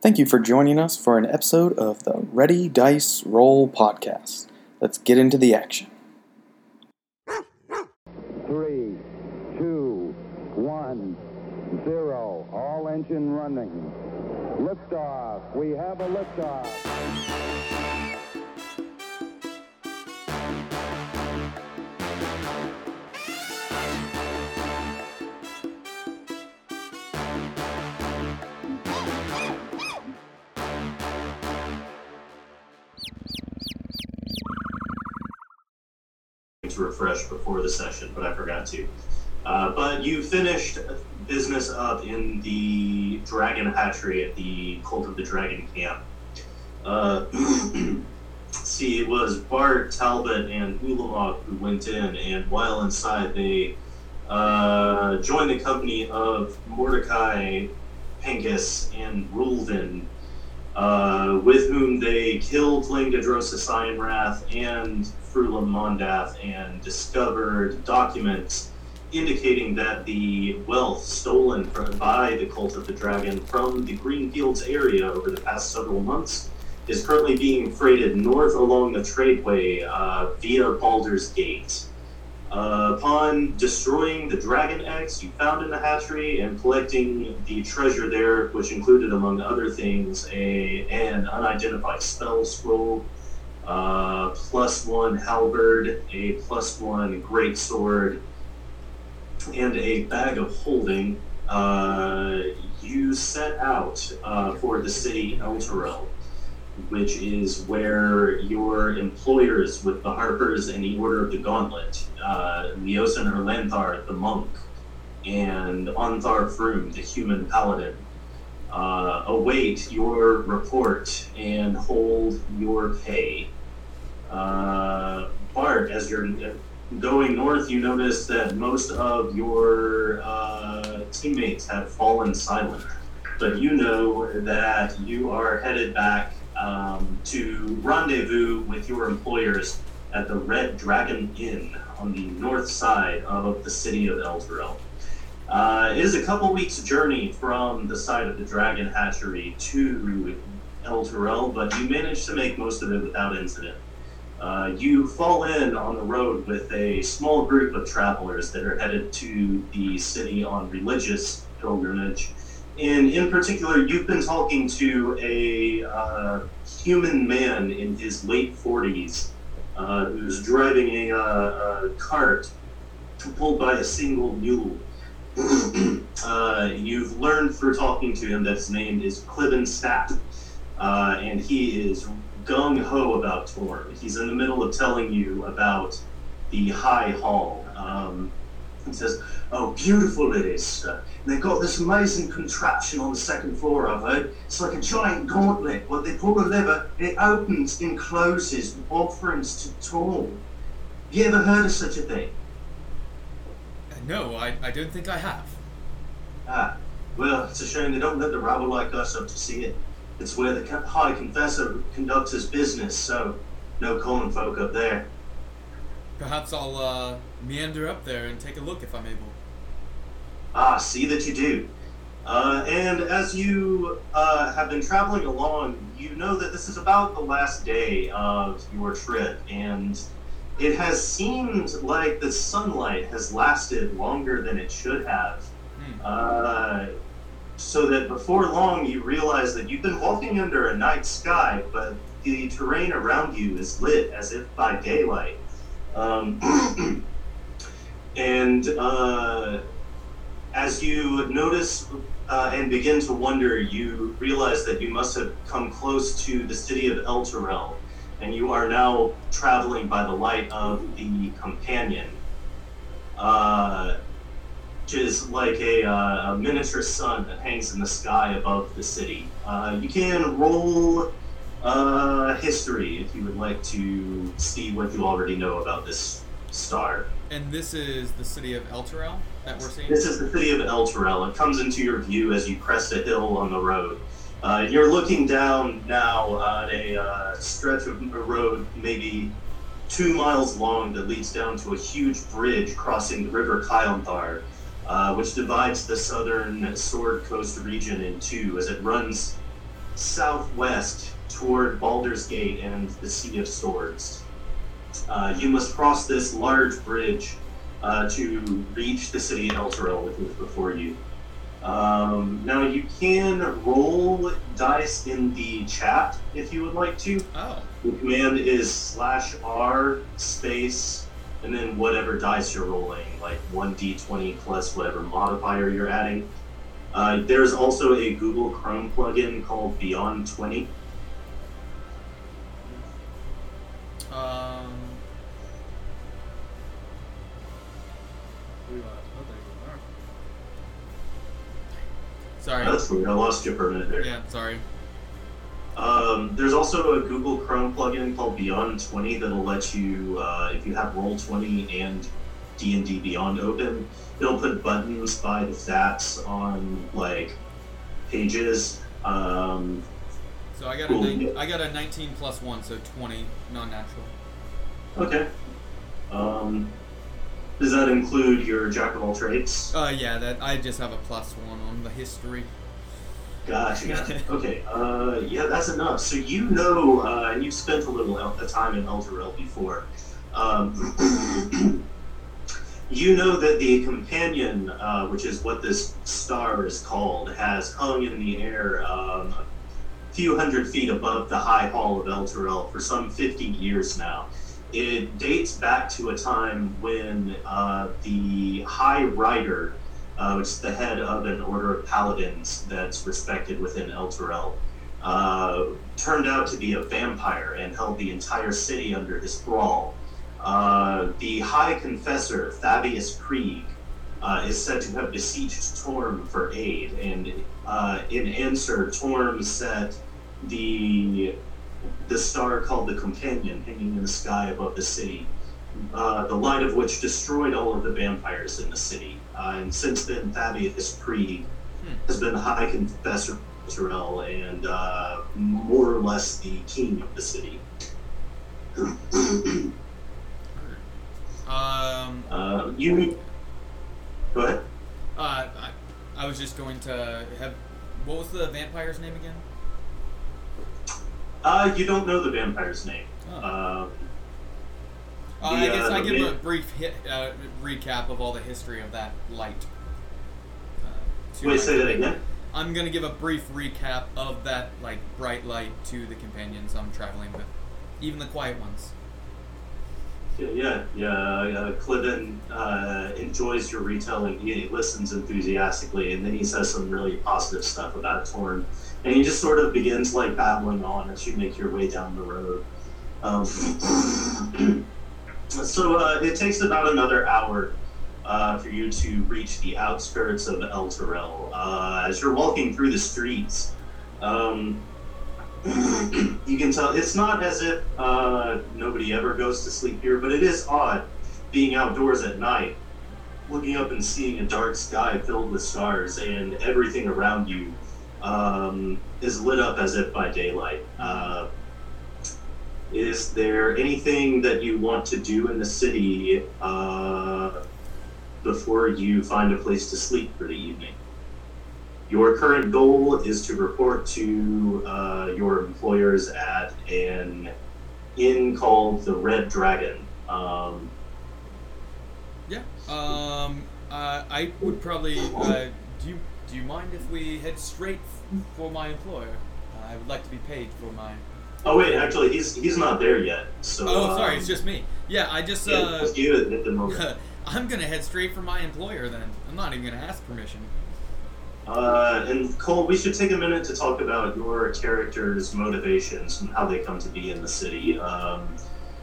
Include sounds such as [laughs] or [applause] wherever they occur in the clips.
Thank you for joining us for an episode of the Ready Dice Roll podcast. Let's get into the action. Three, two, one, zero. All engine running. Liftoff. We have a liftoff. Before the session, but I forgot to. Uh, but you finished business up in the Dragon Hatchery at the Cult of the Dragon camp. Uh, [clears throat] see, it was Bart, Talbot, and Ulamog who went in, and while inside, they uh, joined the company of Mordecai, Penkus, and Rulvin, uh, with whom they killed Langdedrosa Cyanwrath and Frulam Mondath and discovered documents indicating that the wealth stolen from, by the Cult of the Dragon from the Greenfields area over the past several months is currently being freighted north along the tradeway uh, via Baldur's Gate. Uh, upon destroying the dragon eggs you found in the hatchery and collecting the treasure there, which included, among other things, a an unidentified spell scroll, uh, plus one halberd, a plus one great sword, and a bag of holding, uh, you set out uh, for the city Elturel which is where your employers with the Harpers and the Order of the Gauntlet, uh, Leosin Erlanthar, the monk, and Ontharr Frume, the human paladin, uh, await your report and hold your pay. Uh, Bart, as you're going north, you notice that most of your uh, teammates have fallen silent, but you know that you are headed back um, to rendezvous with your employers at the Red Dragon Inn on the north side of the city of Elturel. Uh, it is a couple weeks' journey from the site of the Dragon Hatchery to Elturel, but you manage to make most of it without incident. Uh, you fall in on the road with a small group of travelers that are headed to the city on religious pilgrimage and in particular, you've been talking to a uh, human man in his late 40s uh, who's driving a, uh, a, cart pulled by a single mule. [clears throat] Uh, you've learned through talking to him that his name is Cliven Stapp, uh, and he is gung ho about Torm. He's in the middle of telling you about the High Hall. Um, he says, Oh, beautiful it is. They've got this amazing contraption on the second floor, of it. It's like a giant gauntlet. Well, they pull the lever, it opens and closes offerings to. Have you ever heard of such a thing? Uh, No, I, I don't think I have. Ah, well, it's a shame they don't let the rabble like us up to see it. It's where the High Confessor conducts his business, so no common folk up there. Perhaps I'll uh, meander up there and take a look if I'm able. Ah, see that you do. Uh, and as you uh, have been traveling along, you know that this is about the last day of your trip, and it has seemed like the sunlight has lasted longer than it should have. Hmm. Uh, so that before long, you realize that you've been walking under a night sky, but the terrain around you is lit as if by daylight. Um, [clears throat] and uh, as you notice uh, and begin to wonder, you realize that you must have come close to the city of Elturel, and you are now traveling by the light of the companion, uh, which is like a, uh, a miniature sun that hangs in the sky above the city. Uh, you can roll uh, history if you would like to see what you already know about this star. And this is the city of Elturel that we're seeing? This is the city of Elturel. It comes into your view as you crest a hill on the road. Uh, you're looking down now on a uh, stretch of a road, maybe two miles long, that leads down to a huge bridge crossing the river Chionthar, uh, which divides the southern Sword Coast region in two as it runs southwest toward Baldur's Gate and the Sea of Swords. Uh, you must cross this large bridge uh, to reach the city of Elturel, which is before you. Um, now you can roll dice in the chat if you would like to. Oh. The command is slash R space and then whatever dice you're rolling, like 1d20 plus whatever modifier you're adding. Uh, there's also a Google Chrome plugin called Beyond 20. Um. Uh, Sorry. That's weird. I lost you for a minute there. Yeah. Sorry. Um, there's also a Google Chrome plugin called Beyond 20 that'll let you, uh, if you have Roll20 and D&D Beyond open, it'll put buttons by the stats on like pages. Um, So I got a Cool. nine, I got a 19 plus one, so 20 non-natural. okay. Um, does that include your jack of all trades? Uh, yeah. That I just have a plus one on the history. Gotcha. gotcha. [laughs] okay. Uh, yeah, that's enough. So you know, uh, and you've spent a little el- time in Elturel before. Um, [clears throat] you know that the companion, uh, which is what this star is called, has hung in the air um, a few hundred feet above the high hall of Elturel for some 50 years now. It dates back to a time when uh, the High Rider uh, which is the head of an order of paladins that's respected within Elturel, uh, turned out to be a vampire and held the entire city under his thrall. Uh, the High Confessor, Thavius Kreeg, uh, is said to have beseeched Torm for aid, and uh, in answer, Torm set the the star called the Companion hanging in the sky above the city uh, the light of which destroyed all of the vampires in the city. Uh, and since then, Thavius Kreeg Hmm. has been the High Confessor of Elturel and uh, more or less the king of the city. Um. uh, you. Go ahead. Uh, I, I was just going to have. What was the vampire's name again? Uh, you don't know the vampire's name. Oh. Uh, Uh, I guess uh, I give a brief hit, uh, recap of all the history of that light. Uh, wait, say that again. I'm gonna give a brief recap of that like bright light to the companions I'm traveling with, even the quiet ones. Yeah, yeah, yeah. Uh, Cliven uh, enjoys your retelling. He listens enthusiastically, and then he says some really positive stuff about Torm. And he just sort of begins like babbling on as you make your way down the road. Um, [clears throat] so uh, it takes about another hour uh, for you to reach the outskirts of Elturel. Uh, as you're walking through the streets, um, [clears throat] you can tell it's not as if uh, nobody ever goes to sleep here, but it is odd being outdoors at night, looking up and seeing a dark sky filled with stars, and everything around you um, is lit up as if by daylight. Uh, is there anything that you want to do in the city uh, before you find a place to sleep for the evening? Your current goal is to report to uh, your employers at an inn called the Red Dragon. Um, Yeah. Um. Uh, I would probably. Uh, do you mind if we head straight f- for my employer? Uh, I would like to be paid for my. oh wait, actually, he's he's not there yet. So Oh, sorry, um, it's just me. Yeah, I just. yeah, Uh, it's you at the moment. [laughs] I'm gonna head straight for my employer then. I'm not even gonna ask permission. Uh, and Cole, we should take a minute to talk about your character's motivations and how they come to be in the city. Um,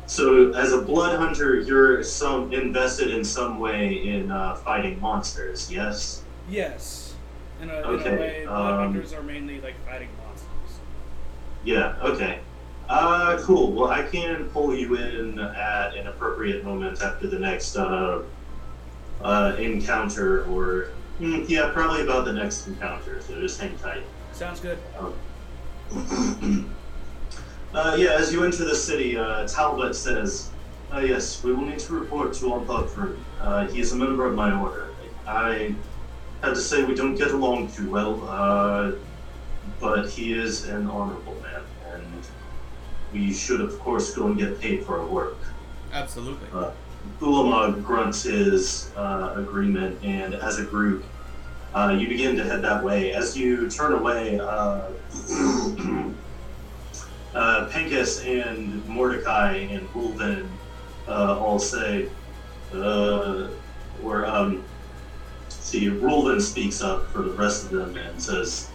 so, as a blood hunter, you're some invested in some way in uh, fighting monsters. Yes. Yes. In a, in Okay, a way, blood um, hunters are mainly like fighting monsters. Yeah. Okay. Uh, cool. Well, I can pull you in at an appropriate moment after the next uh, uh, encounter, or mm, yeah, probably about the next encounter. So just hang tight. Sounds good. [clears throat] Uh, yeah, as you enter the city, uh, Talbot says, uh, Yes, we will need to report to Alpogford. Uh, he is a member of my order. I have to say we don't get along too well. Uh, but he is an honorable man, and we should, of course, go and get paid for our work. Absolutely. Uh, Ulamog grunts his uh, agreement, and as a group, uh, you begin to head that way. As you turn away, uh, [clears throat] uh, and Mordecai and Ulven uh, all say, uh, or um, see, Rulven speaks up for the rest of them and says,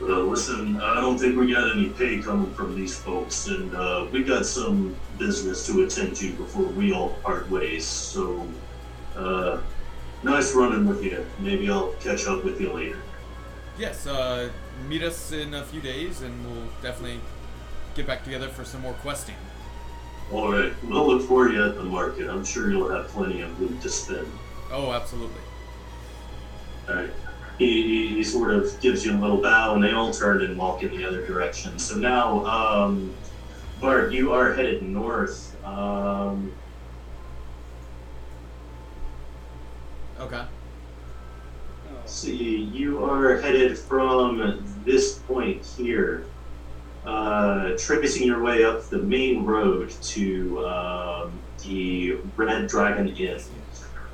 uh, listen, I don't think we got any pay coming from these folks, and uh, we got some business to attend to before we all part ways. So, uh, nice running with you. Maybe I'll catch up with you later. Yes, uh, meet us in a few days and we'll definitely get back together for some more questing. All right, we'll look for you at the market. I'm sure you'll have plenty of loot to spend. Oh, absolutely. Right. He, he, he sort of gives you a little bow, and they all turn and walk in the other direction. So now, um, Bart, you are headed north. Um, Okay. See, you are headed from this point here, uh, tracing your way up the main road to um, the Red Dragon Inn.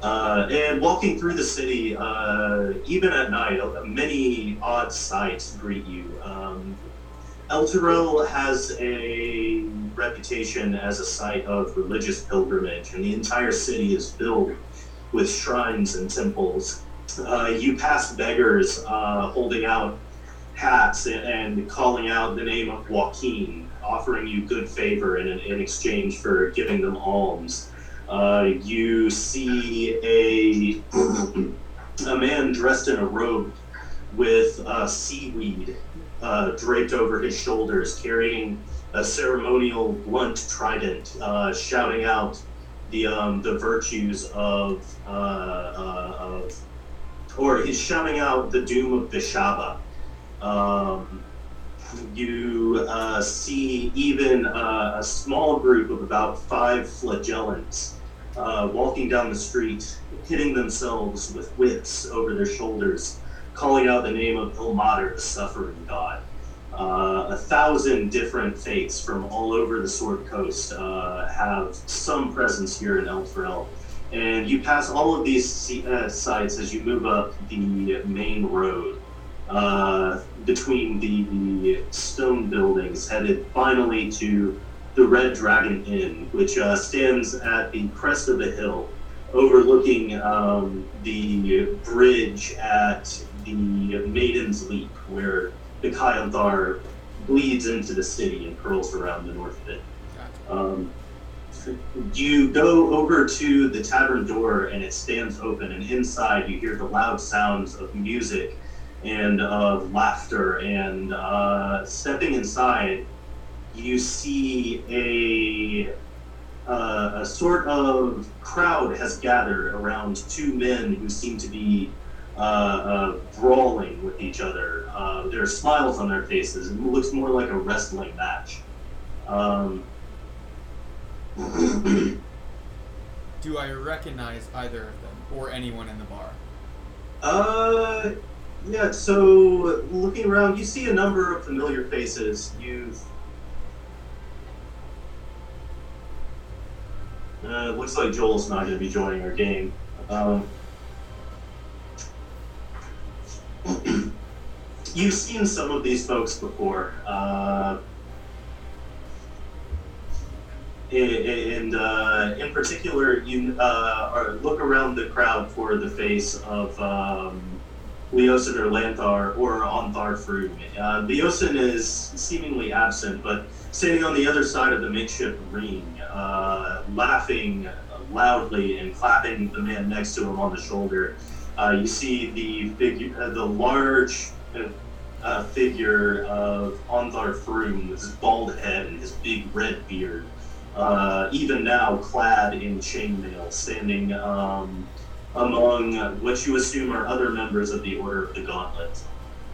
Uh, and walking through the city, uh, even at night, uh, many odd sights greet you. Um, Elturel has a reputation as a site of religious pilgrimage, and the entire city is filled with shrines and temples. Uh, you pass beggars uh, holding out hats and, and calling out the name of Waukeen, offering you good favor in, in exchange for giving them alms. Uh, you see a a man dressed in a robe with uh, seaweed uh, draped over his shoulders, carrying a ceremonial blunt trident, uh, shouting out the um, the virtues of uh, uh, of, or he's shouting out the doom of Vishaba. Um, you uh, see even uh, a small group of about five flagellants uh, walking down the street, hitting themselves with whips over their shoulders, calling out the name of Ilmater, the suffering god. Uh, a thousand different faiths from all over the Sword Coast uh, have some presence here in Elturel. And you pass all of these uh, sites as you move up the main road between the, stone buildings, headed finally to the Red Dragon Inn, which uh, stands at the crest of a hill, overlooking um, the bridge at the Maiden's Leap, where the Chionthar bleeds into the city and curls around the north bit. Gotcha. Um, you go over to the tavern door and it stands open, and inside you hear the loud sounds of music and of laughter. And uh, stepping inside, you see a uh, a sort of crowd has gathered around two men who seem to be uh, uh, brawling with each other. Uh, there are smiles on their faces, it looks more like a wrestling match. Um, Do I recognize either of them or anyone in the bar? Uh, yeah. So looking around, you see a number of familiar faces. You've. Uh, looks like Joel's not going to be joining our game. Um, [clears throat] you've seen some of these folks before. Uh, and uh, in particular, you uh, look around the crowd for the face of um, Leosin Erlanthar or Ontharr. Uh, Leosin is seemingly absent, but standing on the other side of the makeshift ring, uh, laughing loudly and clapping the man next to him on the shoulder. Uh, you see the figure, uh, the large uh, figure of Ontharr Frume with his bald head and his big red beard uh, even now clad in chainmail, standing um, among what you assume are other members of the Order of the Gauntlet,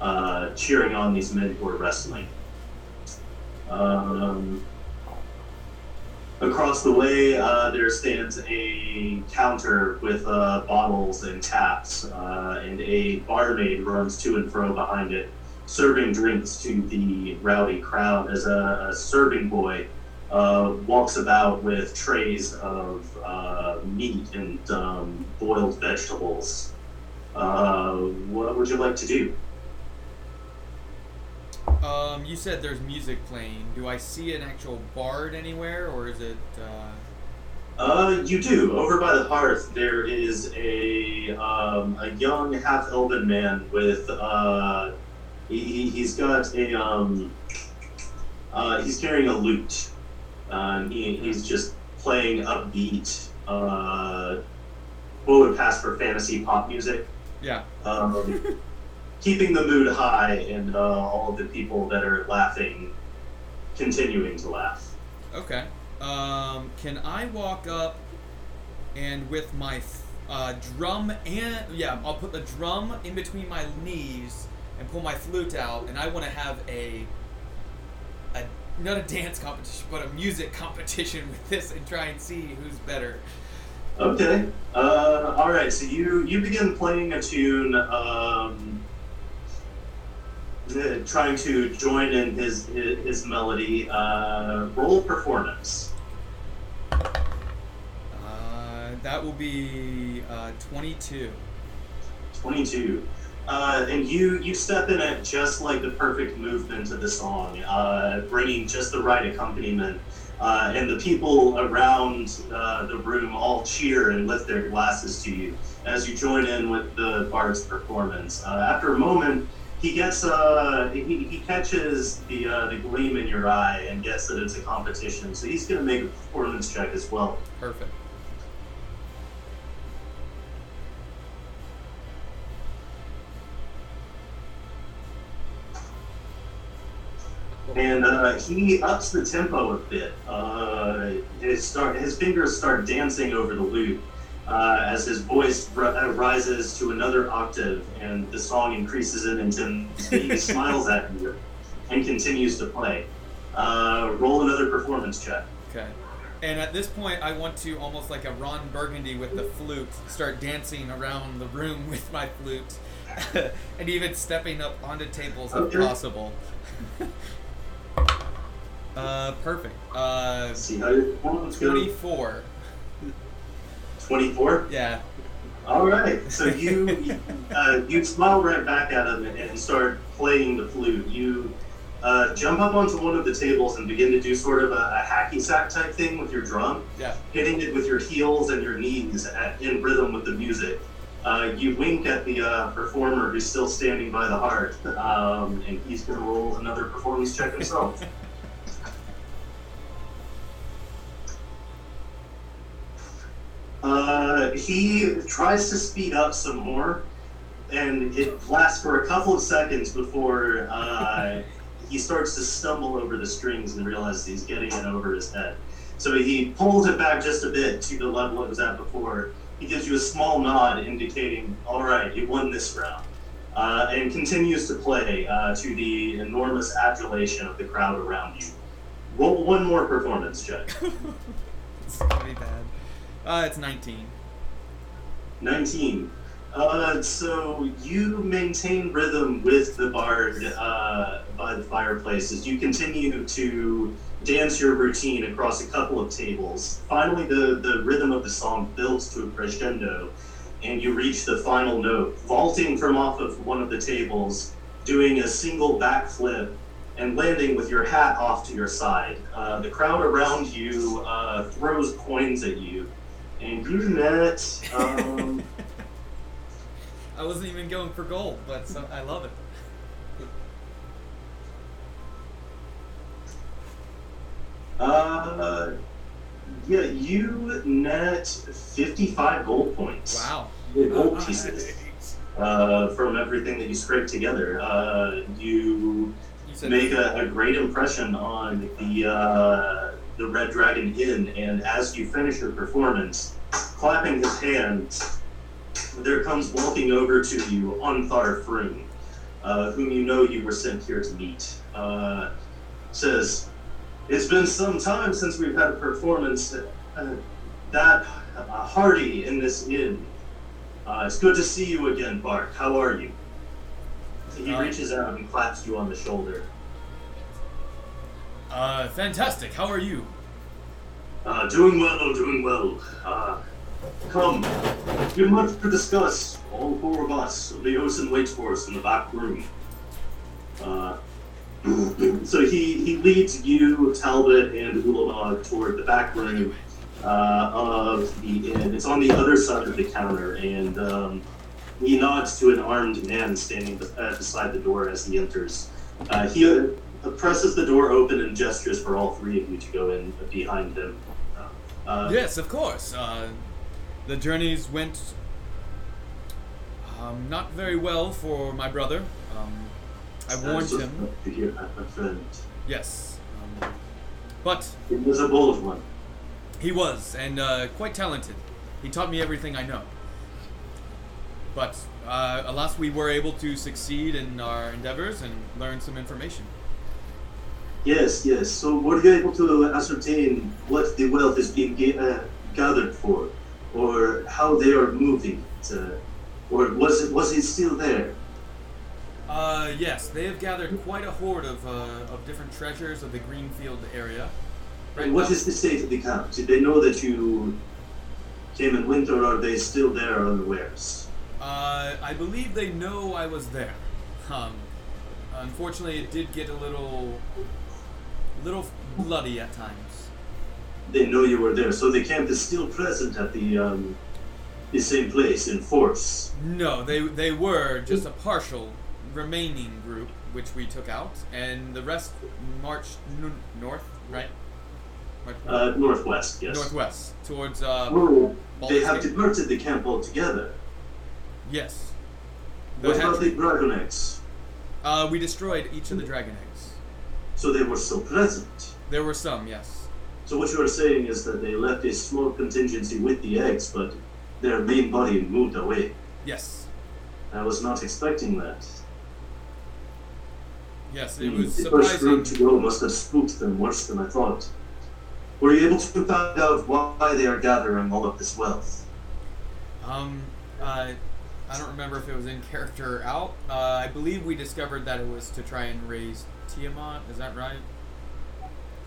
uh, cheering on these men who are wrestling. Um, across the way, uh, there stands a counter with uh, bottles and taps, uh, and a barmaid runs to and fro behind it, serving drinks to the rowdy crowd as a, a serving boy uh, walks about with trays of uh, meat and um, boiled vegetables. Uh, what would you like to do? Um, you said there's music playing. Do I see an actual bard anywhere, or is it? Uh... Uh, you do. Over by the hearth, there is a um, a young half elven man with uh, he, he- he's got a um, uh, he's carrying a lute. Um, he, he's just playing upbeat. Uh, what would pass for fantasy pop music? Yeah. Um, keeping the mood high and uh, all of the people that are laughing continuing to laugh. Okay. Um, can I walk up and with my f- uh, drum and yeah, I'll put the drum in between my knees and pull my flute out, and I want to have a not a dance competition, but a music competition with this, and try and see who's better. Okay. Uh, all right. So you you begin playing a tune, um, uh, trying to join in his his, his melody. Uh, roll performance. Uh, that will be uh, 22. Twenty two. Uh, and you you step in at just like the perfect movement of the song, uh, bringing just the right accompaniment. Uh, and the people around uh, the room all cheer and lift their glasses to you as you join in with the bard's performance. Uh, after a moment, he gets uh, he, he catches the the gleam in your eye and gets that it's a competition. So he's going to make a performance check as well. Perfect. And uh, he ups the tempo a bit. Uh, his start, his fingers start dancing over the lute uh, as his voice r- uh, rises to another octave, and the song increases in intensity. he [laughs] smiles at you and continues to play. Uh, roll another performance check. Okay. And at this point, I want to almost like a Ron Burgundy with the flute, start dancing around the room [laughs] with my flute, [laughs] and even stepping up onto tables if Okay. possible. Uh, perfect. Uh, see how your performance goes. 24. 24? Yeah. All right. So you [laughs] uh, you smile right back at him and, start playing the flute. You uh, jump up onto one of the tables and begin to do sort of a, a hacky sack type thing with your drum, Yeah. hitting it with your heels and your knees at, in rhythm with the music. Uh, you wink at the uh, performer who's still standing by the hearth, [laughs] um, and he's going to roll another performance check himself. [laughs] Uh, he tries to speed up some more, and it lasts for a couple of seconds before uh, he starts to stumble over the strings and realizes he's getting it over his head. So he pulls it back just a bit to the level it was at before. He gives you a small nod indicating, all right, you won this round. Uh, and continues to play uh, to the enormous adulation of the crowd around you. One more performance check. [laughs] it's be bad. Uh, it's 19. 19. Uh, so you maintain rhythm with the bard uh, by the fireplace as you continue to dance your routine across a couple of tables. Finally, the, the rhythm of the song builds to a crescendo, and you reach the final note, vaulting from off of one of the tables, doing a single backflip, and landing with your hat off to your side. Uh, the crowd around you uh, throws coins at you, and you net. Um, [laughs] I wasn't even going for gold, but so, I love it. Uh, yeah, you net 55 gold points. Wow. Gold pieces. Uh, from everything that you scraped together. Uh, you You make a, a great impression on the uh, the Red Dragon Inn, and as you finish your performance, clapping his hands, there comes walking over to you Ontharr Frume, uh, whom you know you were sent here to meet. Uh, says, "It's been some time since we've had a performance uh, that uh, hearty in this inn. Uh, it's good to see you again, Bart. How are you?" He Uh, reaches out and claps you on the shoulder. Uh, fantastic. How are you? Uh, doing well, doing well. Uh, come, have much to discuss. All four of us, Leosin waits for us in the back room. Uh, [clears throat] so he, he leads you, Talbot, and Ulamog toward the back room uh, of the inn. It's on the other side of the counter, and um, he nods to an armed man standing uh, beside the door as he enters. Uh, he presses the door open and gestures for all three of you to go in behind him. Uh, yes, of course. Uh, the journeys went um, not very well for my brother. Um, I warned him. To hear that, my friend. Yes. Um, but he was a bold one. he was, and uh, quite talented. He taught me everything I know. But uh, alas, we were able to succeed in our endeavors and learn some information. Yes, yes. So were you able to ascertain what the wealth is being ga- uh, gathered for, or how they are moving it, uh, or was it was it still there? Uh, yes, they have gathered quite a hoard of, uh, of different treasures of the Greenfield area. And what now- is the state of the camp? Did they know that you came and went, or are they still there unawares? Uh, I believe they know I was there. Um, unfortunately, it did get a little, little bloody at times. They know you were there, so the camp is still present at the um, the same place in force. No, they they were just a partial remaining group, which we took out, and the rest marched n- north, right? Marched Uh, northwest, yes. northwest towards uh, Oh, they have departed the camp altogether. yes. The What about the dragon eggs? uh, we destroyed each of the dragon eggs. So they were still present. There were some, yes. So what you are saying is that they left a small contingency with the eggs, but their main body moved away. Yes. I was not expecting that. Yes, it was the first group to go must have spooked them worse than I thought. Were you able to find out why they are gathering all of this wealth? Um, uh, I don't remember if it was in character or out. Uh, I believe we discovered that it was to try and raise Tiamat. Is that right?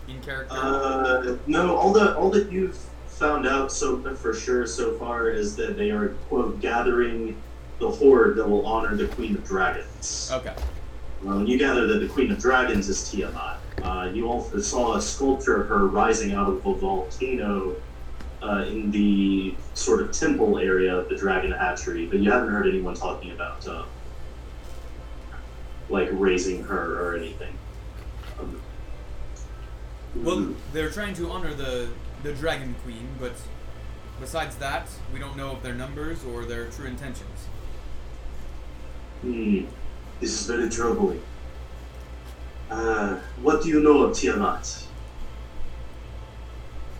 In character. Uh, no, all that all that you've found out so for sure so far is that they are quote gathering the hoard that will honor the Queen of Dragons. okay. Um, you gather that the Queen of Dragons is Tiamat. Uh, you also saw a sculpture of her rising out of a volcano uh, in the sort of temple area of the Dragon Hatchery, but you haven't heard anyone talking about uh, like raising her or anything. Um, Well, they're trying to honor the the Dragon Queen, but besides that, we don't know of their numbers or their true intentions. Hmm, this is very troubling. Uh, what do you know of Tiamat?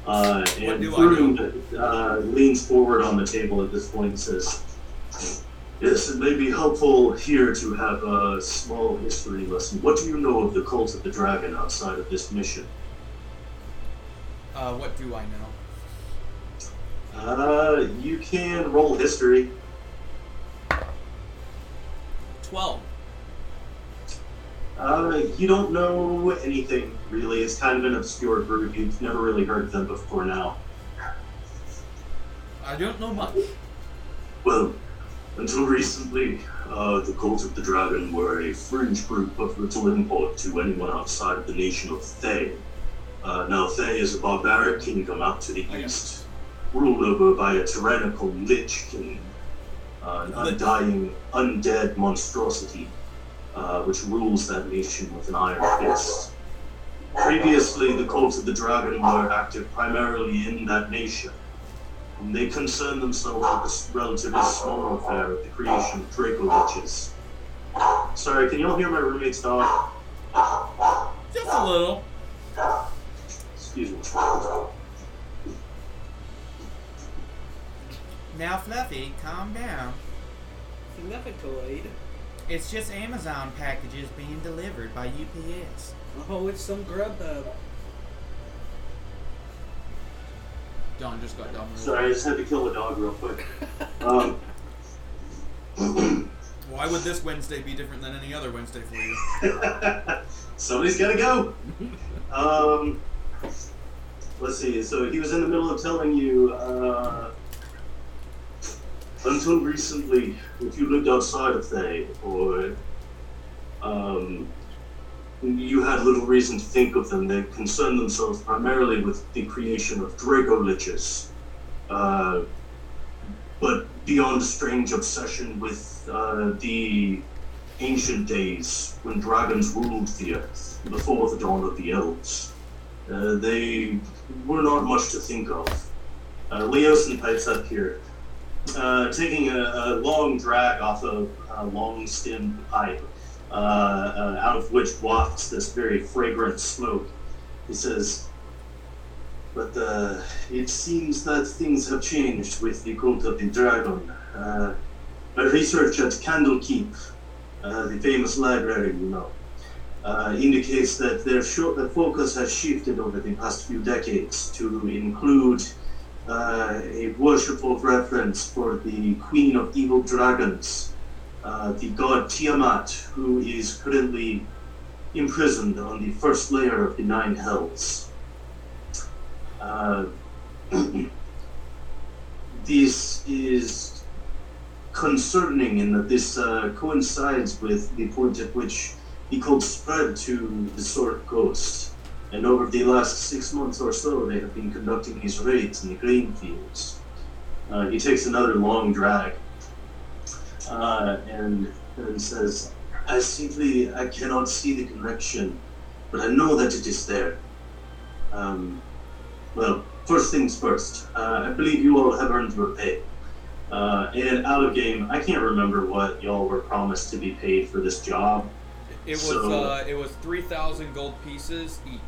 Uh, and do uh, leans forward on the table at this point and says, Yes, it may be helpful here to have a small history lesson. What do you know of the cult of the dragon outside of this mission? Uh, what do I know? Uh, you can roll history. Twelve. Uh, you don't know anything really. It's kind of an obscure group. You've never really heard of them before now. I don't know much. Well, until recently, uh, the Cult of the Dragon were a fringe group of little import to anyone outside of the nation of Thay. Uh, now, Thay is a barbaric kingdom out to the east, ruled over by a tyrannical Lich King, uh, an undying, undead monstrosity, uh, which rules that nation with an iron fist. Previously, the Cult of the Dragon were active primarily in that nation. And they concern themselves with this relatively small affair of the creation of Draco Liches. Sorry, can you all hear my roommate's dog? Just a little. Excuse me. Now, Fluffy, calm down. Significatoid. It's just Amazon packages being delivered by UPS. Oh, it's some Grubhub. John just got done. with- Sorry, I just had to kill a dog real quick. [laughs] Um, Why [clears throat] Why would this Wednesday be different than any other Wednesday for you? [laughs] Somebody's got to go. Um, let's see. So he was in the middle of telling you. Uh, until recently, if you lived outside of Thay, or um, you had little reason to think of them, they concerned themselves primarily with the creation of Draco Liches. Uh, but beyond a strange obsession with uh, the ancient days when dragons ruled the earth before the dawn of the elves. Uh, they were not much to think of. Uh, Leosin pipes up here, uh, taking a, a long drag off of a long stemmed pipe, out of which wafts this very fragrant smoke. He says, But uh, it seems that things have changed with the cult of the dragon. Uh, research at Candlekeep uh, the famous library, you know, uh, indicates that their the focus has shifted over the past few decades to include uh, a worshipful reference for the Queen of Evil Dragons, uh, the god Tiamat, who is currently imprisoned on the first layer of the Nine Hells. Uh, [clears throat] this is concerning in that this uh, coincides with the point at which the cult spread to the Sword Coast. And over the last six months or so, they have been conducting these raids in the grain fields. Uh, he takes another long drag uh, and, and says, I simply I cannot see the connection, but I know that it is there. Um, well, first things first. Uh, I believe you all have earned your pay. Uh, and out of game, I can't remember what y'all were promised to be paid for this job. It was So- uh, it was three thousand gold pieces each.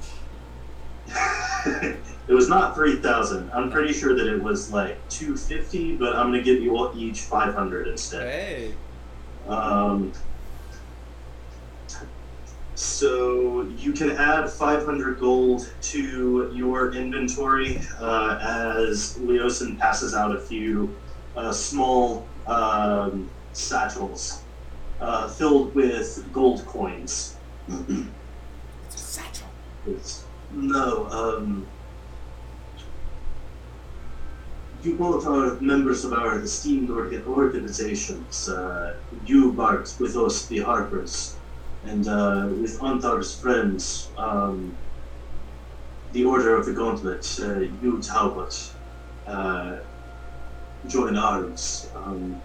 It was not three thousand. I'm pretty sure that it was like two fifty, but I'm gonna give you all each five hundred instead. Hey, Um, so you can add 500 gold to your inventory uh, as Leosin passes out a few uh, small um, satchels uh, filled with gold coins. it's a satchel. It's, no, um, you both are members of our esteemed orga- organizations. Uh, you, Bart, with us, the Harpers, and uh, with Ontharr's friends, um, the Order of the Gauntlet, uh, you, Talbot, uh, join arms. Um,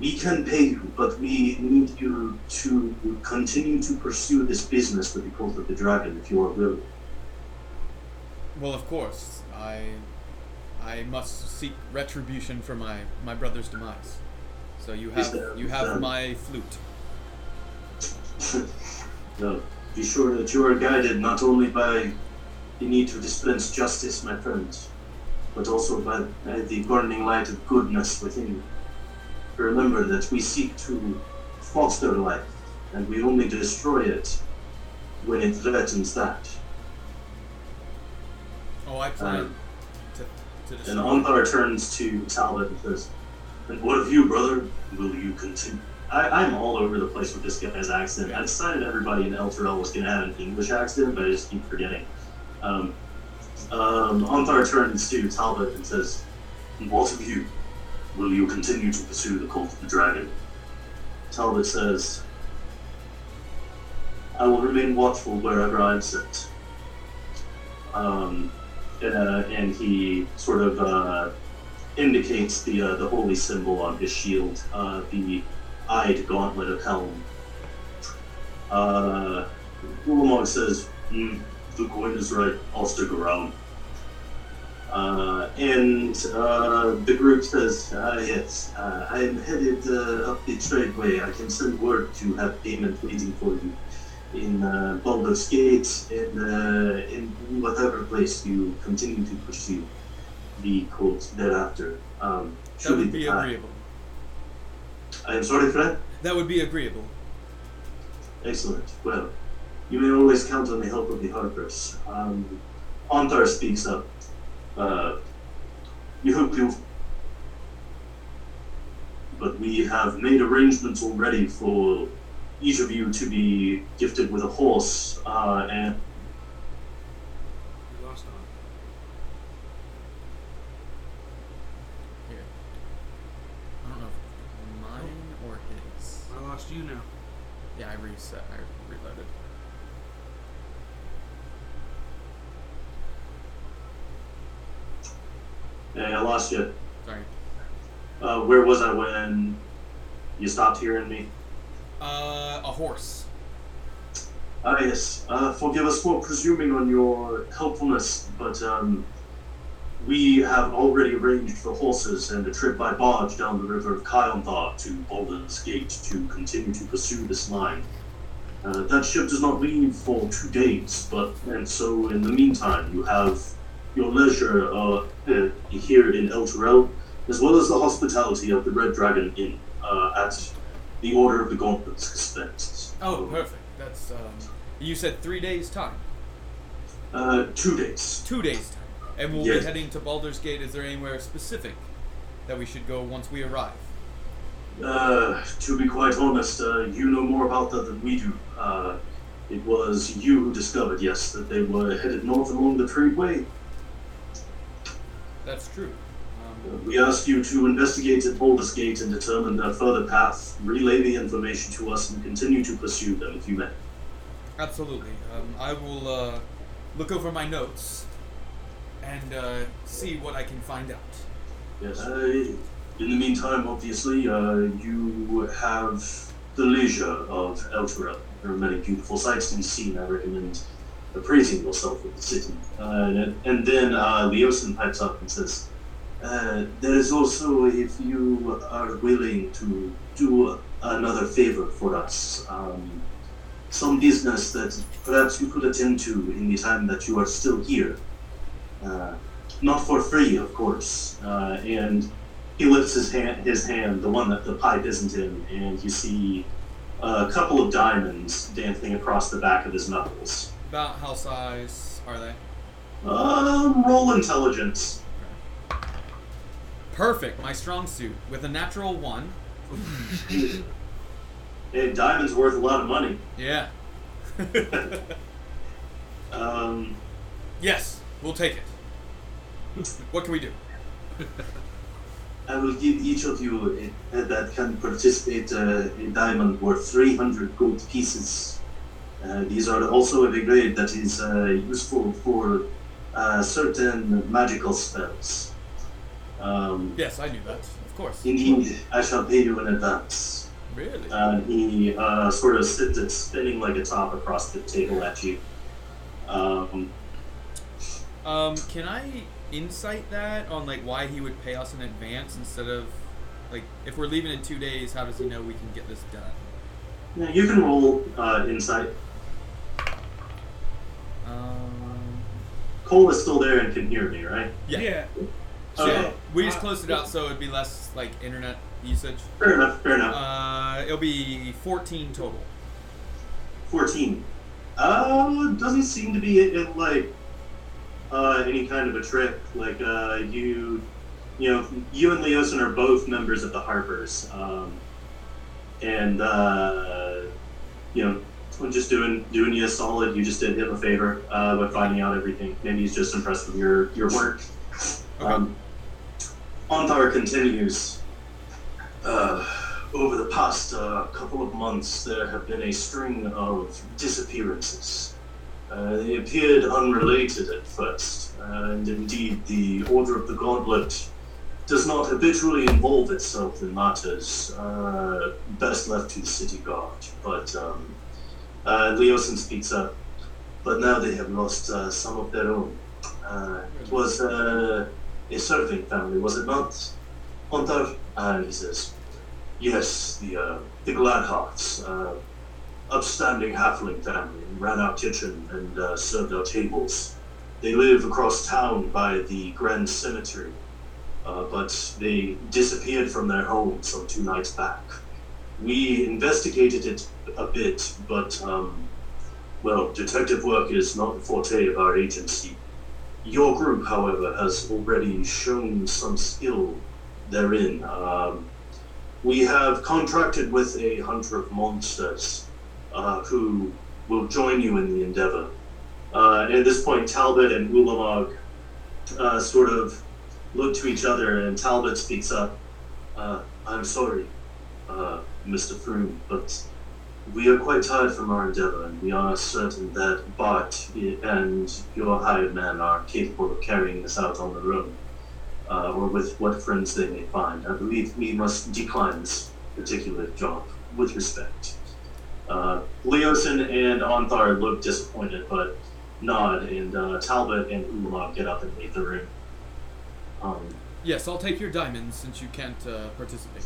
we can pay you, but we need you to continue to pursue this business with the Cult of the Dragon if you are willing. Well, of course, I I must seek retribution for my my brother's demise. So you have there- you have um, my flute. [laughs] no, be sure that you are guided not only by the need to dispense justice, my friends, but also by, by the burning light of goodness within you. Remember that we seek to foster life, and we only destroy it when it threatens that. Oh, I plan Um, to to And. Ontharr turns to Talbot and says, And what of you, brother? Will you continue? I, I'm all over the place with this guy's accent. I decided everybody in Elturel was going to have an English accent, but I just keep forgetting. Um, um, turns to Talbot and says, "And What of you? Will you continue to pursue the cult of the dragon? Talbot says, I will remain watchful wherever I'm sent. Um, uh, and he sort of uh, indicates the uh, the holy symbol on his shield, uh, the eyed gauntlet of Helm. Uh, Ulamog says, "Hmm, "The coin is right. I'll stick around." Uh, and uh, the group says, uh, "Yes, uh, I am headed uh, up the tradeway. I can send word to have payment waiting for you." in uh, Baldur's Gate and uh, in whatever place you continue to pursue the cult thereafter. Um, That should would be agreeable. I am sorry, Fred. That would be agreeable. Excellent. Well, you may always count on the help of the Harpers. Um, Ontharr speaks up. Uh, you hope you but we have made arrangements already for each of you to be gifted with a horse uh, and We lost on. Here. I don't know if mine or his. I lost you now. Yeah, I reset. I reloaded. Hey, I lost you. Sorry. Uh, where was I when you stopped hearing me? Uh, a horse. Ah, yes. Uh, forgive us for presuming on your helpfulness, but um, we have already arranged for horses and a trip by barge down the river of Chionthar to Baldur's Gate to continue to pursue this line. Uh, that ship does not leave for two days, but and so in the meantime you have your leisure uh, uh, here in Elturel, as well as the hospitality of the Red Dragon Inn uh, at the Order of the Gauntlets expense. Oh, perfect. That's um. You said three days time. Uh, two days. Two days time. And we'll Yes. be heading to Baldur's Gate. Is there anywhere specific that we should go once we arrive? Uh, to be quite honest, uh, you know more about that than we do. Uh, it was you who discovered, yes, that they were headed north along the Tradeway. That's true. Um, we ask you to investigate at Baldur's Gate and determine their further path, relay the information to us, and continue to pursue them if you may. absolutely. Um, I will uh, look over my notes and uh, see what I can find out. Yes. Uh, in the meantime, obviously, uh, you have the leisure of Elturel. There are many beautiful sights to be seen. I recommend appraising yourself of the city. Uh, and, then uh, Leosin pipes up and says, uh, There's also, if you are willing to do another favor for us, um, some business that perhaps you could attend to in the time that you are still here. Uh, not for free, of course. Uh, and he lifts his hand, his hand, the one that the pipe isn't in, and you see a couple of diamonds dancing across the back of his knuckles. About how size are they? Um, roll intelligence. Perfect. My strong suit with a natural one. [laughs] Hey, diamond's worth a lot of money. Yeah. [laughs] Um, yes, we'll take it. What can we do? I will give each of you a, that can participate uh, a diamond worth 300 gold pieces. Uh, these are also a grade that is uh, useful for uh, certain magical spells. Um, Yes, I knew that. Of course. indeed, I shall pay you in advance. Really? And he uh, sort of sits it spinning like a top across the table at you. Um, Um, can I insight that on like why he would pay us in advance instead of like if we're leaving in two days? How does he know we can get this done? yeah, you can roll uh, insight. Cole is still there and can hear me, right? yeah. So Okay. we just closed it out so it'd be less like internet usage. Fair enough, fair enough. Uh, it'll be 14 total. 14. Uh, doesn't seem to be it, like uh, any kind of a trick. Like uh, you, you know, you and Leosin are both members of the Harpers, um, and uh, you know, Just doing doing you a solid. You just did him a favor uh, by finding out everything. Maybe he's just impressed with your your work. Okay. Um, continues. Uh, over the past uh, couple of months, there have been a string of disappearances. Uh, they appeared unrelated at first, and indeed, the Order of the Gauntlet does not habitually involve itself in matters uh, best left to the city guard. But um, uh, Leosin speaks up. But now they have lost uh, some of their own. Uh, it was uh, a serving family, was it not? Ontharr? And he says, Yes, the uh, the Gladhearts, uh, upstanding halfling family, ran our kitchen and uh, served our tables. They live across town by the Grand Cemetery, uh, but they disappeared from their home some two nights back. We investigated it a bit, but um, well, detective work is not the forte of our agency. Your group, however, has already shown some skill therein. Um, we have contracted with a hunter of monsters uh, who will join you in the endeavor. Uh, at this point, Talbot and Ulamog uh, sort of look to each other, and Talbot speaks up. Uh, I'm sorry, uh, Mr. Frume, but we are quite tired from our endeavor, and we are certain that Bart and your hired men are capable of carrying this out on their own, uh, or with what friends they may find. I believe we must decline this particular job with respect. Uh, Leosin and Ontharr look disappointed, but nod, and uh, Talbot and Ulamog get up and leave the room. Um, Yes, I'll take your diamonds since you can't uh, participate.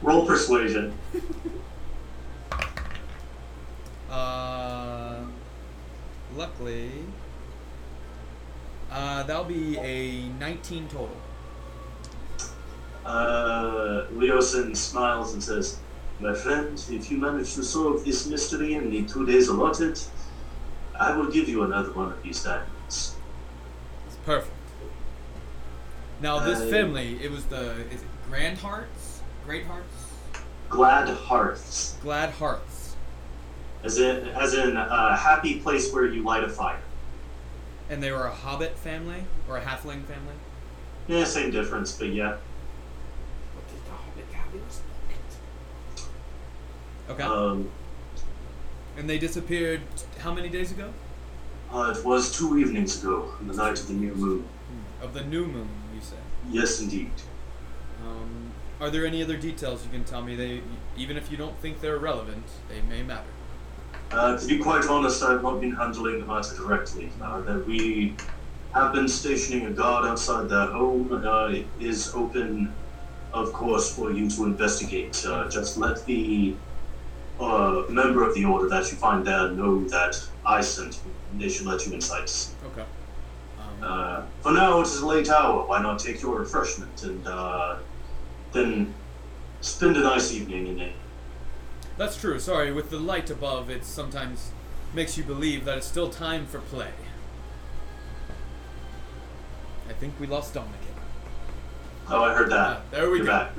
roll persuasion. [laughs] Uh, luckily, uh, that'll be a 19 total. Uh, Leosin smiles and says, My friend, if you manage to solve this mystery in the two days allotted, I will give you another one of these diamonds. It's perfect. Now, this Uh, family, it was the is it Grand Hearts, Great Hearts, Glad Hearts. Glad Hearts, as in as in a happy place where you light a fire. and they were a Hobbit family or a Halfling family. Yeah, same difference, but yeah. What did the hobbit cabinet spoke? Okay. Um, and they disappeared how many days ago? uh, it was two evenings ago, on the night of the new moon. Of the new moon, you said. Yes, indeed. Um, are there any other details you can tell me? They, even if you don't think they're relevant, they may matter. Uh, to be quite honest, I've not been handling the matter directly. Uh, that we have been stationing a guard outside their home. Uh, it is open, of course, for you to investigate. Uh, just let the uh, member of the order that you find there know that I sent you. They should let you inside. Okay. Um, Uh, for now, it is a late hour. Why not take your refreshment and uh, then spend a nice evening in it? That's true. Sorry, with the light above, it sometimes makes you believe that it's still time for play. I think we lost Dominic. Oh, I heard that. Ah, there we You're go. back.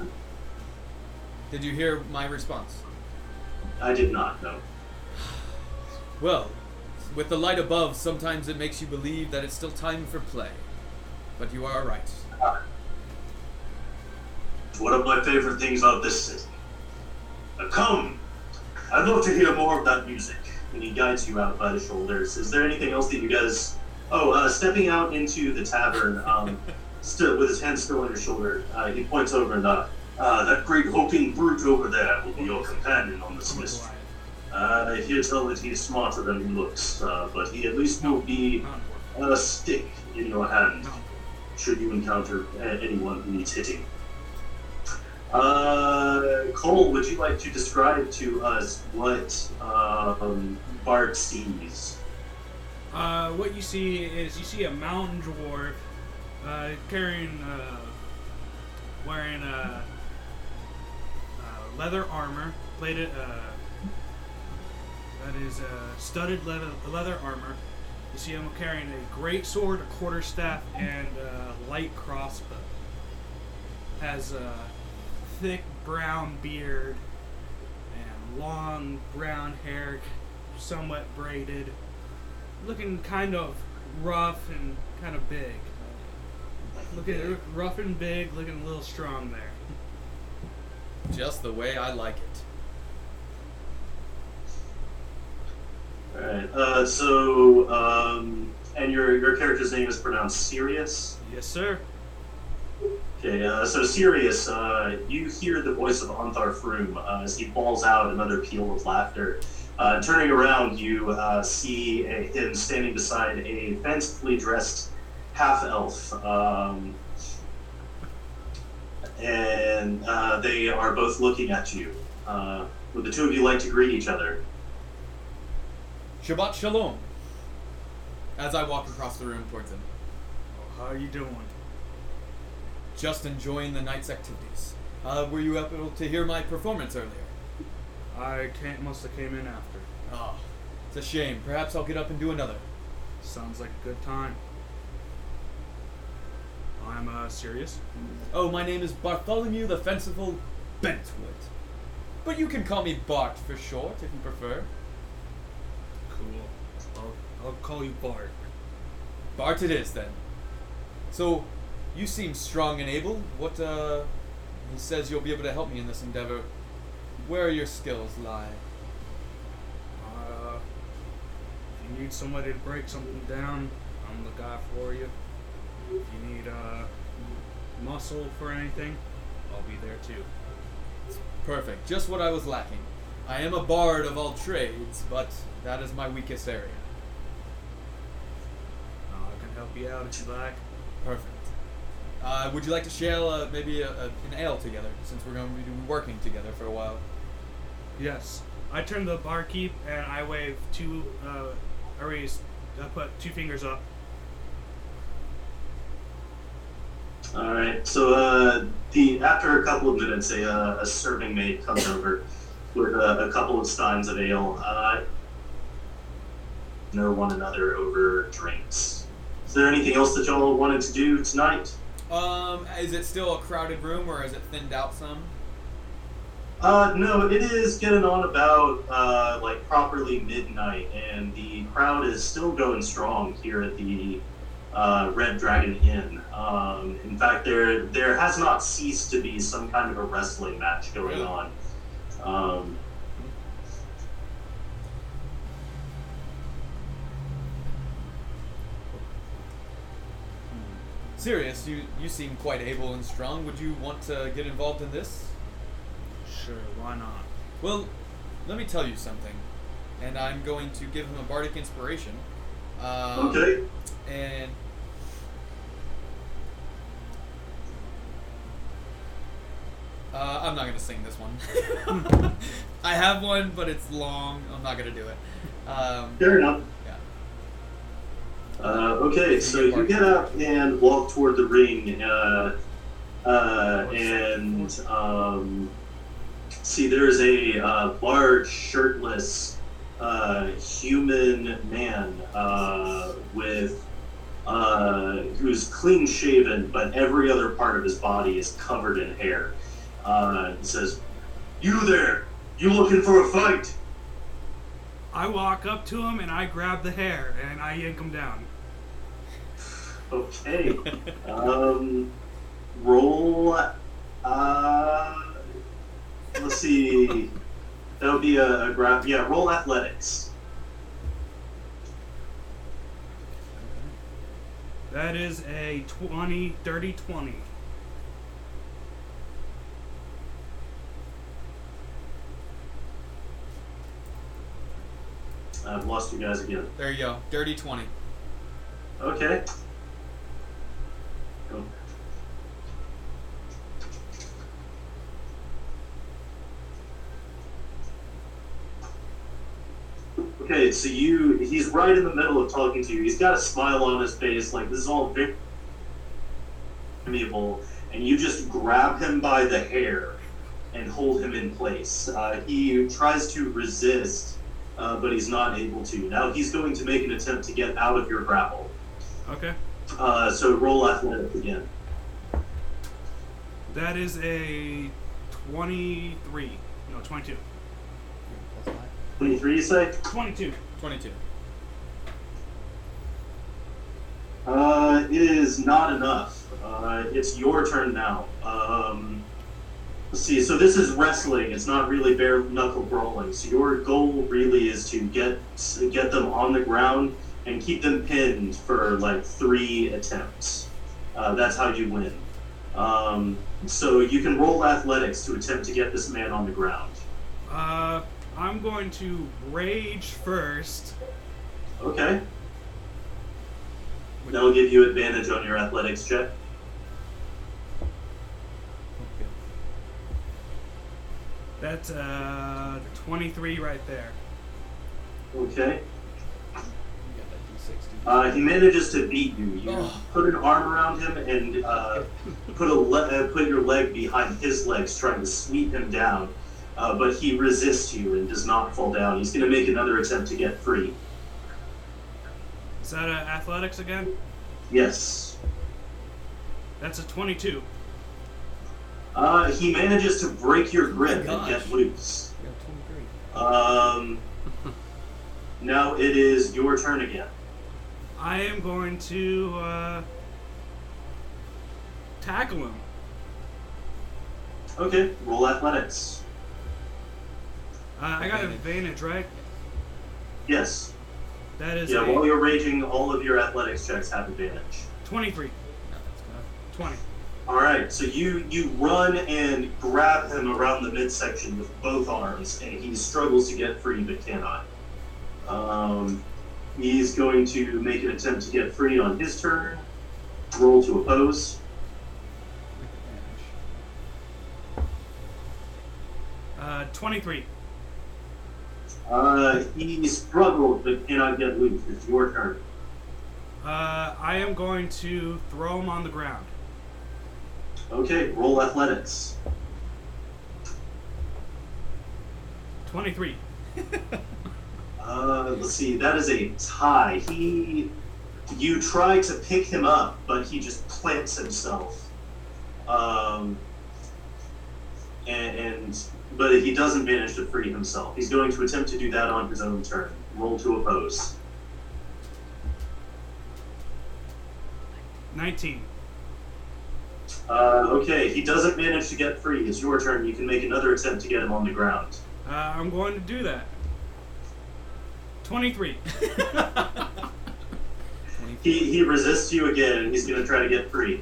Did you hear my response? I did not know. Well, with the light above, sometimes it makes you believe that it's still time for play. But you are right. It's one of my favorite things about this city. Now come, I'd love to hear more of that music. And he guides you out by the shoulders. Is there anything else that you guys? Oh, uh, stepping out into the tavern, um, [laughs] still with his hand still on your shoulder, uh, he points over and uh, uh, that great hulking brute over there will be your companion on this mystery. Uh, I hear tell that he's smarter than he looks, uh, but he at least will be a stick in your hand should you encounter a- anyone who needs hitting. Uh, Cole, would you like to describe to us what um, Bart sees? Uh, what you see is you see a mountain dwarf uh, carrying, uh, wearing uh, uh, leather armor, plated, uh, that is studded leather, leather armor. You see him carrying a great sword, a quarterstaff, and a light crossbow. Has a thick brown beard and long brown hair, somewhat braided looking kind of rough and kind of big. Looking rough and big, looking a little strong there. Just the way I like it. Alright, uh, so, um, and your, your character's name is pronounced Sirius? Yes, sir. Okay, uh, so Sirius, uh, you hear the voice of Ontharr Frume uh, as he balls out another peal of laughter. Uh, turning around, you uh, see a, him standing beside a fancifully dressed half elf. Um, and uh, they are both looking at you. Uh, would the two of you like to greet each other? Shabbat Shalom. As I walk across the room towards him. Oh, how are you doing? Just enjoying the night's activities. Uh, were you able to hear my performance earlier? I can't. Must have came in after. Oh, it's a shame. Perhaps I'll get up and do another. Sounds like a good time. I'm uh, Sirius. Oh, my name is Bartholomew the Fanciful Bentwood. But you can call me Bart for short if you prefer. Cool. I'll, I'll call you Bart. Bart it is then. So, you seem strong and able. What, uh. He says you'll be able to help me in this endeavor. Where your skills lie? Uh, if you need somebody to break something down, I'm the guy for you. If you need uh, muscle for anything, I'll be there too. Perfect. Just what I was lacking. I am a bard of all trades, but that is my weakest area. Uh, I can help you out if you like. Perfect. Uh, would you like to share uh, maybe a, a, an ale together, since we're going to be working together for a while? Yes. I turn to the barkeep and I wave two. Uh, I raise. I put two fingers up. All right. So uh, the after a couple of minutes, a, uh, a serving maid comes over with a, a couple of steins of ale. Uh, know one another over drinks. Is there anything else that y'all wanted to do tonight? Um, is it still a crowded room, or is it thinned out some? Uh, no, it is getting on about uh, like properly midnight, and the crowd is still going strong here at the uh, Red Dragon Inn. Um, in fact, there there has not ceased to be some kind of a wrestling match going on. Um, Sirius, you you seem quite able and strong. Would you want to get involved in this? Sure, why not? Well, let me tell you something, and I'm going to give him a bardic inspiration. Um, okay. And uh, I'm not gonna sing this one. [laughs] I have one, but it's long. I'm not gonna do it. Um, Fair enough. Uh, okay, so you get up and walk toward the ring, uh, uh, and um, see there's a uh, large, shirtless, uh, human man uh, with who's clean shaven, but every other part of his body is covered in hair. He says, "You there? You looking for a fight?" I walk up to him and I grab the hair and I yank him down. Okay. um, roll. Uh, let's see. That would be a, a grab. Yeah, roll athletics. That is a 20, dirty 20. I've lost you guys again. There you go. Dirty twenty. Okay. Okay, so you he's right in the middle of talking to you. He's got a smile on his face, like this is all very amiable, and you just grab him by the hair and hold him in place. Uh, he tries to resist, uh, but he's not able to. Now he's going to make an attempt to get out of your grapple. Okay. Uh, so roll athletics again. That is a 23. No, 22. 23, you say? 22. Twenty-two. Uh, it is not enough. Uh, it's your turn now. Um, let's see. So this is wrestling. It's not really bare knuckle brawling. So your goal really is to get get them on the ground and keep them pinned for like three attempts. Uh, that's how you win. Um, so you can roll athletics to attempt to get this man on the ground. Uh, I'm going to rage first. Okay. That'll give you advantage on your athletics check. That's uh 23 right there. Okay. You got that D60. Uh, he manages to beat you. You Oh. put an arm around him and uh, [laughs] put a le- uh, put your leg behind his legs, trying to sweep him down. Uh, but he resists you and does not fall down. He's going to make another attempt to get free. Is that uh, athletics again? Yes. That's a 22. Uh, he manages to break your grip and gosh. get loose. Yeah, 23. Um, [laughs] now it is your turn again. I am going to uh, tackle him. Okay, roll athletics. Uh, I got Advantage. advantage, right? Yes. That is Yeah, a while you're raging, all of your athletics checks have advantage. 23. No, that's good. 20. All right, so you you run and grab him around the midsection with both arms, and he struggles to get free but cannot. Um, he's going to make an attempt to get free on his turn. Roll to oppose. Advantage. Uh, 23. Uh, he struggles but cannot get loose. It's your turn. Uh, I am going to throw him on the ground. Okay, roll athletics. 23. [laughs] Uh, let's see. That is a tie. He, you try to pick him up, but he just plants himself. Um, and, and but he doesn't manage to free himself. He's going to attempt to do that on his own turn. Roll to oppose. 19. Uh, okay, he doesn't manage to get free. It's your turn. You can make another attempt to get him on the ground. Uh, I'm going to do that. 23. [laughs] He he resists you again, and he's going to try to get free.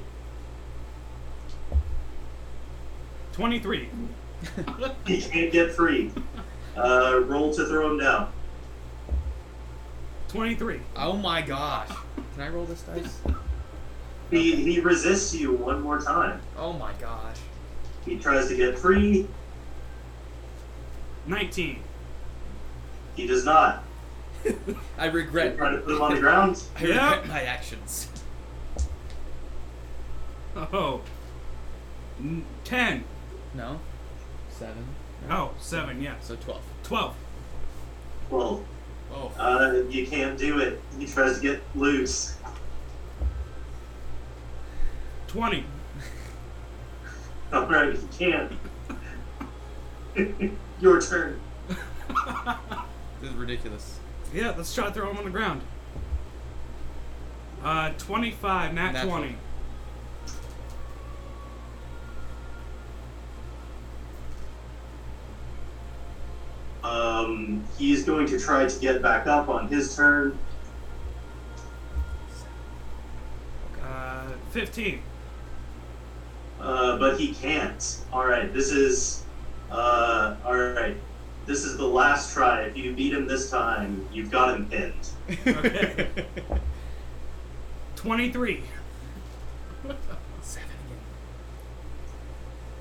23. He can't get free. Uh, roll to throw him down. 23. Oh my gosh. Can I roll this dice? He he resists you one more time. Oh my gosh. He tries to get free. 19. He does not. I You regret. try to put him on the ground. I Yeah. regret my actions. Oh. N- 10. No. Seven. Oh, 7, yeah. So twelve. 12. Well, Oh. uh, you can't do it. He tries to get loose. 20. All right, he can't. [laughs] Your turn. [laughs] This is ridiculous. Yeah, let's try to throw him on the ground. Uh, 25, nat, Nat 20. Um, he's going to try to get back up on his turn. Uh, 15. Uh, but he can't. All right, this is. Uh, all right, this is the last try. If you beat him this time, you've got him pinned. Okay. [laughs] 23. Seven again.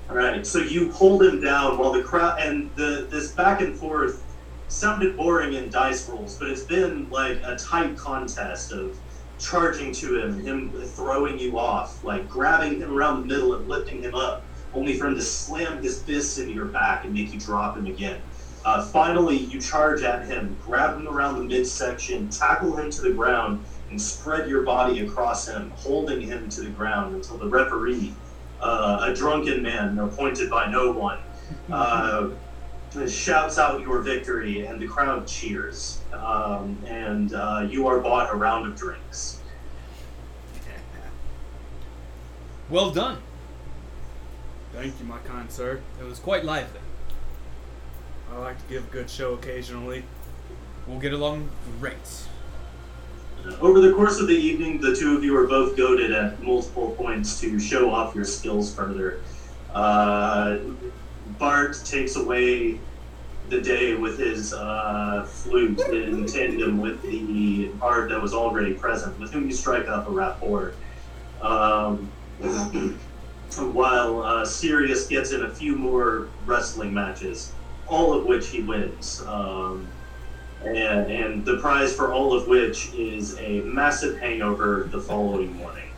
All right, so you hold him down while the crowd and the this back and forth sounded boring in dice rolls, but it's been like a tight contest of charging to him, him throwing you off, like grabbing him around the middle and lifting him up, only for him to slam his fists into your back and make you drop him again. Uh, finally, you charge at him, grab him around the midsection, tackle him to the ground, and spread your body across him, holding him to the ground until the referee uh, a drunken man appointed by no one, uh, shouts out your victory, and the crowd cheers. Um, and uh, you are bought a round of drinks. Well done. Thank you, my kind sir. It was quite lively. I like to give a good show occasionally. We'll get along great. Over the course of the evening, the two of you are both goaded at multiple points to show off your skills further. Uh, Bart takes away the day with his uh, flute in tandem with the bard that was already present, with whom you strike up a rapport. Um, while uh, Sirius gets in a few more wrestling matches, all of which he wins. Um, and, and the prize for all of which is a massive hangover the following morning.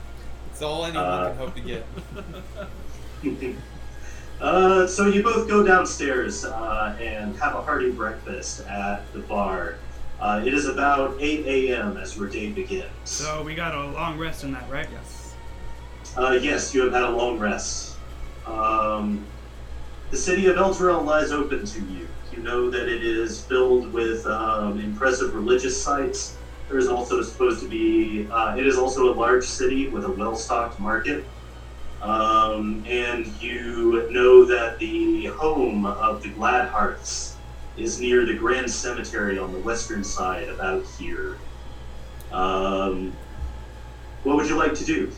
It's all anyone Uh, can hope to get. [laughs] [laughs] uh, so you both go downstairs uh, and have a hearty breakfast at the bar. Uh, it is about 8 a.m. as your day begins. So we got a long rest in that, right? Yes. Uh, yes, you have had a long rest. Um, the city of Elturel lies open to you. You know that it is filled with um, impressive religious sites. There is also supposed to be, uh, it is also a large city with a well stocked market. Um, and you know that the home of the Gladhearts is near the Grand Cemetery on the western side, about here. Um, what would you like to do?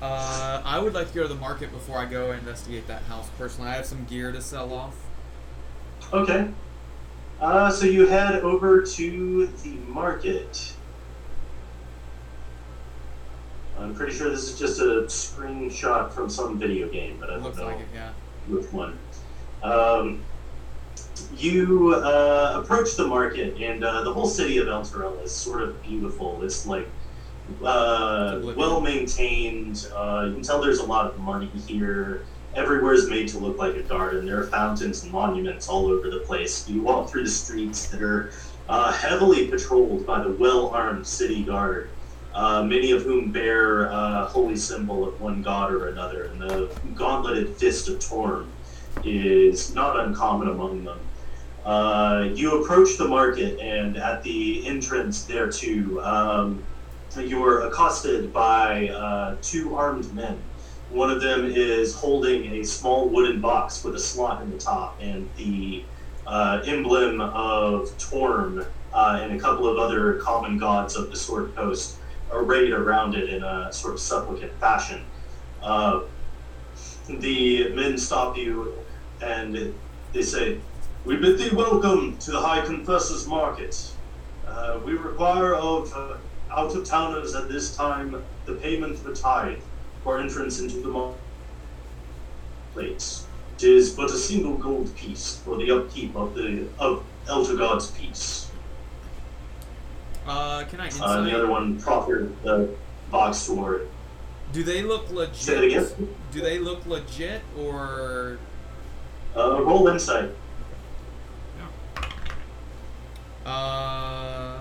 Uh, I would like to go to the market before I go investigate that house personally. I have some gear to sell off. Okay. Uh, so you head over to the market. I'm pretty sure this is just a screenshot from some video game, but I don't Looks know like it, yeah. which one. Um, you uh, approach the market, and uh, the whole city of Elturel is sort of beautiful. It's like uh, well maintained. Uh, you can tell there's a lot of money here. Everywhere is made to look like a garden. There are fountains and monuments all over the place. You walk through the streets that are uh, heavily patrolled by the well-armed city guard, uh, many of whom bear a holy symbol of one god or another. And the gauntleted fist of Torm is not uncommon among them. Uh, you approach the market, and at the entrance thereto, um, you are accosted by uh, two armed men. One of them is holding a small wooden box with a slot in the top, and the uh, emblem of Torm uh, and a couple of other common gods of the Sword Coast arrayed around it in a sort of supplicant fashion. Uh, the men stop you and they say, We bid thee welcome to the High Confessor's Market. Uh, we require of uh, out of towners at this time the payment of a tithe for entrance into the marketplace. It is but a single gold piece for the upkeep of the of Elturgard's peace. Uh, can I Uh, insight? and the other one proffered the box toward. Do they look legit? Say it again. Do they look legit or? Uh, roll insight. Uh,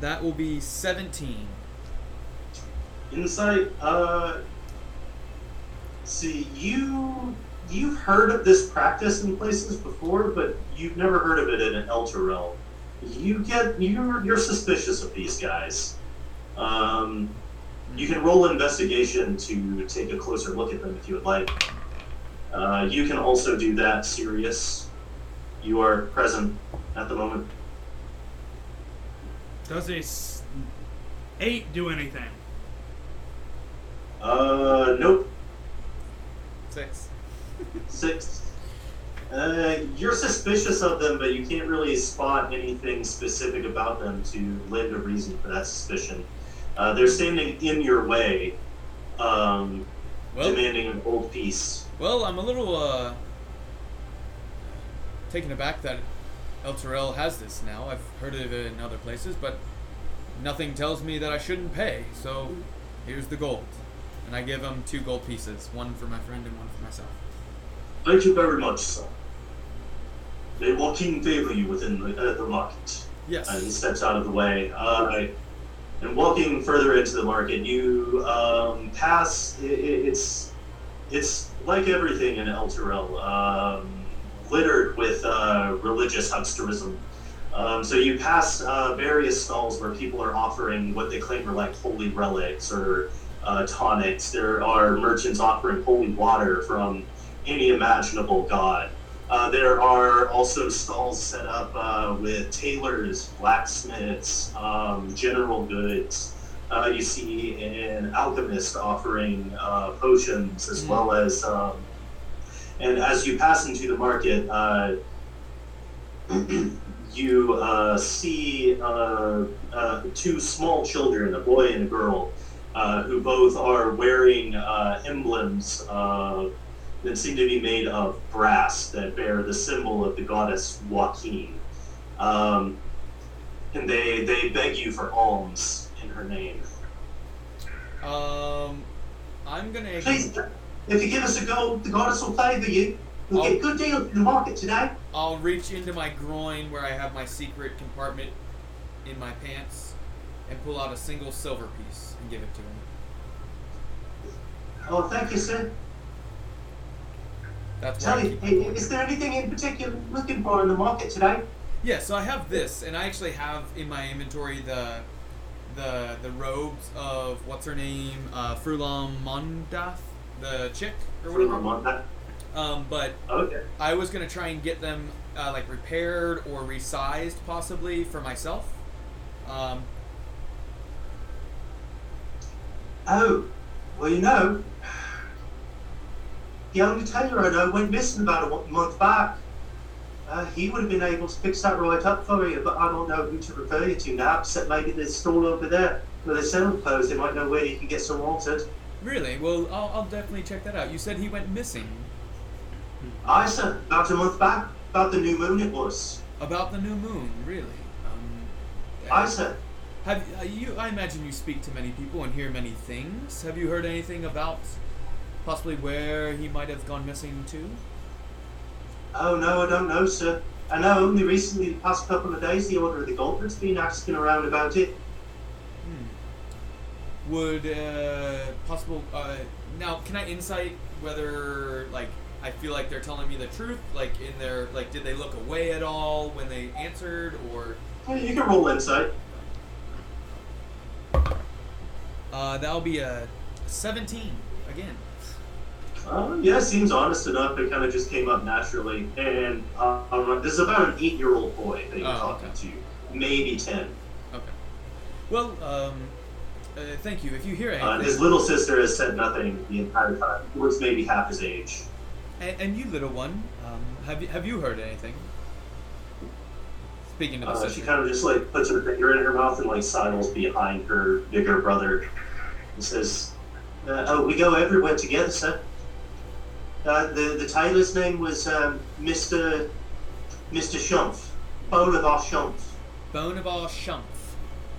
that will be seventeen. Insight. Uh, see, you you've heard of this practice in places before, but you've never heard of it in Elturel. You get you're you're suspicious of these guys. Um, you can roll investigation to take a closer look at them if you would like. Uh, you can also do that, Sirius. You are present at the moment. Does a s- eight do anything? Uh, nope. Six. Six. Uh, you're suspicious of them, but you can't really spot anything specific about them to lend a reason for that suspicion. Uh, they're standing in your way, um, Well, demanding a gold piece. well, I'm a little uh taken aback that Elturel has this now. I've heard of it in other places, but nothing tells me that I shouldn't pay. So here's the gold, and I give him two gold pieces, one for my friend and one for myself. Thank you very much, sir. May Waukeen favor you within the, uh, the market. Yes. Uh, he steps out of the way. Uh, and walking further into the market, you um, pass. i i it's it's like everything in Elturel, um, littered with uh, religious hucksterism. Um, so you pass uh, various stalls where people are offering what they claim are like holy relics or uh, tonics. There are merchants offering holy water from any imaginable god. Uh, there are also stalls set up uh, with tailors, blacksmiths, um, general goods. Uh, you see an alchemist offering uh, potions as Mm. well as. Um, and as you pass into the market, uh, [clears throat] you uh, see uh, uh, two small children, a boy and a girl, uh, who both are wearing uh, emblems uh, that seem to be made of brass that bear the symbol of the goddess Waukeen. Um, and they, they beg you for alms in her name. Um, I'm gonna. Please, if you give us a go, the goddess will favor you. We'll Oh. get good deals in the market today. I'll reach into my groin where I have my secret compartment in my pants, and pull out a single silver piece and give it to him. Oh, thank you, sir. That's Tell you, keep hey, my coin. is there anything in particular you're looking for in the market today? Yeah, so I have this, and I actually have in my inventory the the the robes of what's her name, uh, Frulam Mondath, the chick or whatever. Monta? Um, but Okay. I was gonna try and get them uh, like repaired or resized, possibly for myself. Um, Oh, well, you know, the only tailor I know went missing about a month back. Uh, he would have been able to fix that right up for you, but I don't know who to refer you to now, except maybe the stall over there where they sell clothes. They might know where you can get some altered. really? Well, I'll, I'll definitely check that out. You said he went missing. I sir, about a month back, about the new moon it was. About the new moon, really? Um, Aye, sir. Have uh, you? I imagine you speak to many people and hear many things. Have you heard anything about possibly where he might have gone missing to? Oh, no, I don't know, sir. I know only recently, the past couple of days, the Order of the Gauntlet's been asking around about it. Hmm. Would uh, possible uh, now? Can I insight whether like I feel like they're telling me the truth? Like in their like, did they look away at all when they answered, or you can roll insight. Uh, that'll be a seventeen again. Uh, yeah, seems honest enough. It kind of just came up naturally. And uh, um, this is about an eight-year-old boy that you're Oh, talking okay. to, maybe ten. Okay. Well, um, uh, thank you. If you hear anything, Uh, his little sister has said nothing the entire time. Looks maybe half his age. And, and you, little one, um, have you have you heard anything? Speaking to the Uh, sister. she kind of just like puts her finger in her mouth and like sidles behind her bigger brother and says, uh, "Oh, we go everywhere together, sir." Uh, the the tailor's name was um, Mister Mister Shumpf, Bolivar Shumpf. Bonavar Shumpf.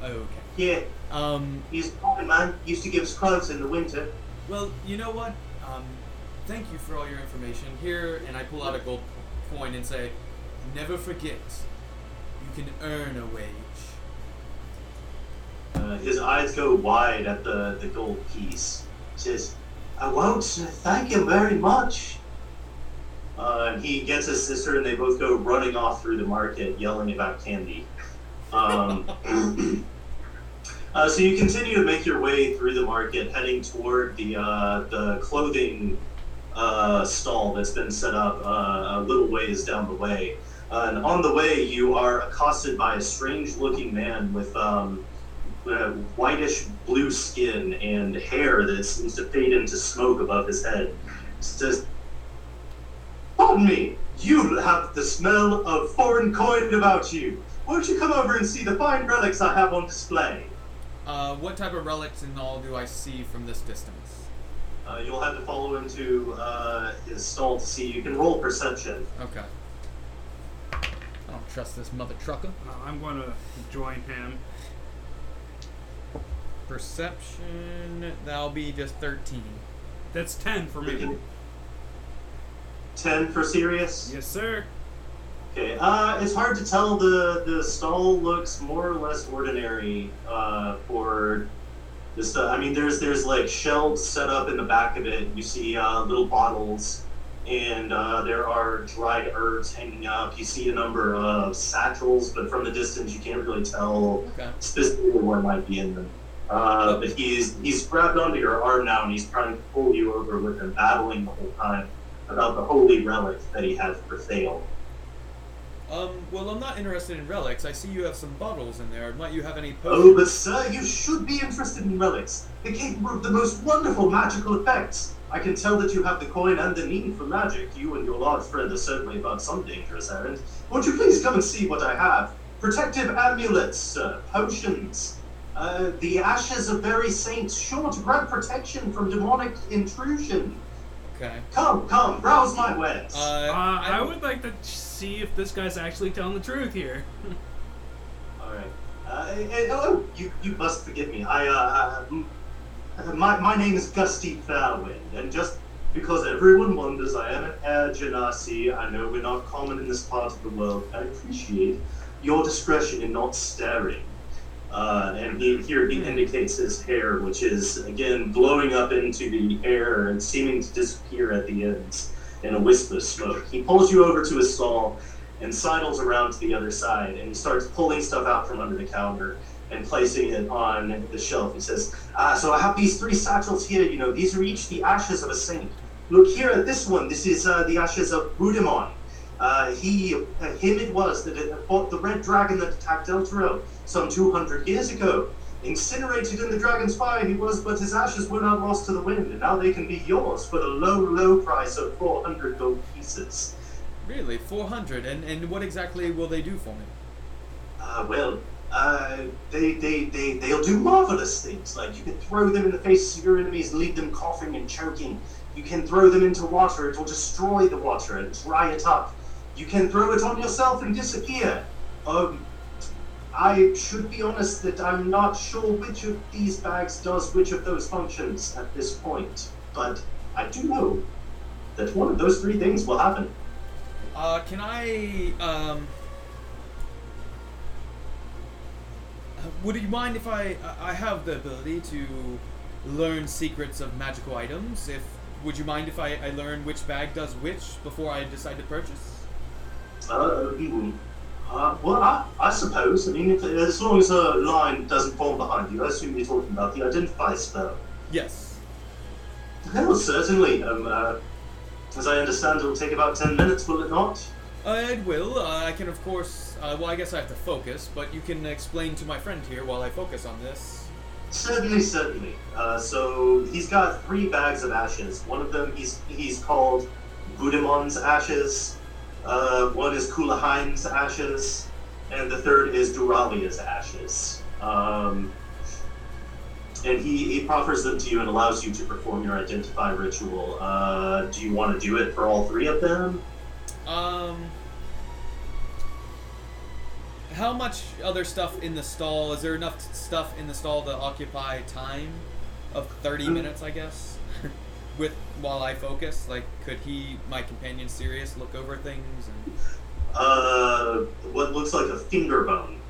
Oh, okay. Yeah, Um. he's a fine man. Used to give us clothes in the winter. Well, you know what? Um, thank you for all your information. Here, and I pull out a gold coin and say, "Never forget, can earn a wage." Uh, his eyes go wide at the, the gold piece. He says, I won't. Thank you very much. Uh, and he gets his sister, and they both go running off through the market, yelling about candy. Um, [coughs] uh, so you continue to make your way through the market, heading toward the uh, the clothing uh, stall that's been set up uh, a little ways down the way. Uh, and on the way, you are accosted by a strange-looking man with um, uh, whitish blue skin and hair that seems to fade into smoke above his head. Says, "Pardon me, you have the smell of foreign coin about you. Won't you come over and see the fine relics I have on display?" Uh, what type of relics and all do I see from this distance? Uh, you'll have to follow him to uh, his stall to see. You can roll perception. Okay. I don't trust this mother trucker. Uh, I'm going to join him. Perception. That'll be just thirteen. That's 10 for me. Ten for Sirius. Yes, sir. Okay, uh, it's hard to tell. The the stall looks more or less ordinary uh, for the stuff. I mean, there's there's like shelves set up in the back of it. You see uh, little bottles, and uh, there are dried herbs hanging up. You see a number of satchels, but from the distance you can't really tell Okay. specifically what might be in them. Uh, but he's he's grabbed onto your arm now, and he's trying to pull you over with him, battling the whole time about the holy relic that he has for sale. Um. Well, I'm not interested in relics. I see you have some bottles in there. Might you have any potions? Oh, but sir, you should be interested in relics. They're capable of the most wonderful magical effects. I can tell that you have the coin and the need for magic. You and your large friend are certainly about some dangerous errand. Won't you please come and see what I have? Protective amulets, sir, potions. Uh, the ashes of very saints, sure to grant protection from demonic intrusion. Okay. Come, come, browse my wares. Uh, Uh, I would like to see if this guy's actually telling the truth here. [laughs] All right. Uh, and, and- oh, you, you must forgive me. I, uh, uh, my, my name is Gusty Fairwind, and just because everyone wonders I am an Air Genasi, I know we're not common in this part of the world. I appreciate your discretion in not staring. Uh, and he, here he indicates his hair, which is again blowing up into the air and seeming to disappear at the ends in a wisp of smoke. He pulls you over to his stall and sidles around to the other side, and he starts pulling stuff out from under the counter and placing it on the shelf. He says, uh, "So I have these three satchels here. You know, these are each the ashes of a saint. Look here at this one. This is uh, the ashes of Rudimon. Uh, he, uh, him it was that it fought the red dragon that attacked Elturel some 200 years ago. Incinerated in the dragon's fire he was, but his ashes were not lost to the wind, and now they can be yours for the low, low price of 400 gold pieces. Really, 400. And and what exactly will they do for me? Uh, well, uh, they, they, they, they'll do marvelous things. Like, you can throw them in the faces of your enemies and leave them coughing and choking. You can throw them into water, it will destroy the water and dry it up. You can throw it on yourself and disappear. Um, I should be honest that I'm not sure which of these bags does which of those functions at this point, but I do know that one of those three things will happen. Uh, can I, um... Would you mind if I... I have the ability to learn secrets of magical items. If Would you mind if I, I learn which bag does which before I decide to purchase? Uh, uh, well, I, I suppose. I mean, if, as long as a line doesn't form behind you, I assume you're talking about the identify spell. Yes. Well, certainly. Um, uh, as I understand, it'll take about ten minutes, will it not? It will. Uh, I can, of course... Uh, well, I guess I have to focus, but you can explain to my friend here while I focus on this. Certainly, certainly. Uh, so he's got three bags of ashes. One of them he's he's called Gudimon's ashes. Uh, one is Kulaheim's ashes, and the third is Duralia's ashes. Um, and he, he proffers them to you and allows you to perform your identify ritual. Uh, do you want to do it for all three of them? Um... How much other stuff in the stall? Is there enough stuff in the stall to occupy time of 30 Hmm. minutes, I guess? [laughs] With while I focus, like, could he, my companion Sirius, look over things and uh, what looks like a finger bone.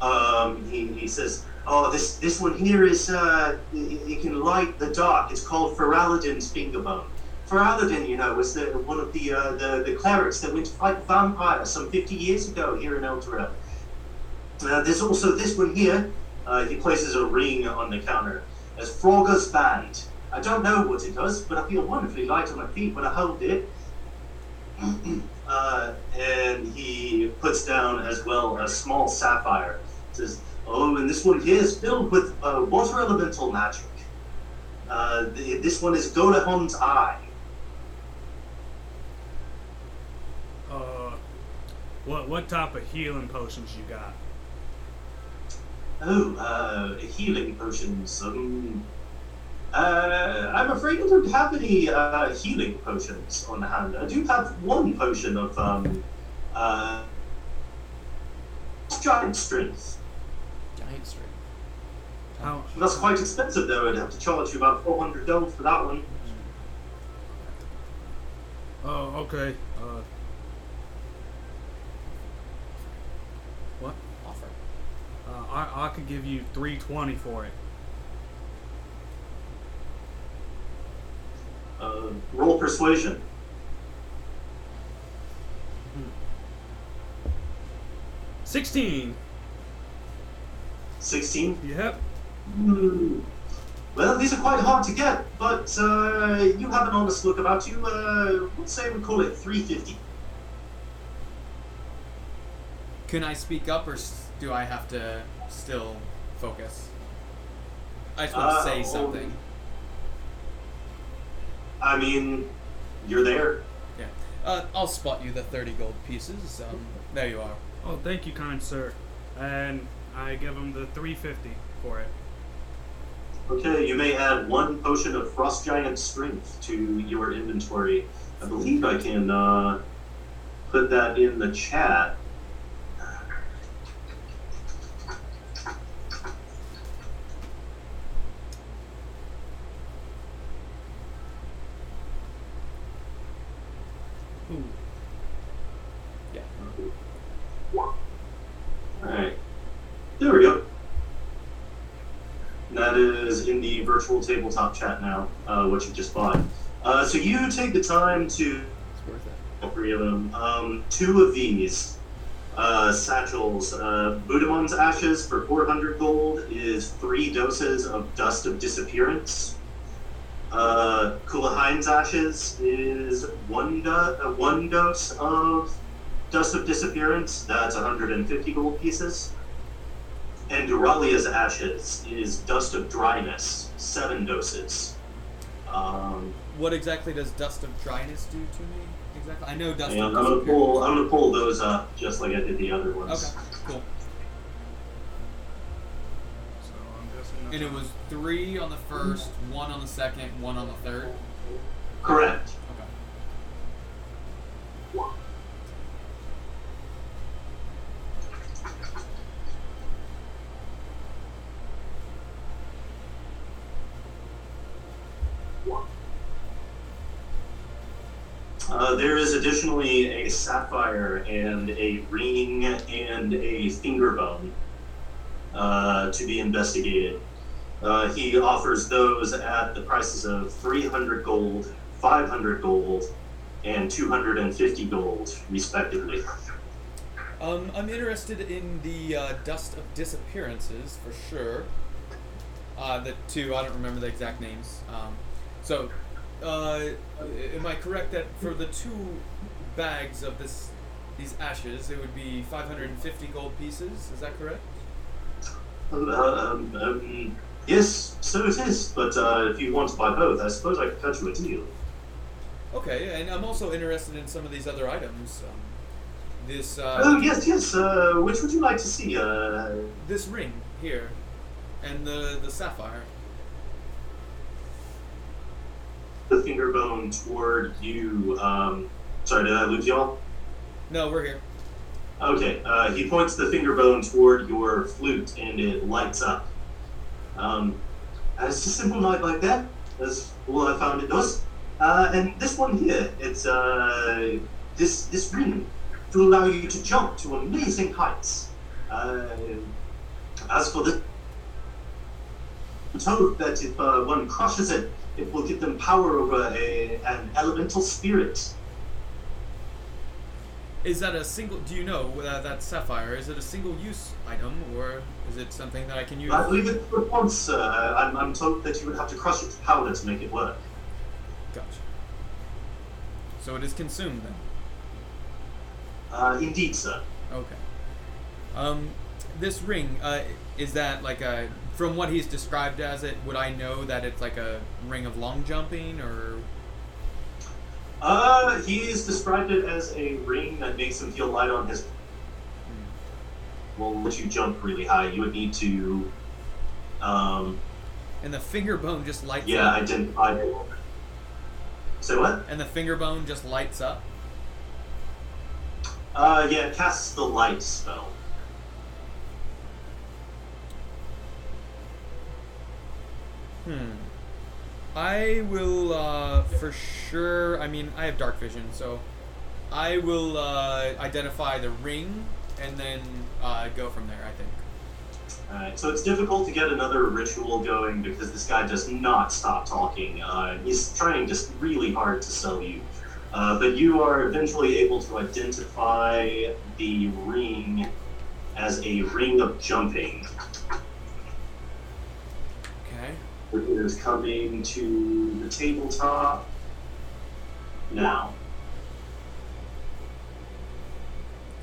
Um, he, he says, "Oh, this this one here is uh, it, it can light the dark. It's called Feralidan's finger bone. Feralidan, you know, was the one of the uh, the the clerics that went to fight vampires some 50 years ago here in Elturel. Uh, there's also this one here. Uh, he places a ring on the counter as Frogger's band. I don't know what it does, but I feel wonderfully light on my feet when I hold it. [clears throat] uh, and he puts down as well a small sapphire. Says, "Oh, and this one here is filled with uh, water elemental magic. Uh, the, this one is Godahon's eye. Uh, what what type of healing potions you got? Oh, uh, healing potions. Um, uh, I'm afraid I don't have any uh, healing potions on hand. I do have one potion of um, uh, giant strength. giant strength? How That's quite expensive, though. I'd have to charge you about 400 gold for that one. Oh, okay. Uh, what? Offer. Uh, I I could give you three twenty for it. Uh, roll persuasion. Sixteen. 16. Yep. Hmm. Well, these are quite hard to get, but uh, you have an honest look about you. Uh, let's say we call it 350. Can I speak up, or do I have to still focus? I just want to Uh, say oh. something. I mean, you're there. Yeah. Uh, I'll spot you the 30 gold pieces. Um, there you are. Oh, thank you, kind sir. And I give him the three fifty for it. Okay, you may add one potion of Frost Giant Strength to your inventory. I believe I can uh, put that in the chat. Ooh. Yeah. Alright. There we go. That is in the virtual tabletop chat now, uh, what you just bought. Uh, so you take the time to It's worth it. all three of them. Um, two of these uh, satchels. Uh, Budamon's Ashes for 400 gold is three doses of Dust of Disappearance. Uh, Kulahain's Ashes is one, do- uh, one dose of Dust of Disappearance. That's 150 gold pieces. And Duralia's Ashes is Dust of Dryness, seven doses. Um, What exactly does Dust of Dryness do to me? Exactly. I know Dust and of I'm gonna pull. I'm gonna pull those up just like I did the other ones. Okay, cool. So I'm guessing. And it was three on the first, one on the second, one on the third. Correct. Okay. Uh, there is additionally a sapphire and a ring and a finger bone uh, to be investigated. Uh, he offers those at the prices of 300 gold, 500 gold, and 250 gold, respectively. Um, I'm interested in the uh, Dust of Disappearances for sure. Uh, the two, I don't remember the exact names. Um, so, uh, am I correct that for the two bags of this these ashes, it would be 550 gold pieces? Is that correct? Um, um, um, yes, so it is. But uh, if you want to buy both, I suppose I could cut you a deal. Okay, and I'm also interested in some of these other items. Um, this uh, Oh yes, yes. Uh, which would you like to see? Uh, this ring here, and the the sapphire. The finger bone toward you. Um, sorry, did I lose y'all? No, we're here. Okay. Uh, he points the finger bone toward your flute, and it lights up. Um, and it's a simple night like that. That's all I found it does. Uh, and this one here, it's uh, this this ring to allow you to jump to amazing heights. Uh, as for the toad that if uh, one crushes it, it will give them power over a, an elemental spirit. Is that a single? Do you know uh, that sapphire? Is it a single-use item, or is it something that I can use? I believe it was once. Uh, I'm, I'm told that you would have to crush it to powder to make it work. Gotcha. So it is consumed then. Uh, indeed, sir. Okay. Um, this ring, uh, is that like a? From what he's described as it, would I know that it's like a ring of long jumping, or Uh, he's described it as a ring that makes him feel light on his. Will let you jump really high. You would need to, um, and the finger bone just lights yeah, up, identify it. Say what? and the finger bone just lights up. Uh, yeah, it casts the light spell. Hmm. I will, uh, for sure. I mean, I have dark vision, so I will uh, identify the ring and then uh, go from there. I think. Alright, so it's difficult to get another ritual going because this guy does not stop talking. Uh, he's trying just really hard to sell you. Uh, but you are eventually able to identify the ring as a ring of jumping. Is coming to the tabletop now.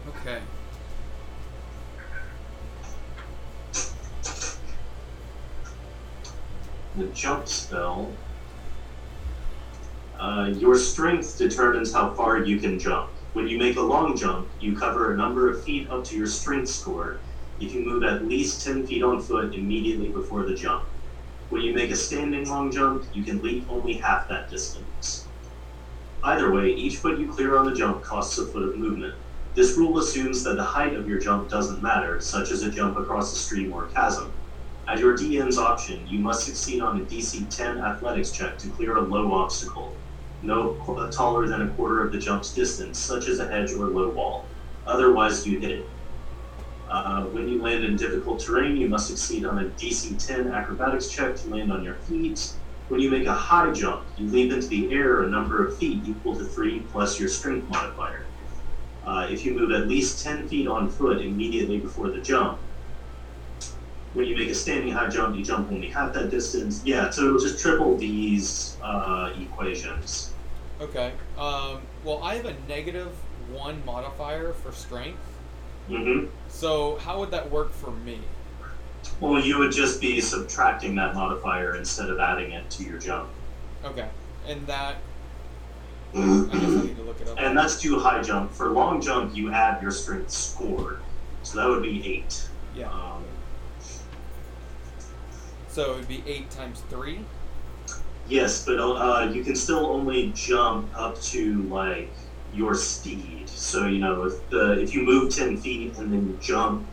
Okay. The jump spell. Uh, your strength determines how far you can jump. When you make a long jump, you cover a number of feet up to your strength score. You can move at least 10 feet on foot immediately before the jump. When you make a standing long jump, you can leap only half that distance. Either way, each foot you clear on the jump costs a foot of movement. This rule assumes that the height of your jump doesn't matter, such as a jump across a stream or chasm. At your DM's option, you must succeed on a DC 10 athletics check to clear a low obstacle, no taller than a quarter of the jump's distance, such as a hedge or low wall. Otherwise, you hit it. Uh, when you land in difficult terrain, you must succeed on a DC 10 acrobatics check to land on your feet. When you make a high jump, you leap into the air a number of feet equal to 3 plus your strength modifier. Uh, if you move at least 10 feet on foot immediately before the jump, when you make a standing high jump, you jump only half that distance. Yeah, so it'll just triple these uh, equations. Okay. Um, well, I have a negative one modifier for strength. Hmm So how would that work for me? Well, you would just be subtracting that modifier instead of adding it to your jump. Okay. And that. I guess I need to look it up. And that's too high jump. For long jump, you add your strength score. So that would be 8. yeah. Um, So it would be eight times three. yes, but uh, you can still only jump up to like your speed. So you know, if the if you move ten feet and then you jump,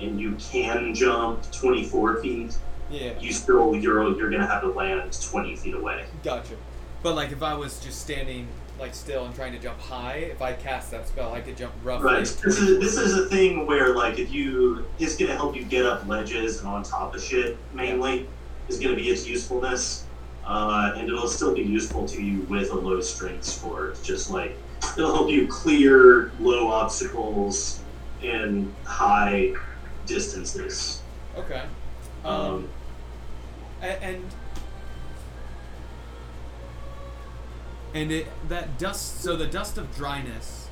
and you can jump twenty four feet, Yeah. you still you're you're gonna have to land twenty feet away. Gotcha. But like if I was just standing like still and trying to jump high, if I cast that spell, I could jump roughly. Right. This is this is a thing where like if you it's gonna help you get up ledges and on top of shit mainly is gonna be its usefulness. Uh, and it'll still be useful to you with a low strength score. It's just like it'll help you clear low obstacles and high distances. Okay. Um, Um, and and it that dust. So the dust of dryness.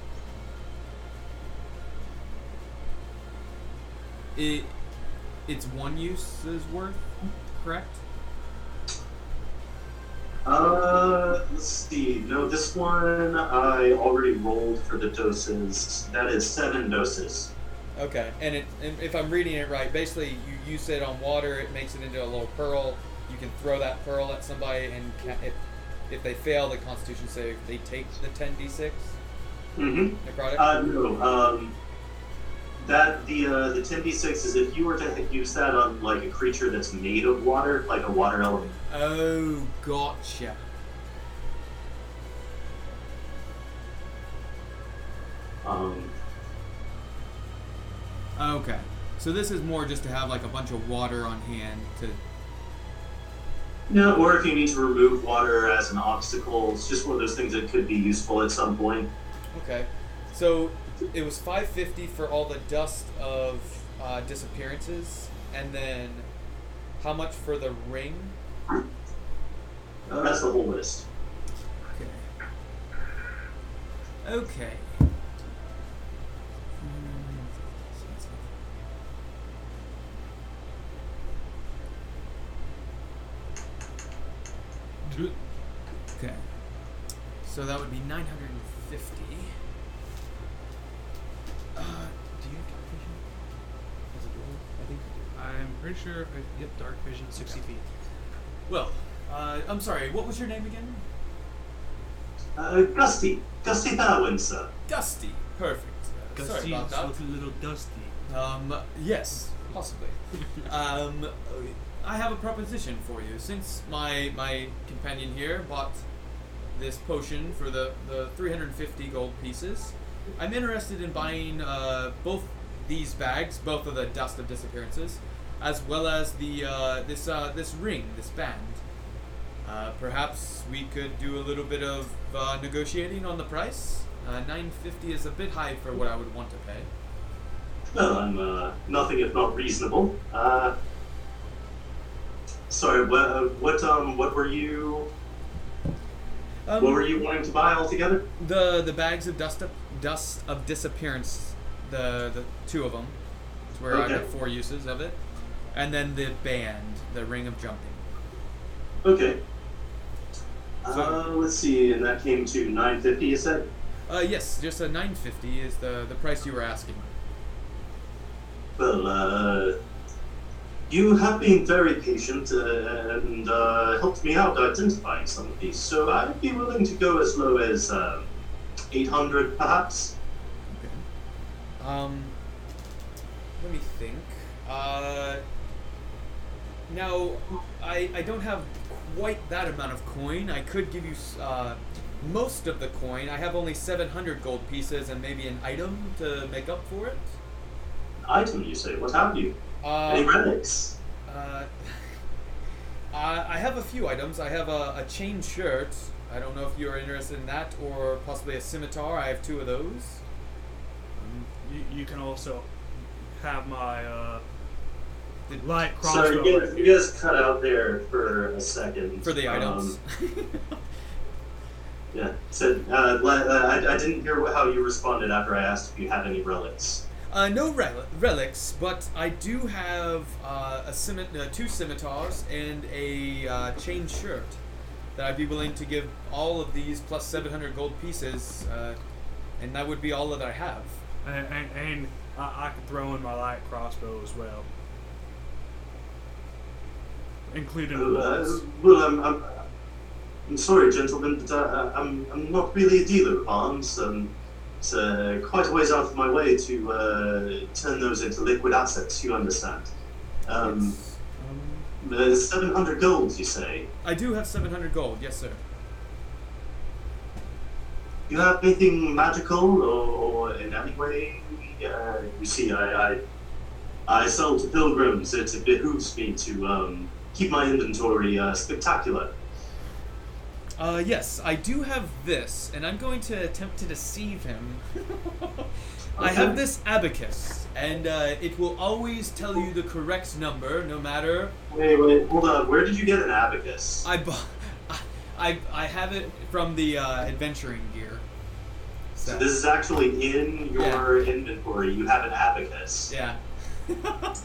It it's one use's worth, correct? Uh, let's see. No, this one I already rolled for the doses. That is seven doses. Okay, and, it, and if I'm reading it right, basically you use it on water, it makes it into a little pearl. You can throw that pearl at somebody, and ca- if, if they fail the Constitution save, they take the 10d6 Mm-hmm. necrotic. Uh, no. Um, that the uh, the ten d six is if you were to use that on like a creature that's made of water, like a water element. oh, gotcha. Um, Okay, so this is more just to have like a bunch of water on hand to. yeah, or if you need to remove water as an obstacle, it's just one of those things that could be useful at some point. Okay, so it was 550 for all the dust of uh, disappearances, and then how much for the ring? Uh, that's the whole list. Okay. Okay. Okay. So that would be 950. Uh, do you have dark vision? As a dwarf? I think you do. I'm pretty sure I get dark vision 60 feet. Well, uh, I'm sorry, what was your name again? Uh, Gusty, Gusty Thalwin, sir. Dusty. Perfect. Uh, sorry Gusty about that. looks a little dusty. Um, yes, possibly. [laughs] um, I have a proposition for you. Since my my companion here bought this potion for the, the 350 gold pieces, I'm interested in buying uh, both these bags, both of the dust of disappearances, as well as the uh, this uh, this ring, this band. Uh, perhaps we could do a little bit of uh, negotiating on the price. Uh, 950 is a bit high for what I would want to pay. Well, I'm uh, nothing if not reasonable. Uh, sorry, what, what um, what were you, Um, what were you wanting to buy altogether? The the bags of dust of, dust of disappearance, the the two of them, where I Okay. got four uses of it, and then the band, the ring of jumping. Okay. So- uh, let's see, and that came to 950, you said? Uh, yes, just a 950 is the the price you were asking. Well, uh, you have been very patient uh, and uh, helped me out identifying some of these, so I'd be willing to go as low as uh, 800 perhaps. Okay. Um, let me think. Uh, now, I I don't have quite that amount of coin. I could give you uh, most of the coin. I have only 700 gold pieces and maybe an item to make up for it. item, you say? What have you? Uh, Any relics? Uh, [laughs] I I have a few items. I have a, a chain shirt. I don't know if you're interested in that, or possibly a scimitar. I have two of those. Um, you, you can also have my uh, Did- light So crossbow. you guys, you guys cut out there for a second. For the Um, items. [laughs] yeah. So uh, uh, I, I didn't hear how you responded after I asked if you had any relics. uh, no rel- relics, but I do have uh, a scimi- uh, two scimitars and a uh, chain shirt that I'd be willing to give all of these plus 700 gold pieces, uh, and that would be all that I have. and, and, and I, I can throw in my light crossbow as well, including the Uh, well, I'm, I'm, I'm sorry, gentlemen, but uh, I'm, I'm not really a dealer of arms. Um, it's uh, quite a ways out of my way to uh, turn those into liquid assets, you understand. Um, It's, um, the 700 gold, you say? I do have 700 gold, yes, sir. Do You have anything magical or, or in any way? Uh, you see, I, I, I sell to pilgrims. It, it behooves me to um, keep my inventory uh, spectacular. Uh, yes, I do have this, and I'm going to attempt to deceive him. [laughs] I have this abacus, and uh, it will always tell you the correct number, no matter. Wait, wait, hold on. Where did you get an abacus? I, bu- [laughs] I, I have it from the uh, adventuring gear. So So, this is actually in your inventory. You have an abacus. yeah. [laughs]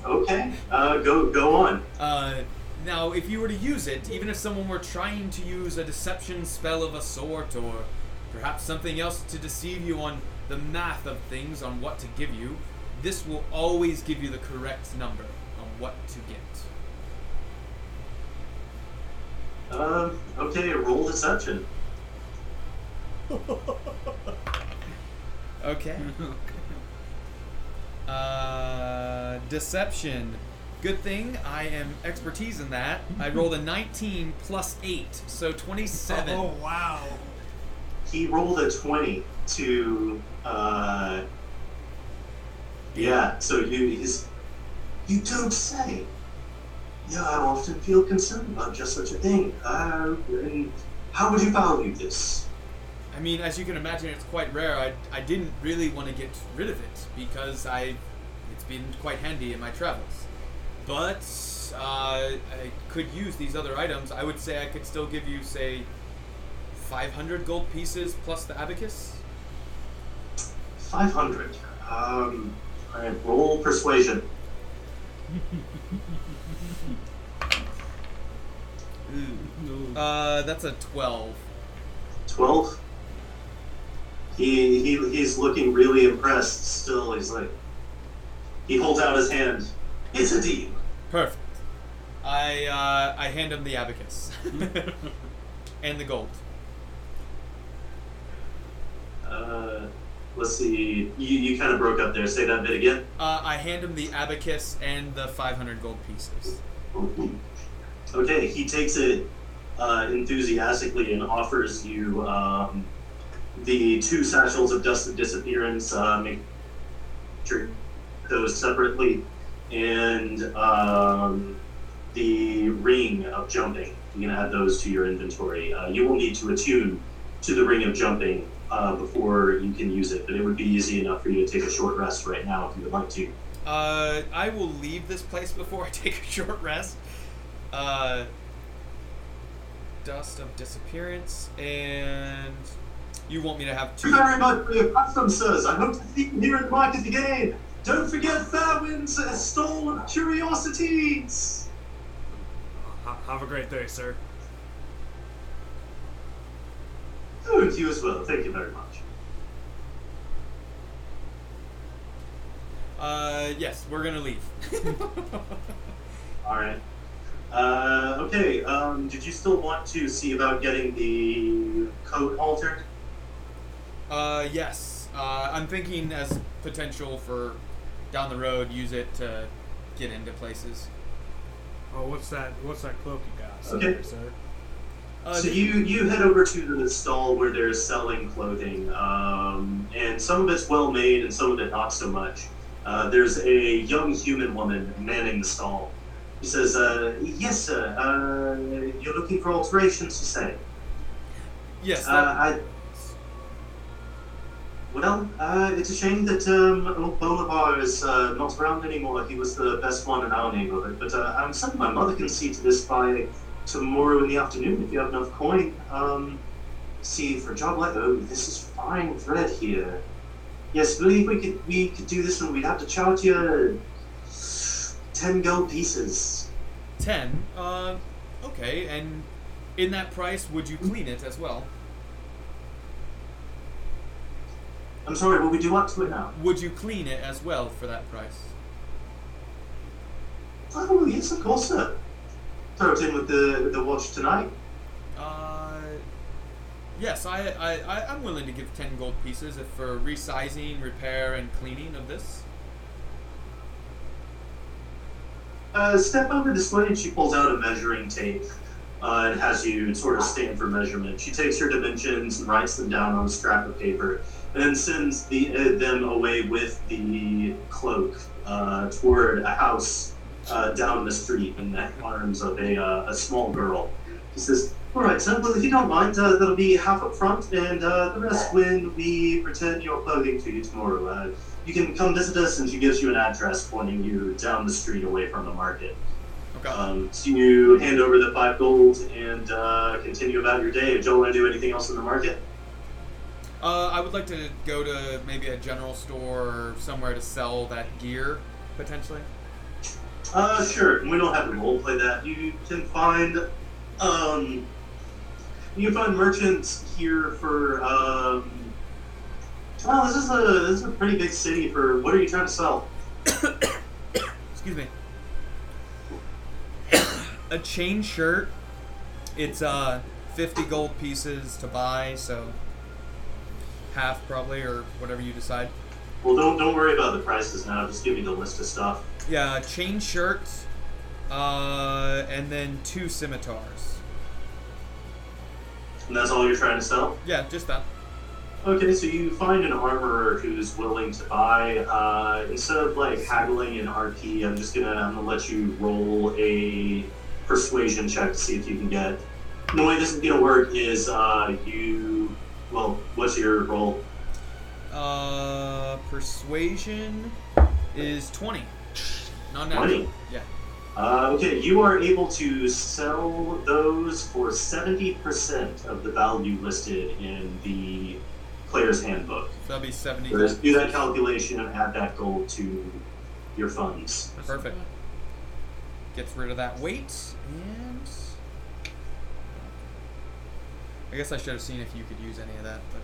Okay. Uh, go go on. Uh, now, if you were to use it, even if someone were trying to use a deception spell of a sort, or perhaps something else to deceive you on the math of things, on what to give you, this will always give you the correct number on what to get. Um. Okay. Roll deception. [laughs] Okay. [laughs] Uh, deception. Good thing I am expertise in that. I rolled a 19 plus 8, so 27. Oh wow! He rolled a twenty to. Uh, yeah. So you. You don't say. Yeah, I often feel concerned about just such a thing. Uh, and how would you value this? I mean, as you can imagine, it's quite rare. I, I didn't really want to get rid of it because I it's been quite handy in my travels. But uh, I could use these other items. I would say I could still give you, say, 500 gold pieces plus the abacus. Five hundred. Um. All right. Roll persuasion. [laughs] Uh, that's a 12. 12 he, he he's looking really impressed still he's like he holds out his hand it's a deal Perfect. I uh, I hand him the abacus [laughs] and the gold. Uh, let's see. You, you kind of broke up there. Say that bit again. Uh, I hand him the abacus and the 500 gold pieces. okay he takes it uh, enthusiastically and offers you um, the two satchels of dust of disappearance uh, make sure those separately and um, the ring of jumping. You can add those to your inventory. Uh, you will need to attune to the ring of jumping uh, before you can use it but it would be easy enough for you to take a short rest right now if you would like to Uh, I will leave this place before [laughs] I take a short rest. Uh, dust of disappearance, and you want me to have Thank you two? very much for your custom, sirs. I hope to see you here at the market again. Don't forget Fairwind's uh, stall of curiosities. Have a great day, sir. Oh, and you as well. Thank you very much. Uh, yes, we're gonna leave. [laughs] All right. Uh, okay. Um, did you still want to see about getting the coat altered? uh, yes. Uh, I'm thinking as potential for down the road, use it to get into places. Oh, what's that? What's that cloak you got, Okay. sir? Uh, so you you head over to the stall where they're selling clothing, um, and some of it's well made and some of it not so much. Uh, there's a young human woman manning the stall. He says, uh, "Yes, sir. Uh, you're looking for alterations, you say?" Yes. Uh, I. Well, uh, it's a shame that um, Bolivar is uh, not around anymore. He was the best one in our neighborhood. But uh, I'm certain my mother can see to this by tomorrow in the afternoon if you have enough coin. Um, see, for a job like oh, this is fine thread here. Yes, believe we could we could do this, and we'd have to charge you ten gold pieces. ten. Uh, okay. And in that price, would you clean it as well? I'm sorry, will we do up to it now? Would you clean it as well for that price? Oh yes, of course, sir. Throw it in with the the watch tonight. Uh, yes, I, I, I, I'm willing to give 10 gold pieces if for resizing, repair, and cleaning of this. Uh, step over this way, and she pulls out a measuring tape uh, and has you sort of stand for measurement. She takes her dimensions and writes them down on a scrap of paper, and then sends the uh, them away with the cloak uh, toward a house uh, down the street in the arms of a, uh, a small girl. She says, "All right, son. Well, if you don't mind, uh, that'll be half up front, and uh, the rest when we return your clothing to you tomorrow. Uh, you can come visit us." And she gives you an address pointing you down the street away from the market. Okay. Um, so you hand over the five gold and uh, continue about your day. Joe, want to do anything else in the market? Uh, I would like to go to maybe a general store or somewhere to sell that gear, potentially. Uh, sure. We don't have to role play that. You can find, um, you can find merchants here for. Um, well, this is a this is a pretty big city for. What are you trying to sell? [coughs] Excuse me. [coughs] a chain shirt. It's uh 50 gold pieces to buy, so half probably or whatever you decide. Well, don't don't worry about the prices now. Just give me the list of stuff. Yeah, chain shirt, uh, and then two scimitars. And that's all you're trying to sell. Yeah, just that. Okay, so you find an armorer who's willing to buy. Uh, instead of like haggling in RP, I'm just gonna I'm gonna let you roll a persuasion check to see if you can get. The way this is gonna work is uh, you. Well, what's your roll? Uh, persuasion is 20. Not natural. 20? Yeah. Uh, okay, you are able to sell those for 70% of the value listed in the player's handbook. So that'd be 70 So just do that calculation and add that gold to your funds. Perfect. Gets rid of that weight, and. I guess I should have seen if you could use any of that, but.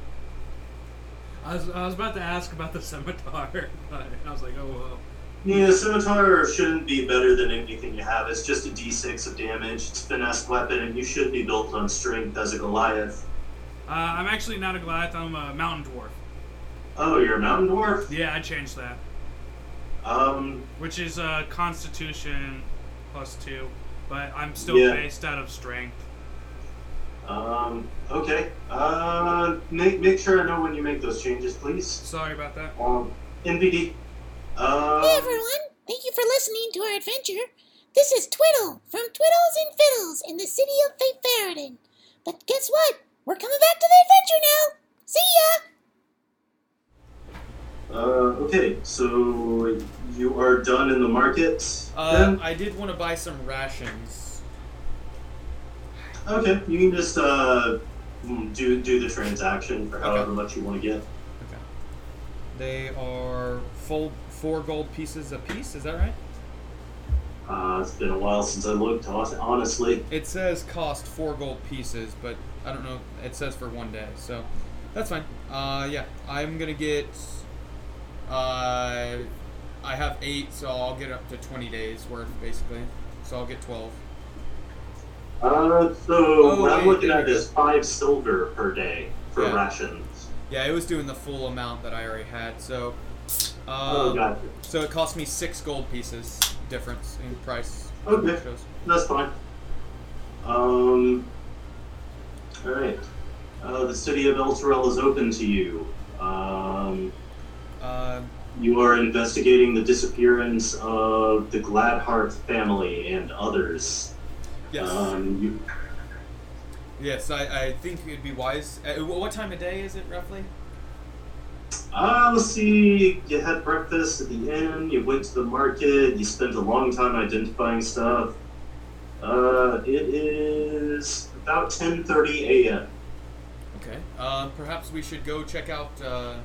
I was, I was about to ask about the [laughs] scimitar, but I was like, oh well. Yeah, scimitar shouldn't be better than anything you have. It's just a d6 of damage. It's a finesse weapon, and you should be built on strength as a Goliath. Uh, I'm actually not a Goliath. I'm a mountain dwarf. Oh, you're a mountain dwarf. Yeah, I changed that, Um, which is uh, Constitution plus two, but I'm still Yeah. based out of strength. Um, okay. Uh, make make sure I know when you make those changes, please. Sorry about that. Um, NVD. Uh, Hey everyone, thank you for listening to our adventure. This is Twiddle from Twiddles and Fiddles in the city of Fate Faradin. But guess what? We're coming back to the adventure now. See ya! uh, okay. So you are done in the market. Uh, then? I did want to buy some rations. Okay, you can just uh, mm, do do the transaction for however much you want to get. Okay. They are full four gold pieces a piece. Is that right? Uh, it's been a while since I looked, honestly. It says cost four gold pieces, but I don't know. It says for one day, so that's fine. Uh, yeah, I'm gonna get. Uh, I have eight, so I'll get up to twenty days worth, basically. So I'll get twelve. Uh, so Oh, I'm wait, looking at this five silver per day for Yeah. rations. Yeah, it was doing the full amount that I already had, so. oh, Um, gotcha. So it cost me six gold pieces difference in price. Okay. That's fine. Um, alright. Uh, the city of Elturel is open to you. Um, Uh, You are investigating the disappearance of the Gladheart family and others. Yes. Um, you, yes, I, I think it'd be wise. Uh, what time of day is it roughly? Uh, let's see. You had breakfast at the inn. You went to the market. You spent a long time identifying stuff. Uh, it is about 10:30 a.m. Okay. Uh, perhaps we should go check out. Uh,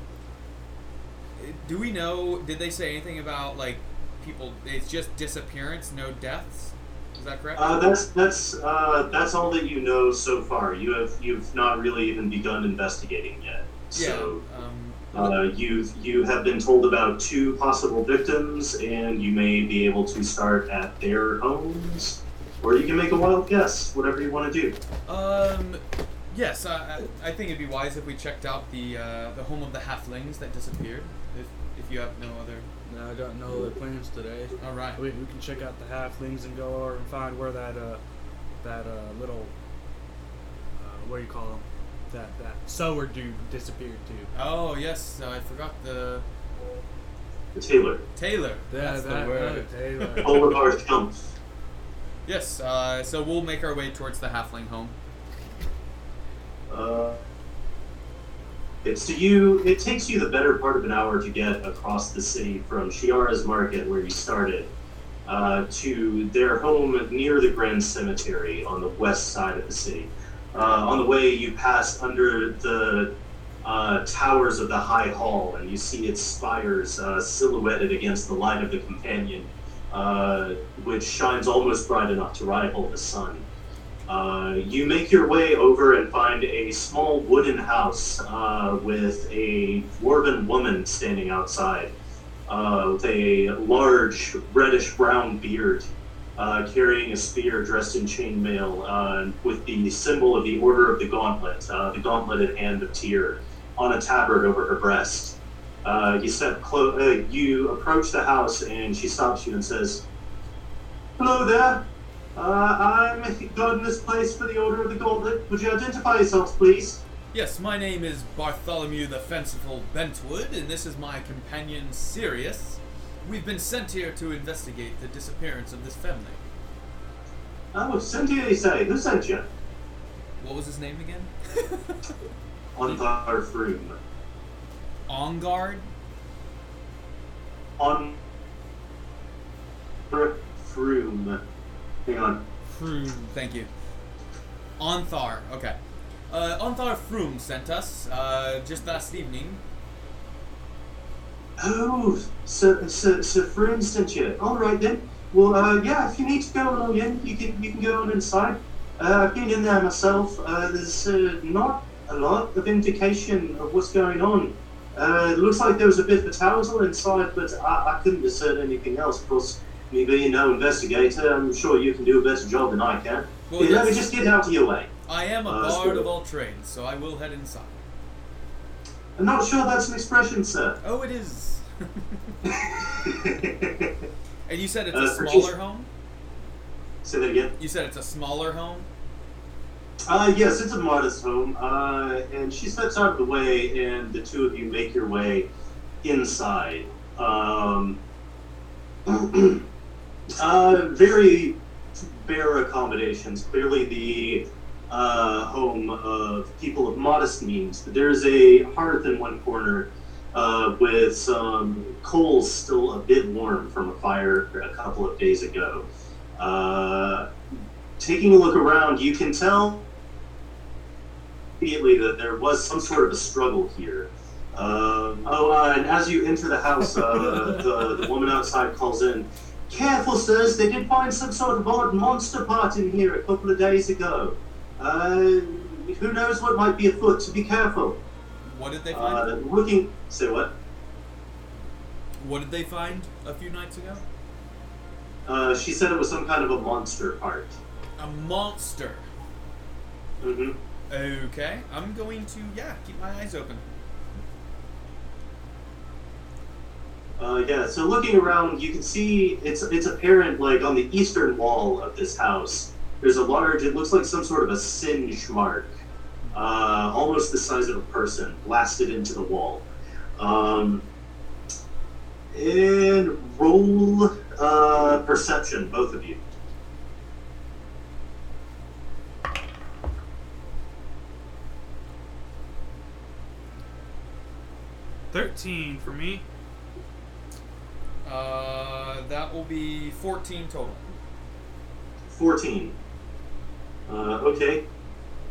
do we know? Did they say anything about like people? It's just disappearance, no deaths. Is that correct? Uh, that's that's uh, that's all that you know so far. You have you've not really even begun investigating yet. yeah. So Um, uh, you've you have been told about two possible victims, and you may be able to start at their homes, or you can make a wild guess. Whatever you want to do. Um, yes, I, I I think it'd be wise if we checked out the uh, the home of the halflings that disappeared. If if you have no other. No, I got no other plans today. All right. We, we can check out the halflings and go over and find where that uh that uh little uh, what do you call them that that sower dude disappeared to. Oh yes, I forgot the Taylor, Taylor. Yeah, That's that the word. Taylor. Oliver Kemp. Yes. Uh, so we'll make our way towards the halfling home. Uh, it's to you. It takes you the better part of an hour to get across the city from Shiara's Market, where you started, uh, to their home near the Grand Cemetery on the west side of the city. Uh, on the way, you pass under the uh, towers of the High Hall, and you see its spires uh, silhouetted against the light of the companion, uh, which shines almost bright enough to rival the sun. Uh, you make your way over and find a small wooden house uh, with a dwarven woman standing outside uh, with a large reddish brown beard, uh, carrying a spear dressed in chainmail uh, with the symbol of the Order of the Gauntlet, the gauntleted hand of Tyr, on a tabard over her breast. You step you approach the house and she stops you and says, "Hello there. Uh, I'm guarding this place for the Order of the Gauntlet. Would you identify yourselves, please?" Yes, my name is Bartholomew the Fanciful Bentwood, and this is my companion Sirius. We've been sent here to investigate the disappearance of this family. Oh, sent here, you say. Who sent you? What was his name again? Ontharr [laughs] Frume. On guard. On. Frume. Hang. Frume. Thank you. Ontharr. Okay. Uh, Ontharr Frume sent us uh, just last evening. Oh, so, so, so Frume sent you. All right then. Well, uh, yeah. If you need to go on in, you can you can go on inside. Uh, I've been in there myself. Uh, there's uh, not a lot of indication of what's going on. Uh, it looks like there was a bit of a tower inside, but I, I couldn't discern anything else. Of course, me being no investigator, I'm sure you can do a better job than I can. Well, let me just get out of your way. I am a Uh, bard of all trades, so I will head inside. I'm not sure that's an expression, sir. Oh, it is. [laughs] and you said it's Uh, a smaller just- home. Say that again. You said it's a smaller home. Uh, yes, it's a modest home. Uh, and she steps out of the way, and the two of you make your way inside. Um, [clears throat] uh, very bare accommodations. Clearly, the uh, home of people of modest means. But there's a hearth in one corner uh, with some coals still a bit warm from a fire a couple of days ago. Uh, taking a look around, you can tell immediately that there was some sort of a struggle here. Um, oh, uh, and as you enter the house, uh, the, the woman outside calls in, Careful, sirs, they did find some sort of odd monster part in here a couple of days ago. Uh, who knows what might be afoot, so be careful. What did they find? Uh, looking, say what? what did they find a few nights ago? Uh, she said it was some kind of a monster part. A monster. hmm Okay, I'm going to yeah keep my eyes open. Uh, yeah, so looking around, you can see it's it's apparent like on the eastern wall of this house, there's a large. It looks like some sort of a singe mark, uh, almost the size of a person, blasted into the wall. Um, And roll uh, perception, both of you. Thirteen for me. Uh, that will be 14 total. 14. Uh, okay.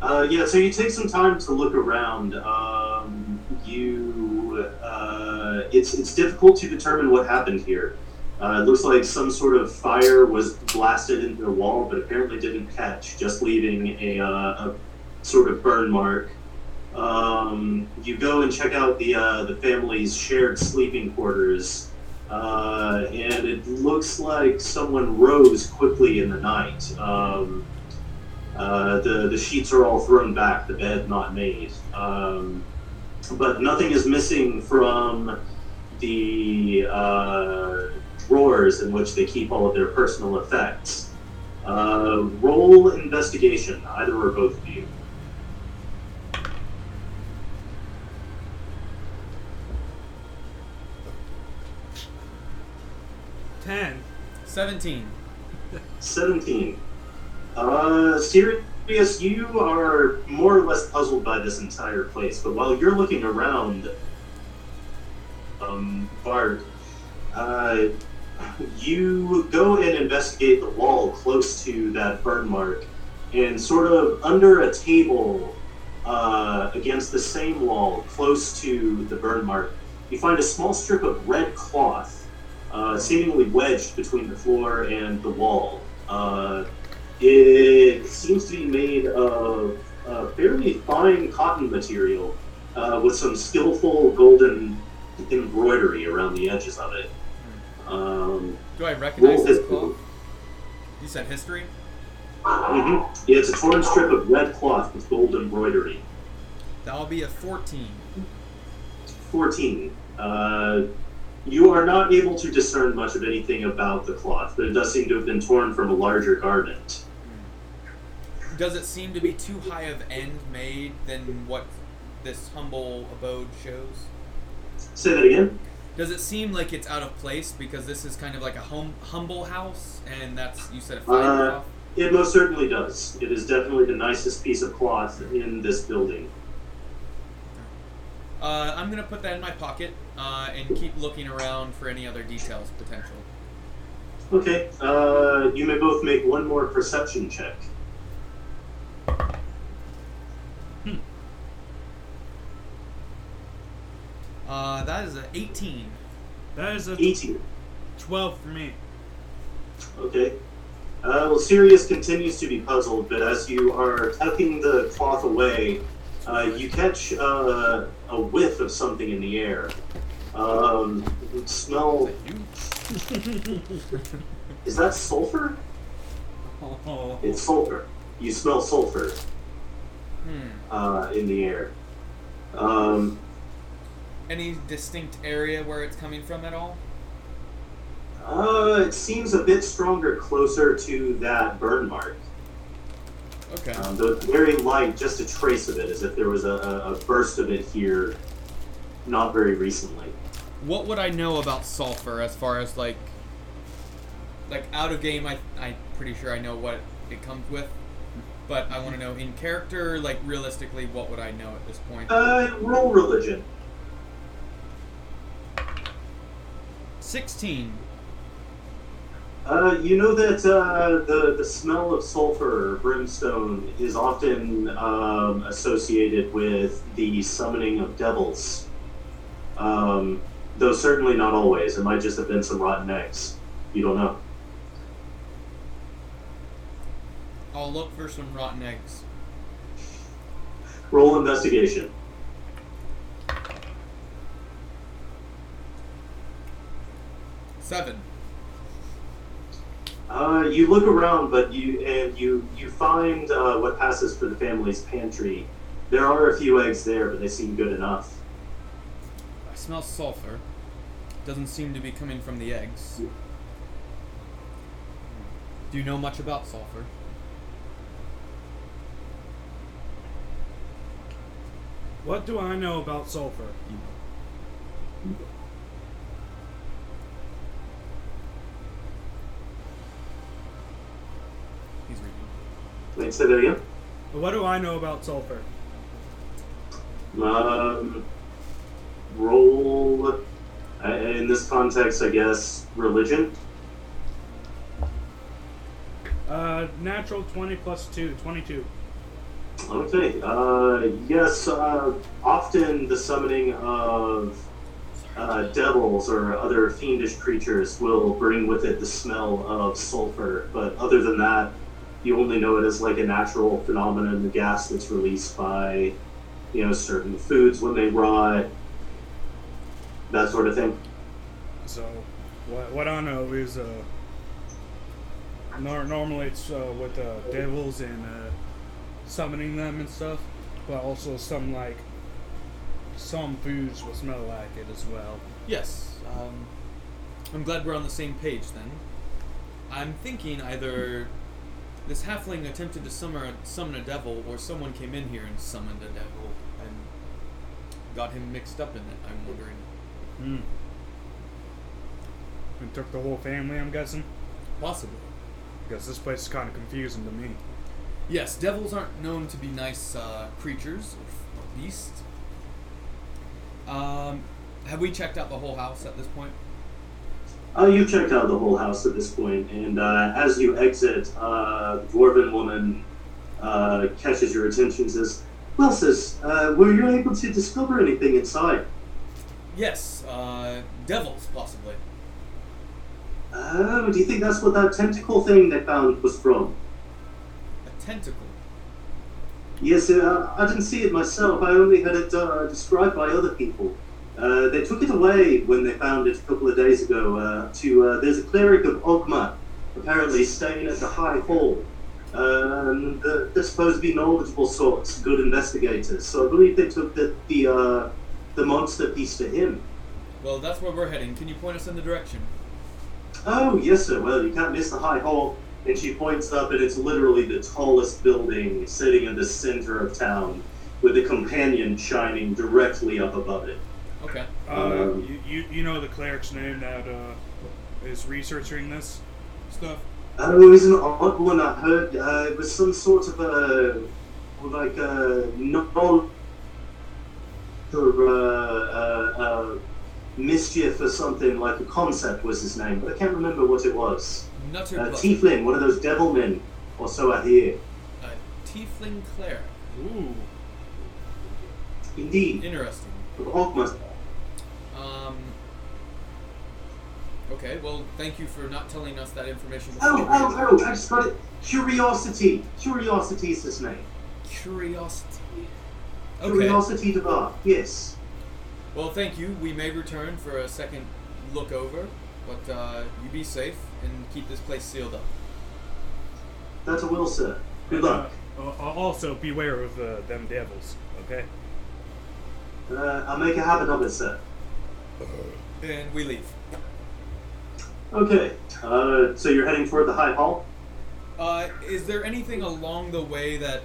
Uh, yeah, so you take some time to look around. Um, you, uh, it's it's difficult to determine what happened here. Uh, it looks like some sort of fire was blasted into the wall, but apparently didn't catch, just leaving a, uh, a sort of burn mark. Um, you go and check out the uh, the family's shared sleeping quarters, uh, and it looks like someone rose quickly in the night. Um, uh, the the sheets are all thrown back, the bed not made, um, but nothing is missing from the uh, drawers in which they keep all of their personal effects. Uh, roll investigation, either or both of you. Ten. 17. 17. Uh, Sirius, you are more or less puzzled by this entire place, but while you're looking around, um, Bart, uh, you go and investigate the wall close to that burn mark, and sort of under a table uh, against the same wall close to the burn mark, you find a small strip of red cloth uh, seemingly wedged between the floor and the wall. Uh, it seems to be made of uh, fairly fine cotton material uh, with some skillful golden embroidery around the edges of it. Um, Do I recognize this cloth? You said history? mhm. Yeah, it's a torn strip of red cloth with gold embroidery. That'll be a 14. 14. You are not able to discern much of anything about the cloth, but it does seem to have been torn from a larger garment. Does it seem to be too high of end made than what this humble abode shows? Say that again? Does it seem like it's out of place because this is kind of like a hum- humble house and that's, you said a fine Uh. It most certainly does. It is definitely the nicest piece of cloth in this building. Uh, I'm gonna put that in my pocket uh, and keep looking around for any other details potential. Okay, uh, you may both make one more perception check. Uh, that is a 18. That is a 18. twelve for me. Okay. Uh, well, Sirius continues to be puzzled, but as you are tucking the cloth away, uh, you catch uh, a whiff of something in the air. Um, you smell. [laughs] Is that sulfur? Oh. It's sulfur. You smell sulfur Hmm. uh, in the air. Um, Any distinct area where it's coming from at all? uh, it seems a bit stronger closer to that burn mark. Okay. Um, though very light, just a trace of it, as if there was a, a burst of it here not very recently. What would I know about sulfur as far as like, like out of game? I I'm pretty sure I know what it comes with, but I want to know in character, like realistically, what would I know at this point? Uh, roll religion. Sixteen. Uh, you know that uh, the the smell of sulfur or brimstone is often um, associated with the summoning of devils. Um, though certainly not always. It might just have been some rotten eggs. You don't know. I'll look for some rotten eggs. Roll investigation. Seven. Uh, you look around, but you and you you find uh, what passes for the family's pantry. There are a few eggs there, but they seem good enough. I smell sulfur doesn't seem to be coming from the eggs. Do you know much about sulfur? What do I know about sulfur? He's reading. Wait, say that again? What do I know about sulfur? Um, roll uh, in this context, I guess religion. Uh, natural 20 plus 2, 22. Okay. Uh, yes. Uh, often the summoning of uh, devils or other fiendish creatures will bring with it the smell of sulfur. But other than that, you only know it as like a natural phenomenon, the gas that's released by, you know, certain foods when they rot, that sort of thing. So, what, what I know is, uh, nor- normally it's uh, with uh, devils and uh, summoning them and stuff, but also some like some foods will smell like it as well. Yes. Um, I'm glad we're on the same page then. I'm thinking either this halfling attempted to summon summon a devil, or someone came in here and summoned a devil and got him mixed up in it. I'm wondering. Hmm. And took the whole family, I'm guessing, Possibly. because this place is kind of confusing to me. Yes, devils aren't known to be nice uh, creatures or, or beasts. Um, have we checked out the whole house at this point? Uh, you've checked out the whole house at this point, and uh, as you exit, uh, the dwarven woman uh, catches your attention and says, Well, sis, uh, were you able to discover anything inside? Yes, uh, devils possibly. Oh, do you think that's what that tentacle thing they found was from? A tentacle. Yes, uh, I didn't see it myself. I only had it uh, described by other people. Uh, they took it away when they found it a couple of days ago. Uh, to uh, there's a cleric of Ogma, apparently staying at the High Hall. Um, they're, they're supposed to be knowledgeable sorts, good investigators. So I believe they took the the, uh, the monster piece to him. Well, that's where we're heading. Can you point us in the direction? Oh yes, sir. Well, you can't miss the High Hall. And she points up, and it's literally the tallest building sitting in the center of town, with a companion shining directly up above it. Okay. Uh, Um, you, you you know the cleric's name that uh, is researching this stuff. Oh, it was an odd one I heard. Uh, it was some sort of a, like a non or uh, uh, uh, mischief or something, like a concept was his name, but I can't remember what it was. Nutter Uh, Tiefling, one of those devil men, or so I hear. A tiefling cleric. Ooh. Indeed, Interesting. of Ogma. Um. Okay. Well, thank you for not telling us that information. Oh, oh, oh, I just got it. Curiosity. Curiosity is his name. Curiosity. Okay. Curiosity Devar, yes. Well, thank you. We may return for a second look over, but uh, you be safe and keep this place sealed up. That's a will, sir. Good luck. Uh, uh, also, beware of uh, them devils. Okay. Uh, I'll make a habit of it, sir. And we leave. Okay, uh, so you're heading toward the High Hall? Uh, is there anything along the way that,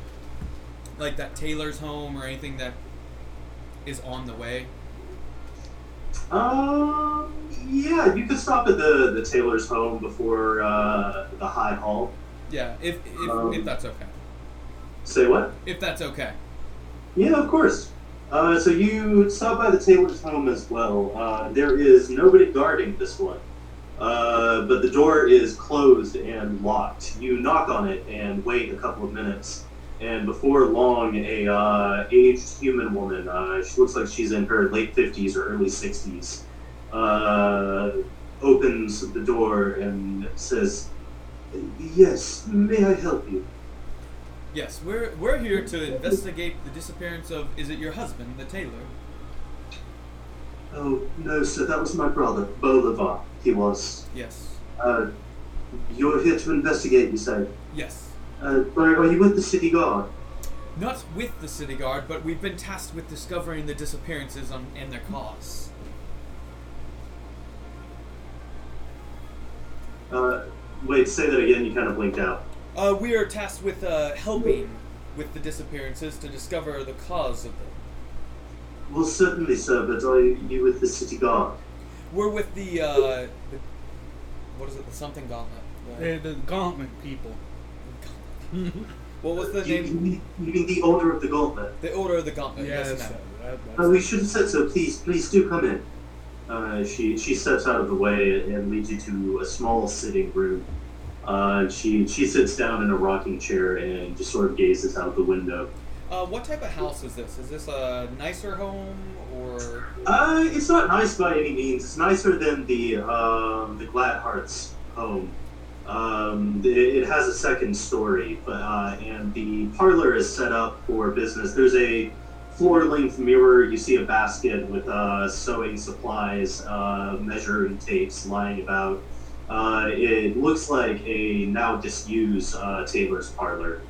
like that tailor's home or anything that is on the way? Um, yeah, you could stop at the, the tailor's home before uh, the High Hall. Yeah, if if, Um, if that's okay. Say what? If that's okay. Yeah, of course. Uh, so you stop by the tailor's home as well. Uh, there is nobody guarding this one, uh, but the door is closed and locked. You knock on it and wait a couple of minutes, and before long, a uh, aged human woman, uh, she looks like she's in her late fifties or early sixties, uh, opens the door and says, "Yes, may I help you?" Yes, we're we're here to investigate the disappearance of. Is it your husband, the tailor? Oh no, sir, that was my brother, Bolivar. He was. Yes. Uh, you're here to investigate, you say? Yes. Uh, are are you with the city guard? Not with the city guard, but we've been tasked with discovering the disappearances on, and their cause. Uh, wait, say that again. You kind of blinked out. Uh, we are tasked with uh, helping with the disappearances to discover the cause of them. Well, certainly, sir, but are you with the city guard? We're with the, uh, the what is it? The something gauntlet. The- The, the gauntlet people. [laughs] What was the You, name? you mean- the Order of the Gauntlet? The Order of the Gauntlet. Yeah, yes, that's, ma'am. that, Uh, we should have said so. Please, please do come in. Uh, she she steps out of the way and leads you to a small sitting room. Uh, she she sits down in a rocking chair and just sort of gazes out the window. Uh, what type of house is this? Is this a nicer home or? Uh, it's not nice by any means. It's nicer than the um, the Gladhearts home. Um, it, it has a second story, but uh, and the parlor is set up for business. There's a floor-length mirror. You see a basket with uh, sewing supplies, uh, measuring tapes lying about. Uh, it looks like a now disused uh, tailor's parlor.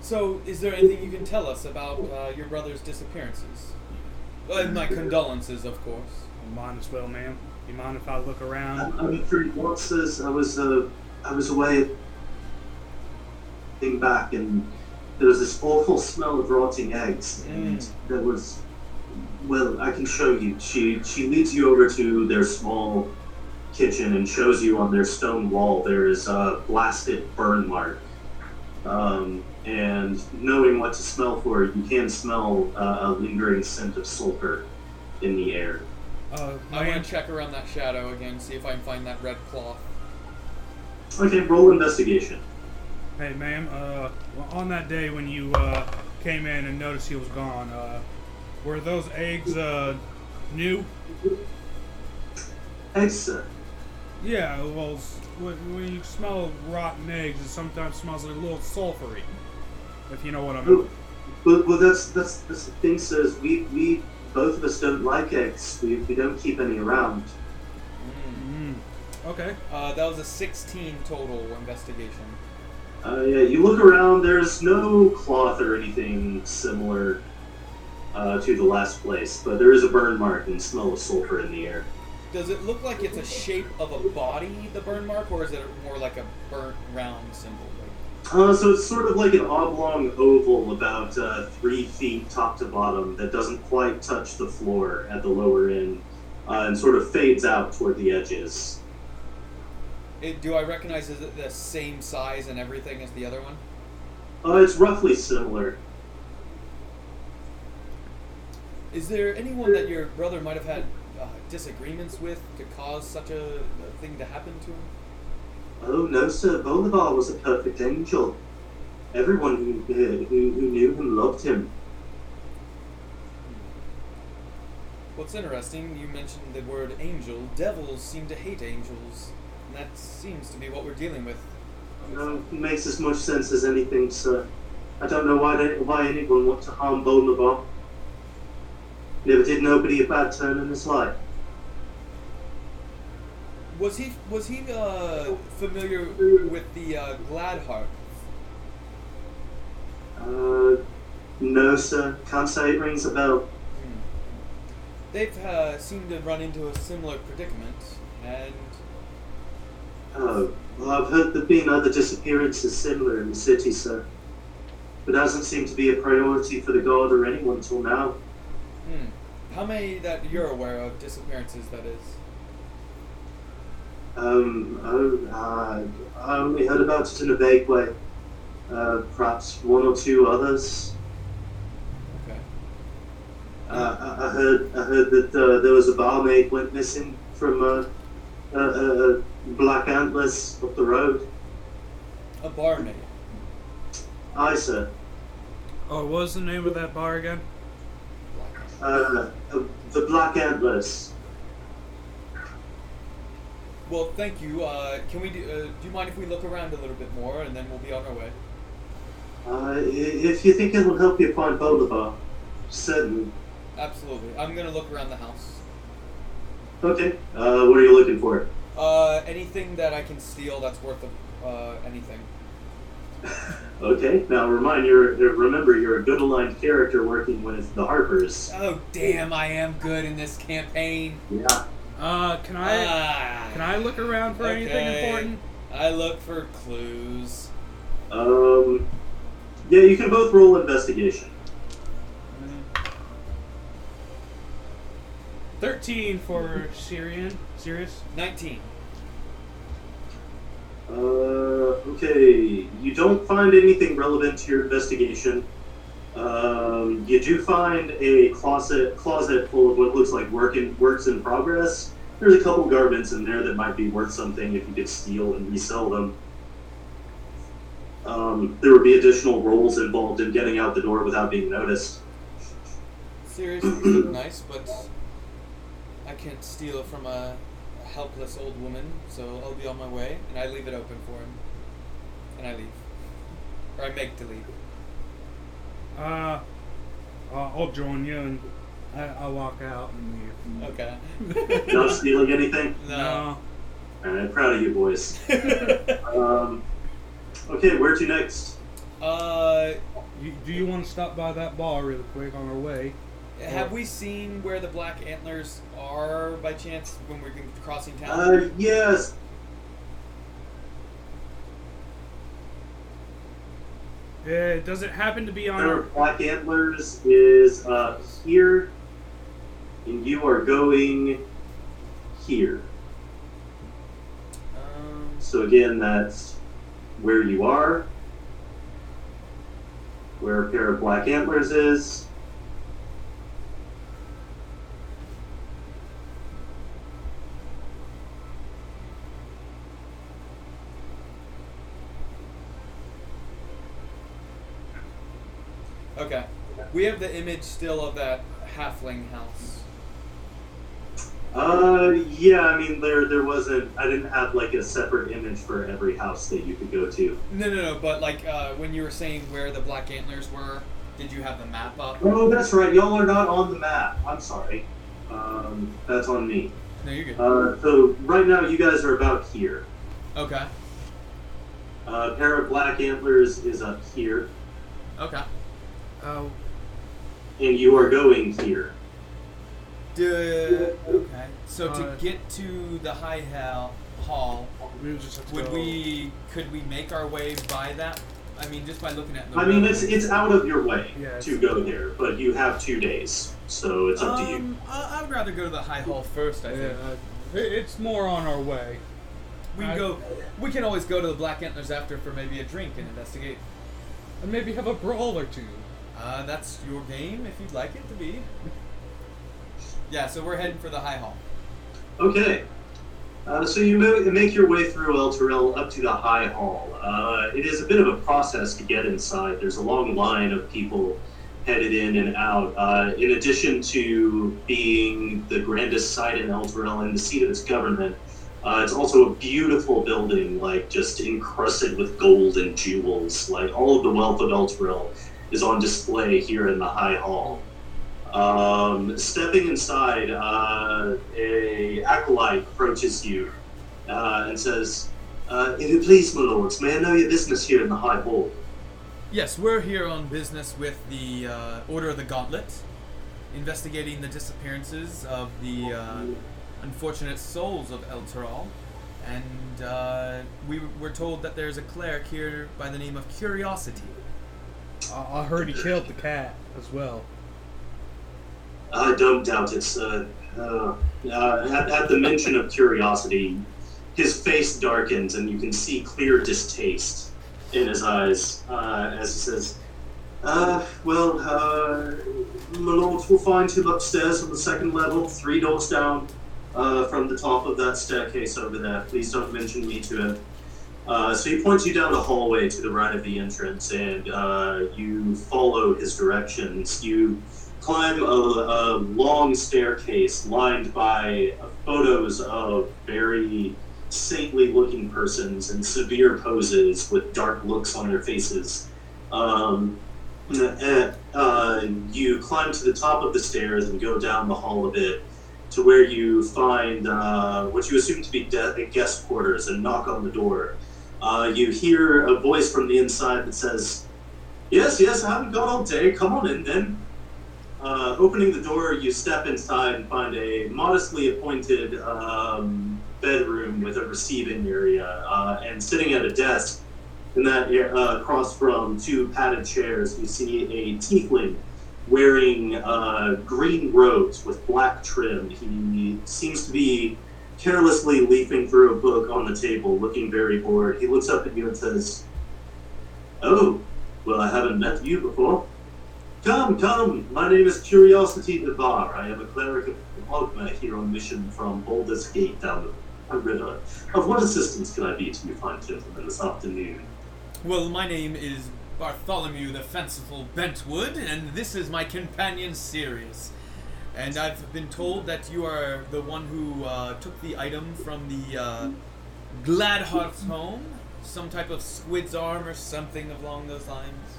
So, is there anything you can tell us about uh, your brother's disappearances? Uh, my condolences, of course. might as well, ma'am. You mind if I look around? I'm afraid once this, I was uh, I was away thing back and there was this awful smell of rotting eggs and Mm. there was well I can show you she she leads you over to their small kitchen and shows you on their stone wall there is a blasted burn mark um, and knowing what to smell for you can smell uh, a lingering scent of sulfur in the air Uh, I want to check around that shadow again, see if I can find that red cloth. okay roll investigation Hey, ma'am. Uh, on that day when you uh, came in and noticed he was gone, uh, were those eggs uh, new? eggs sir Yeah. Well, when, when you smell rotten eggs, it sometimes smells like a little sulfury. If you know what I mean. Well, well, that's that's that's the thing. Says we we both of us don't like eggs. We, we don't keep any around. Mm. Okay. Uh, that was a 16 total investigation. Uh, yeah, you look around. There's no cloth or anything similar uh, to the last place, but there is a burn mark and smell of sulfur in the air. Does it look like it's a shape of a body, the burn mark, or is it more like a burnt round symbol? Uh, so it's sort of like an oblong oval, about uh, three feet top to bottom, that doesn't quite touch the floor at the lower end, uh, and sort of fades out toward the edges. it, do I recognize is it the same size and everything as the other one? Uh, it's roughly similar. Is there anyone that your brother might have had uh, disagreements with to cause such a, a thing to happen to him? Oh no, sir. Bolivar was a perfect angel. Everyone who, who, who knew him loved him. What's interesting, you mentioned the word angel. Devils seem to hate angels, and that seems to be what we're dealing with. Uh, it makes as much sense as anything, sir. I don't know why they, why anyone want to harm Bolivar. Never did nobody a bad turn in his life. Was he was he uh, familiar with the uh, Gladheart? Uh, no, sir. Can't say it rings a bell. Hmm. They've uh, seemed to run into a similar predicament, and Oh, well, I've heard there've been other disappearances similar in the city, sir. But it hasn't seemed to be a priority for the guard or anyone till now. hmm, how many that you're aware of disappearances? That is. Um, oh, uh, I only heard about it in a vague way. Uh, perhaps one or two others. Okay. Uh, I, I heard I heard that uh, there was a barmaid went missing from a, uh, uh, Black Antlers up the road. A barmaid. Aye, sir. Oh, what was the name of that bar again? Uh, uh, the Black Antlers. Well, thank you. Uh, can we do? Uh, do you mind if we look around a little bit more, and then we'll be on our way? Uh, if you think it will help you find Bolivar, certainly. Absolutely. I'm gonna look around the house. Okay. Uh, what are you looking for? Uh, anything that I can steal that's worth uh, anything. [laughs] Okay. Now remind you. Remember, you're a good aligned character working with the Harpers. Oh damn! I am good in this campaign. Yeah. Uh, can I Ah. can I look around for anything important? I look for clues. Um. Yeah, you can both roll investigation. Thirteen for Sirius. Sirius? Nineteen. Uh, Okay, you don't find anything relevant to your investigation. Um, you do find a closet closet full of what looks like work in, works in progress. There's a couple garments in there that might be worth something if you could steal and resell them. Um, there would be additional roles involved in getting out the door without being noticed. Seriously, nice, but I can't steal from a, a helpless old woman, so I'll be on my way, and I leave it open for him. And I leave. Or I make to leave. Uh, I'll I'll join you and I, I'll walk out and leave. Okay. [laughs] Not stealing anything. No. Alright, proud of you boys. [laughs] Um, okay, where to next? Uh, You, do you want to stop by that bar real quick on our way? have we seen where the black antlers are by chance when we're crossing town? Uh, yes. Uh, does it happen to be on our? Black Antlers is uh, here, and you are going here. um, So again, that's where you are, where a pair of black antlers is. Okay. We have the image still of that halfling house. Uh, yeah, I mean there there wasn't. I didn't have like a separate image for every house that you could go to. No, no, no. But like uh, when you were saying where the black antlers were, did you have the map up? Oh, that's right. Y'all are not on the map. I'm sorry. Um, that's on me. No, you're good. Uh, so right now you guys are about here. Okay. Uh, a pair of black antlers is up here, Okay. Oh, and you are going here. Duh, okay. So to Uh, get to the high hell hall, we would just have to would go- we could we make our way by that? I mean, just by looking at the. I mean, it's it's out of your way Yeah, to it's- go there, but you have two days, so it's up to you. Um, I, I would rather go to the high hall first. I Yeah, think it- it's more on our way. we I- go. We can always go to the Black Antlers after for maybe a drink and investigate. And maybe have a brawl or two. Uh, that's your game if you'd like it to be. Yeah, so we're heading for the high hall. Okay. Uh, so you make your way through Elturel up to the High Hall. Uh, it is a bit of a process to get inside. There's a long line of people headed in and out. Uh, in addition to being the grandest site in Elturel and the seat of its government, uh, it's also a beautiful building, like just encrusted with gold and jewels. Like all of the wealth of Elturel is on display here in the High Hall. Um, stepping inside, uh, a acolyte approaches you uh, and says, uh, "If you please, my lords, may I know your business here in the High Hall?" Yes, we're here on business with the uh, Order of the Gauntlet, investigating the disappearances of the uh, unfortunate souls of Elturel. And uh, we were told that there's a cleric here by the name of Curiosity. I, heard he killed the cat as well. I don't doubt it. Uh, uh, at, at the mention of curiosity, his face darkens, and you can see clear distaste in his eyes uh, as he says, uh, "Well, uh, my lords will find him upstairs on the second level, three doors down uh, from the top of that staircase over there. Please don't mention me to him." Uh, so he points you down the hallway to the right of the entrance, and uh, you follow his directions. You climb a, a long staircase lined by photos of very saintly looking persons in severe poses with dark looks on their faces. Um, uh, uh, you climb to the top of the stairs and go down the hall a bit to where you find uh, what you assume to be de- guest quarters and knock on the door. Uh, you hear a voice from the inside that says, Yes, yes, I haven't gone all day. Come on in then. Uh, opening the door, you step inside and find a modestly appointed um, bedroom with a receiving area. Uh, and sitting at a desk in that uh, across from two padded chairs, you see a tiefling wearing uh, green robes with black trim. He seems to be carelessly leafing through a book on the table, looking very bored. He looks up at you and says, Oh, well, I haven't met you before. Come, come, my name is Curiosity Devar. I am a cleric of Ogma here on mission from Baldur's Gate down the river. Of what assistance can I be to you fine gentlemen this afternoon? Well, my name is Bartholomew the Fanciful Bentwood, and this is my companion Sirius. And I've been told that you are the one who uh, took the item from the uh, Gladheart's home, some type of squid's arm or something along those lines.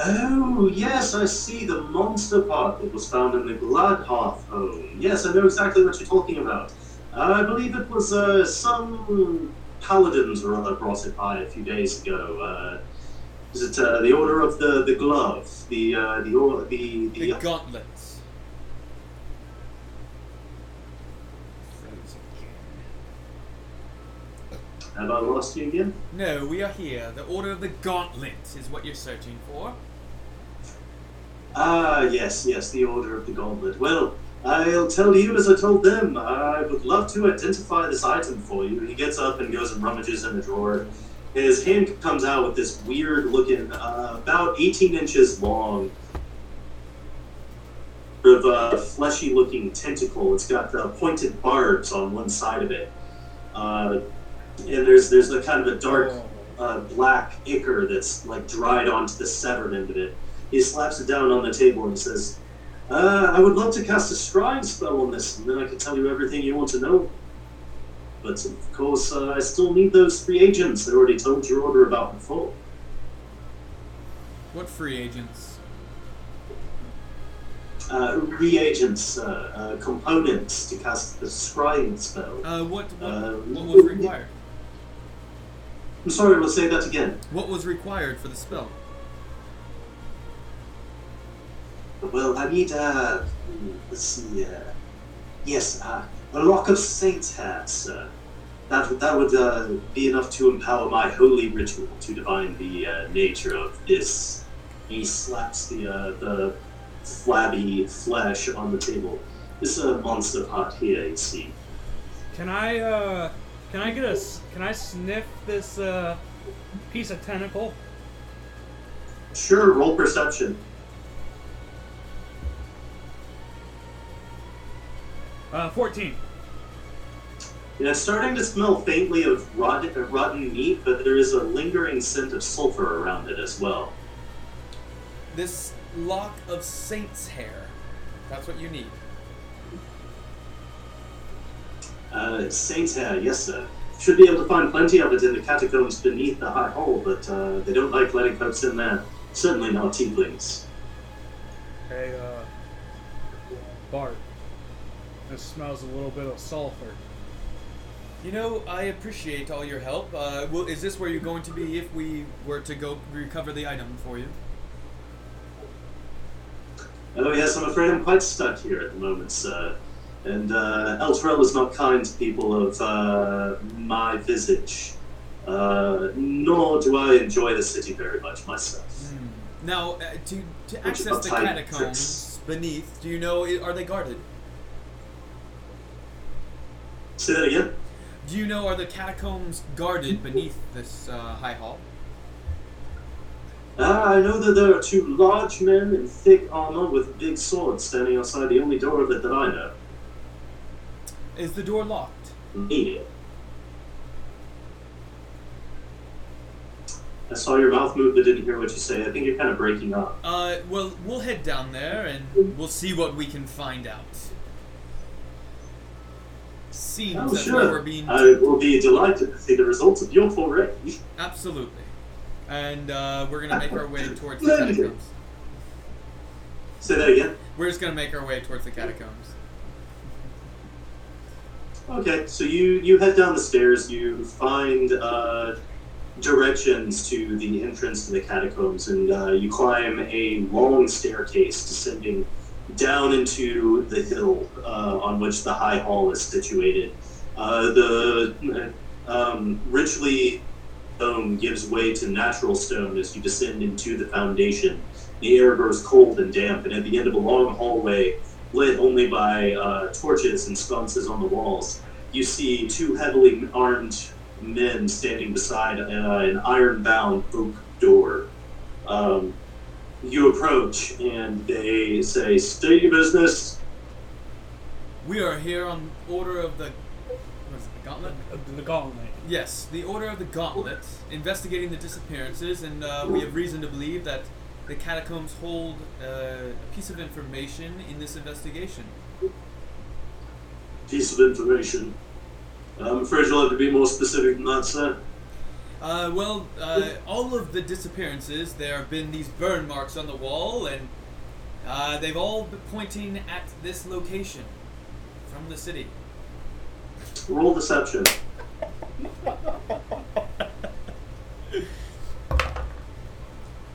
Oh, yes, I see the monster part that was found in the Gladheart home. Yes, I know exactly what you're talking about. I believe it was uh, some paladins or other brought it by a few days ago. Uh, is it uh, the Order of the, the Glove? The, uh, the, or, the, The the, gauntlets. Have I lost you again? No, we are here. The Order of the Gauntlet is what you're searching for. Ah, yes, yes, the Order of the Gauntlet. Well, I'll tell you as I told them. I would love to identify this item for you. He gets up and goes and rummages in a drawer. His hand comes out with this weird looking, uh, about 18 inches long, sort of uh, fleshy looking tentacle. It's got uh, pointed barbs on one side of it. Uh, and there's there's a kind of a dark uh, black ichor that's like dried onto the severed end of it. He slaps it down on the table and says, uh, I would love to cast a scrying spell on this, and then I can tell you everything you want to know. But of course, uh, I still need those three agents I already told your order about before. What free agents? Uh, reagents, uh, uh, components to cast the scrying spell. Uh, what what, Uh, what was required? I'm sorry, we'll say that again. What was required for the spell? Well, I need, uh, let's see, uh, yes, uh, a lock of saint's hair, sir. That, would- that would uh, be enough to empower my holy ritual to divine the uh, nature of this. He slaps the, uh, the flabby flesh on the table. This is a monster part here, you see. Can I uh can I get a s- can I sniff this uh piece of tentacle? Sure, roll perception. Uh 14. Yeah, it's starting to smell faintly of rotten, uh, rotten meat, but there is a lingering scent of sulfur around it as well. This lock of saint's hair. That's what you need. Uh, Saint's hair, yes, sir. Should be able to find plenty of it in the catacombs beneath the high hall, but uh, they don't like letting folks in there. Certainly not tieflings. Hey uh Bart. This smells a little bit of sulfur. You know, I appreciate all your help. Uh, well, is this where you're going to be if we were to go recover the item for you? Oh, yes, I'm afraid I'm quite stuck here at the moment, sir. And uh, Elturel is not kind to people of uh, my visage. Uh, nor do I enjoy the city very much myself. Now, uh, to to access the catacombs tricks. beneath, do you know are they guarded? Say that again? Do you know are the catacombs guarded beneath this uh, high hall? Ah, I know that there are two large men in thick armor with big swords standing outside the only door of it that I know. Is the door locked? Me. I saw your mouth move but didn't hear what you say. I think you're kind of breaking up. Uh, well, we'll head down there and we'll see what we can find out. Seems Oh, where we're sure. being. I will be delighted to see the results of your foray. Absolutely. And uh, we're gonna make our way towards the catacombs. Say that again. We're just gonna make our way towards the catacombs. Okay, so you you head down the stairs. You find uh, directions to the entrance to the catacombs, and uh, you climb a long staircase descending down into the hill uh, on which the high hall is situated. Uh, the um, richly stone gives way to natural stone as you descend into the foundation. The air grows cold and damp, and at the end of a long hallway, lit only by uh, torches and sconces on the walls, you see two heavily armed men standing beside uh, an iron-bound oak door. Um, you approach, and they say, "State your business." We are here on order of the. What is it, the Gauntlet? Uh, The gauntlet. Yes, the Order of the Gauntlet, investigating the disappearances, and uh, we have reason to believe that the catacombs hold uh, a piece of information in this investigation. Piece of information. I'm afraid you'll have to be more specific than that, sir. Uh, well, uh, all of the disappearances, there have been these burn marks on the wall, and uh, they've all been pointing at this location from the city. Roll deception. [laughs]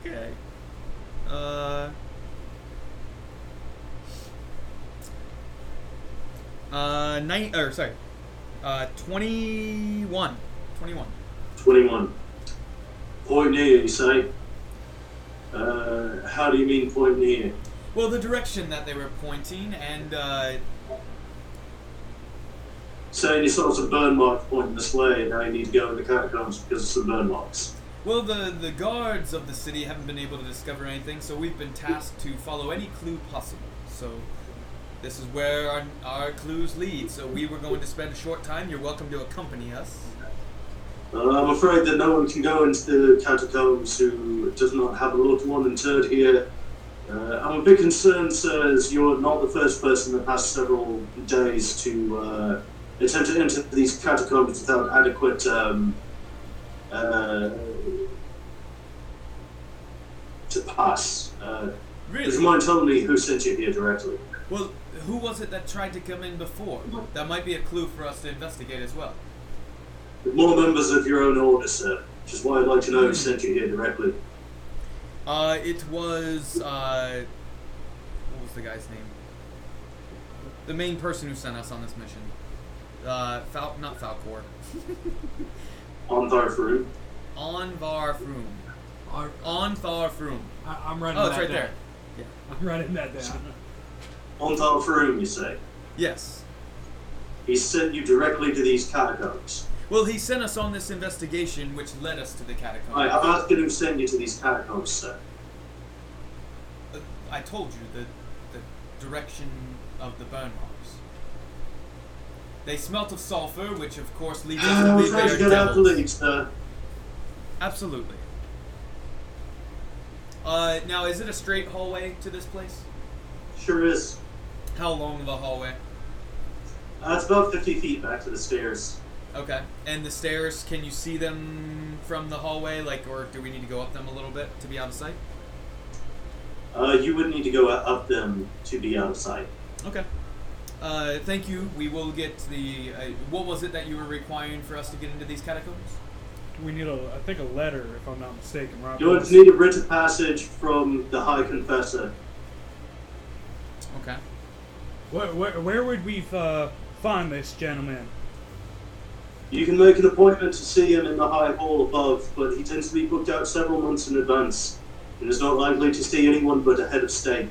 Okay. Uh. Uh, nine, or sorry, uh, 21. 21. 21. Point near, you say? Uh, how do you mean point near? Well, the direction that they were pointing, and, uh, Saying you saw some burn mark pointing this way, now you need to go in the catacombs because of some burn marks. well, the, the guards of the city haven't been able to discover anything, so we've been tasked to follow any clue possible. So, this is where our, our clues lead. So, we were going to spend a short time. You're welcome to accompany us. Uh, I'm afraid that no one can go into the catacombs who does not have a loved one interred here. Uh, I'm a bit concerned, sir, as you're not the first person in the past several days to uh, attempt to enter these catacombs without adequate um, uh, to pass. Uh, Really? mind telling me who sent you here directly? Well, who was it that tried to come in before? That might be a clue for us to investigate as well. More members of your own order, sir. Which is why I'd like to know who sent you here directly. Uh, it was, uh, what was the guy's name? The main person who sent us on this mission. Uh, Fal- not Falcor. [laughs] Anthar Farouk. Onvar Froom. Are- Ontharr Frume. I, I'm writing that down. Oh, that it's right down. there. I'm writing that down. [laughs] Ontharr Frume, you say? Yes. He sent you directly to these catacombs. Well, he sent us on this investigation, which led us to the catacombs. Right, I'm asking to send you to these catacombs, sir. Uh, I told you the the direction of the burn marks. They smelt of sulfur, which of course leads us to believe trying they to are get out the devils. sir. Absolutely. Uh, now, is it a straight hallway to this place? Sure is. How long of a hallway? Uh, it's about 50 feet back to the stairs. Okay. And the stairs, can you see them from the hallway? Like, or do we need to go up them a little bit to be out of sight? Uh, you would need to go up them to be out of sight. Okay. Uh, thank you. We will get the. Uh, what was it that you were requiring for us to get into these catacombs? We need a, I think, a letter, if I'm not mistaken, Rob. You would need a written passage from the High Confessor. Okay. Where, where, where would we uh, find this gentleman? You can make an appointment to see him in the High Hall above, but he tends to be booked out several months in advance and is not likely to see anyone but a head of state.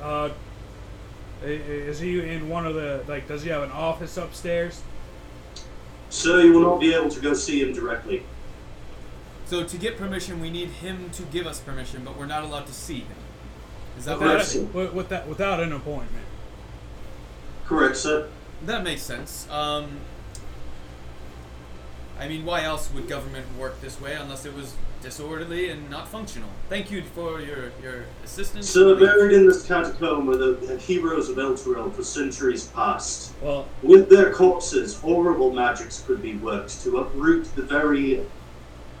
Uh, is he in one of the like? Does he have an office upstairs? Sir, you will not be able to go see him directly. So to get permission, we need him to give us permission, but we're not allowed to see him. Is that Without, what? Correct. I'm- with, with that, without an appointment. Correct, sir. That makes sense. Um, I mean, why else would government work this way unless it was disorderly and not functional? Thank you for your your assistance. Sir, buried in this catacomb are the, the heroes of Elturel for centuries past. Well, With their corpses, horrible magics could be worked to uproot the very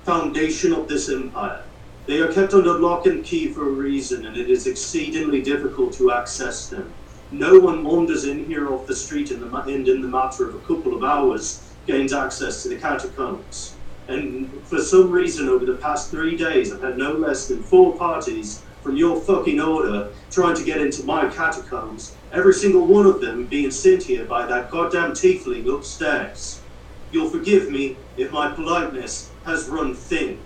foundation of this empire. They are kept under lock and key for a reason, and it is exceedingly difficult to access them. No one wanders in here off the street in the, and in the matter of a couple of hours gains access to the catacombs. And for some reason, over the past three days, I've had no less than four parties from your fucking order trying to get into my catacombs, every single one of them being sent here by that goddamn tiefling upstairs. You'll forgive me if my politeness has run thin.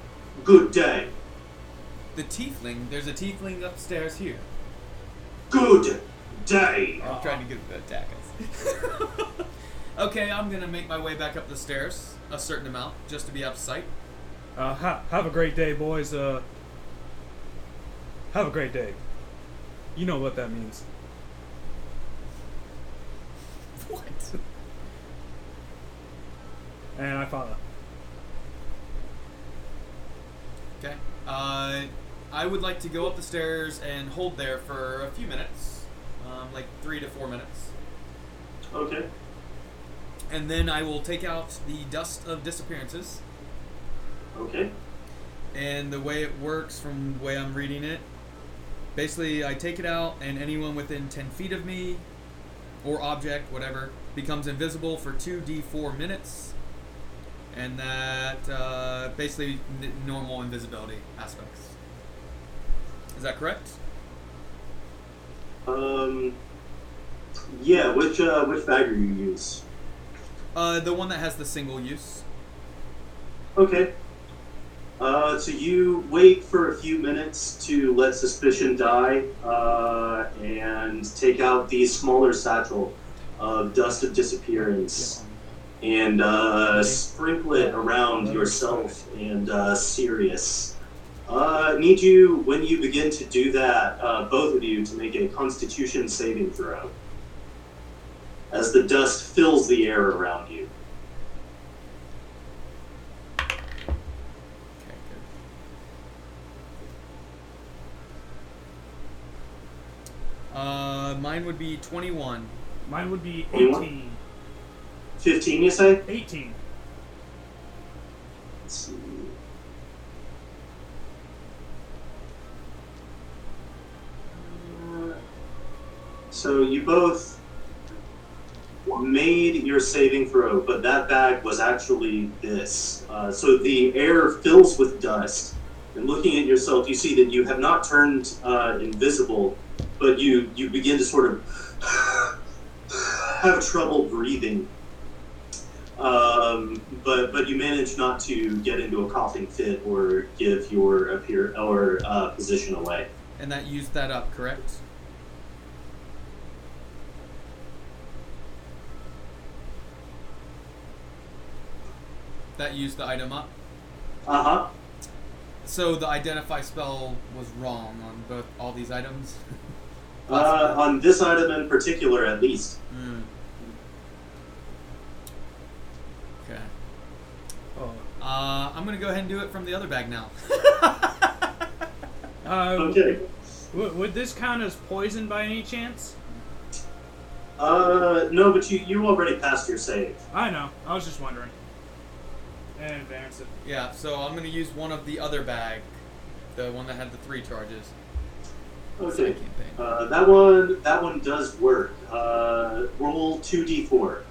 Good day. The tiefling. There's a tiefling upstairs here. Good day. I'm trying to get the attack us. [laughs] okay, I'm gonna make my way back up the stairs a certain amount just to be out of sight. Uh, ha- have a great day, boys. Uh, have a great day. You know what that means. [laughs] What? And I follow. Okay. Uh, I would like to go up the stairs and hold there for a few minutes, um, like three to four minutes, Okay. and then I will take out the dust of disappearances. Okay. And the way it works, from the way I'm reading it, basically I take it out, and anyone within 10 feet of me, or object, whatever, becomes invisible for 2d4 minutes. And that uh, basically n- normal invisibility aspects. Is that correct? Um. Yeah. Which uh, which bag are you use? Uh, the one that has the single use. Okay. Uh, so you wait for a few minutes to let suspicion die, uh, and take out the smaller satchel of dust of disappearance, and uh, sprinkle it around yourself and uh, Sirius. Uh, need you when you begin to do that, uh, both of you, to make a Constitution saving throw, as the dust fills the air around you. Uh, mine would be 21. Mine would be Anyone? 18. Fifteen, you say? 18. Let's see. Uh, So you both made your saving throw, but that bag was actually this. Uh, so the air fills with dust, and looking at yourself, you see that you have not turned uh, invisible, but you you begin to sort of [sighs] have trouble breathing. Um, but but you manage not to get into a coughing fit or give your appear or uh, position away. And that used that up, correct? That used the item up. Uh huh. So the identify spell was wrong on both all these items. [laughs] Uh, on this item in particular, at least. Hmm. Uh, I'm gonna go ahead and do it from the other bag now. [laughs] uh, okay. W- would this count as poison by any chance? Uh, no, but you you already passed your save. I know. I was just wondering. And advance it. Yeah. So I'm gonna use one of the other bag, the one that had the three charges. Okay. Uh, that one that one does work. Uh, roll two d4.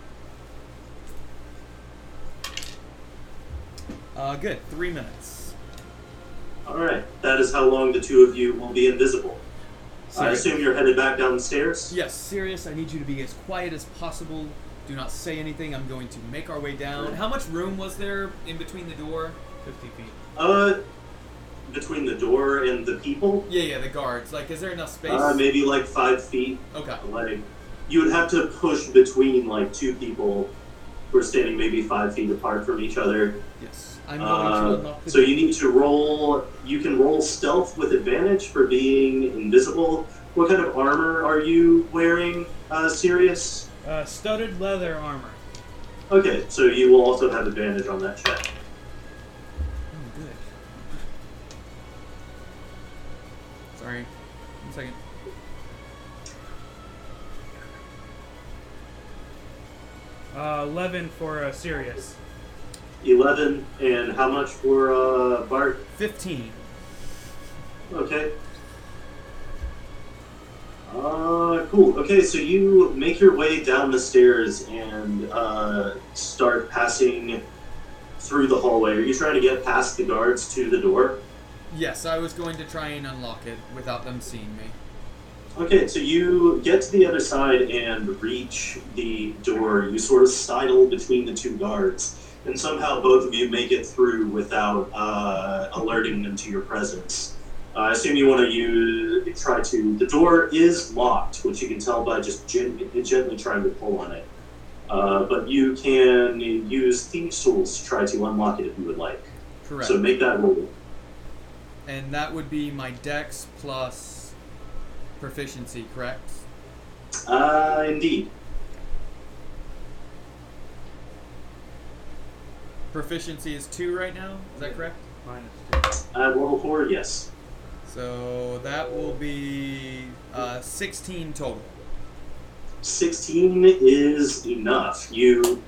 Uh, good. Three minutes. All right. That is how long the two of you will be invisible. I assume you're headed back down the stairs. Yes, Sirius. I need you to be as quiet as possible. Do not say anything. I'm going to make our way down. How much room was there in between the door? 50 feet. Uh, between the door and the people, Yeah, yeah, the guards. Like, is there enough space? uh, maybe like five feet. Okay. Like, you would have to push between like two people who are standing maybe five feet apart from each other. Yes. I'm going to Uh, unlock so you need to roll. You can roll stealth with advantage for being invisible. What kind of armor are you wearing, uh, Sirius? Uh, studded leather armor. Okay, so you will also have advantage on that check. Oh, good. Sorry. One second. Uh, 11 for uh, Sirius. Eleven, and how much for uh, Bart? 15. Okay. Uh, cool. Okay, so you make your way down the stairs and uh, start passing through the hallway. Are you trying to get past the guards to the door? Yes, I was going to try and unlock it without them seeing me. Okay, so you get to the other side and reach the door. You sort of sidle between the two guards, and somehow both of you make it through without uh, alerting them to your presence. Uh, I assume you want to use try to. The door is locked, which you can tell by just gen- gently trying to pull on it. Uh, but you can use thieves' tools to try to unlock it if you would like. Correct. So make that roll. and that would be my dex plus proficiency, correct? Uh, indeed. Proficiency is two right now. Is that correct? Minus two. I have level four, yes. So that will be uh, 16 total. 16 is enough. You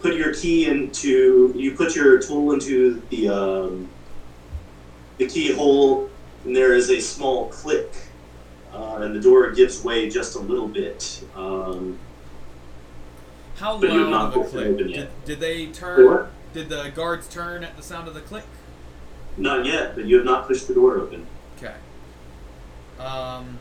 put your key into, you put your tool into the, um, the keyhole, and there is a small click, uh, and the door gives way just a little bit. Um, How But you've not of a click? Did, yet. did they turn? What? Did the guards turn at the sound of the click? not yet, but you have not pushed the door open. Okay. Um.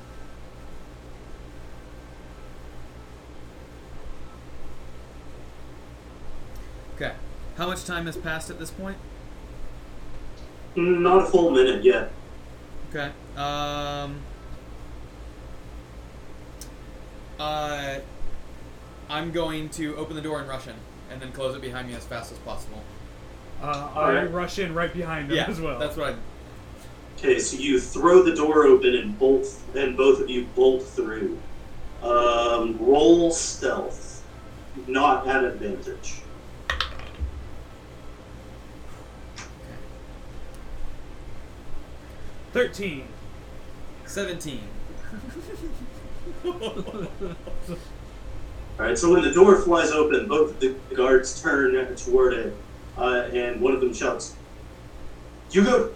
Okay. How much time has passed at this point? Not a full minute yet. Okay. Um. Uh. I'm going to open the door in Russian and then close it behind me as fast as possible. Uh, I Alright. rush in right behind them yeah, as well. That's what I. Okay, so you throw the door open and bolt, and both of you bolt through. Um, roll stealth, not at advantage. Thirteen. 17. [laughs] All right, so when the door flies open, both of the guards turn toward it, uh, and one of them shouts, "Hugo!"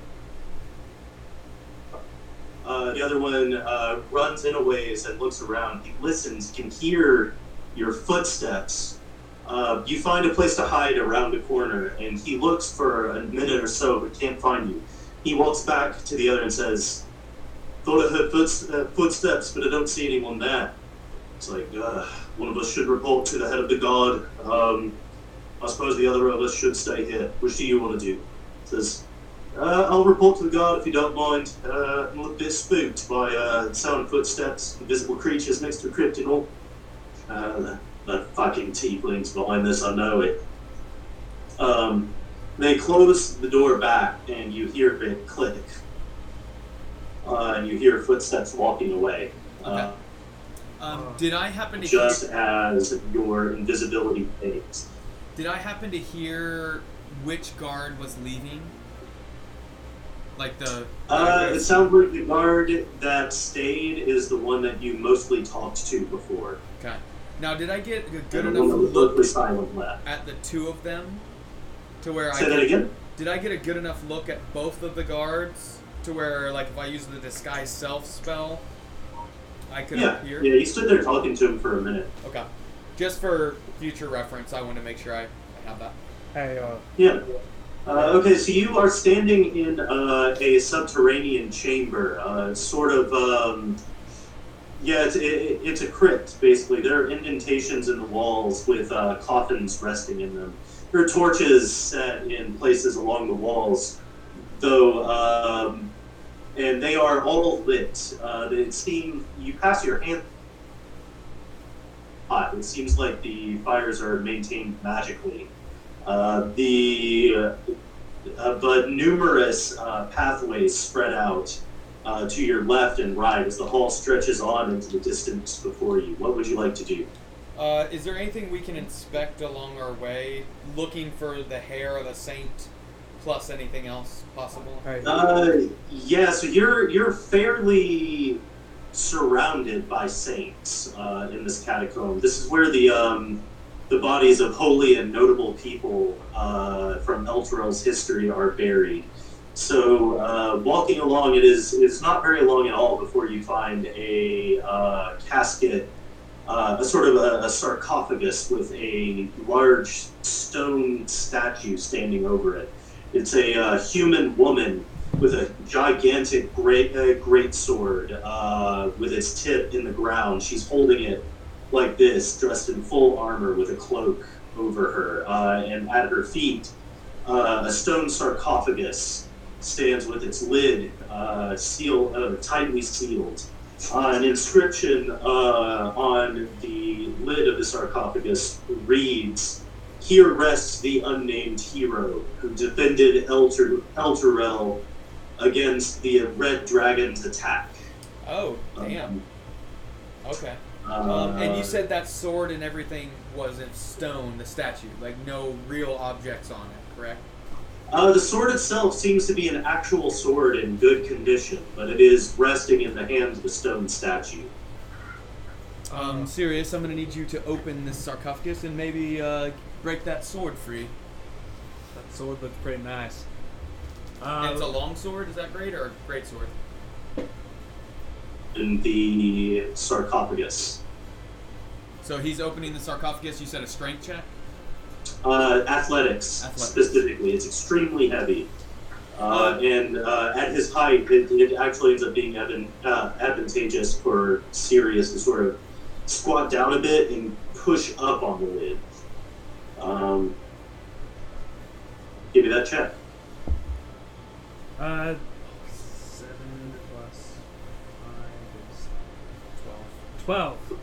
Uh, the other one uh, runs in a ways and looks around. He listens, can hear your footsteps. Uh, you find a place to hide around a corner, and he looks for a minute or so but can't find you. He walks back to the other and says, "Thought I heard uh, footsteps, but I don't see anyone there." It's like, uh, one of us should report to the head of the guard. Um, I suppose the other of us should stay here. Which do you want to do? Says, uh, I'll report to the guard if you don't mind. Uh, I'm a bit spooked by uh, sound of footsteps, invisible creatures next to a crypt all. Uh, the, the fucking tieflings behind this, I know it. Um, they close the door back, and you hear it click. Uh, and you hear footsteps walking away. Uh, Um, did I happen to hear? just as your invisibility fades. Did I happen to hear which guard was leaving? Like the. Uh, it sounds like the guard that stayed is the one that you mostly talked to before. Okay. Now, did I get a good And enough one that was look at the two of them to where I Say that again? Did I get a good enough look at both of the guards to where, like, if I use the disguise self spell, I could Yeah, appear? yeah. You stood there talking to him for a minute. Okay. Just for future reference, I want to make sure I, I have that. Hey, uh, Yeah. Uh, okay, so you are standing in uh, a subterranean chamber, uh, sort of. Um, yeah, it's, it, it's a crypt, basically. There are indentations in the walls with uh, coffins resting in them. There are torches set in places along the walls, though, um, and they are all lit. Uh, it seems you pass your hand. hot. It seems like the fires are maintained magically. Uh, the uh, uh, but numerous uh, pathways spread out uh, to your left and right as the hall stretches on into the distance before you. What would you like to do? Is there anything we can inspect along our way, looking for the hair of a saint, plus anything else possible? hey. Uh, yeah, so you're you're fairly surrounded by saints uh, in this catacomb. This is where the um, the bodies of holy and notable people uh, from Elturel's history are buried. So uh, walking along, it is is not very long at all before you find a uh, casket, uh, a sort of a, a sarcophagus with a large stone statue standing over it. It's a uh, human woman with a gigantic great uh, great sword uh, with its tip in the ground. She's holding it like this, dressed in full armor with a cloak over her, uh, and at her feet, uh, a stone sarcophagus stands with its lid uh, seal, uh, tightly sealed. An inscription on the lid of the sarcophagus reads, Here rests the unnamed hero who defended Elter- Elturel against the Red Dragon's attack. Oh, damn. Okay. Uh, Um, and you said that sword and everything was in stone, the statue, like no real objects on it, correct? Uh, the sword itself seems to be an actual sword in good condition, but it is resting in the hands of a stone statue. Um, Sirius, I'm gonna need you to open this sarcophagus and maybe uh, break that sword free. That sword looks pretty nice. and it's a Uh, long sword, is that great, or a great sword? In the sarcophagus. So he's opening the sarcophagus, you said a strength check? Uh, athletics, Athletics. specifically. It's extremely heavy. Uh, and uh, at his height, it, it actually ends up being advan- uh, advantageous for Sirius to sort of squat down a bit and push up on the lid. Um, give me that check. uh, seven plus five is twelve. Twelve.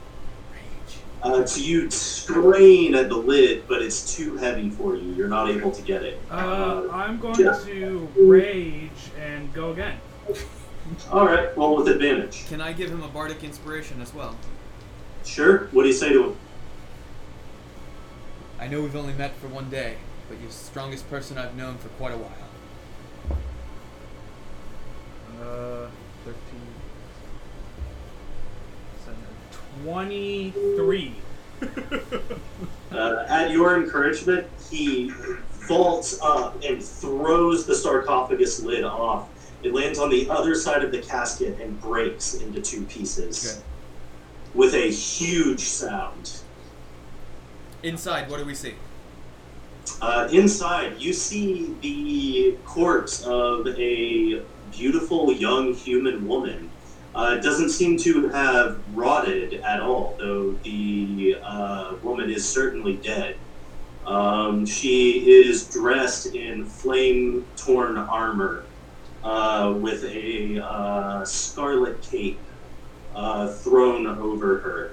Uh, so you strain at the lid, but it's too heavy for you. You're not able to get it. Uh, I'm going yeah. to rage and go again. all right. Well, with advantage. Can I give him a bardic inspiration as well? Sure. What do you say to him? I know we've only met for one day, but you're the strongest person I've known for quite a while. Uh, 13. 23. [laughs] Uh, at your encouragement, he vaults up and throws the sarcophagus lid off. It lands on the other side of the casket and breaks into two pieces with a huge sound. Inside, what do we see? Uh, inside, you see the corpse of a beautiful young human woman. Uh, doesn't seem to have rotted at all, though the uh, woman is certainly dead. Um, she is dressed in flame torn armor uh, with a uh, scarlet cape uh, thrown over her.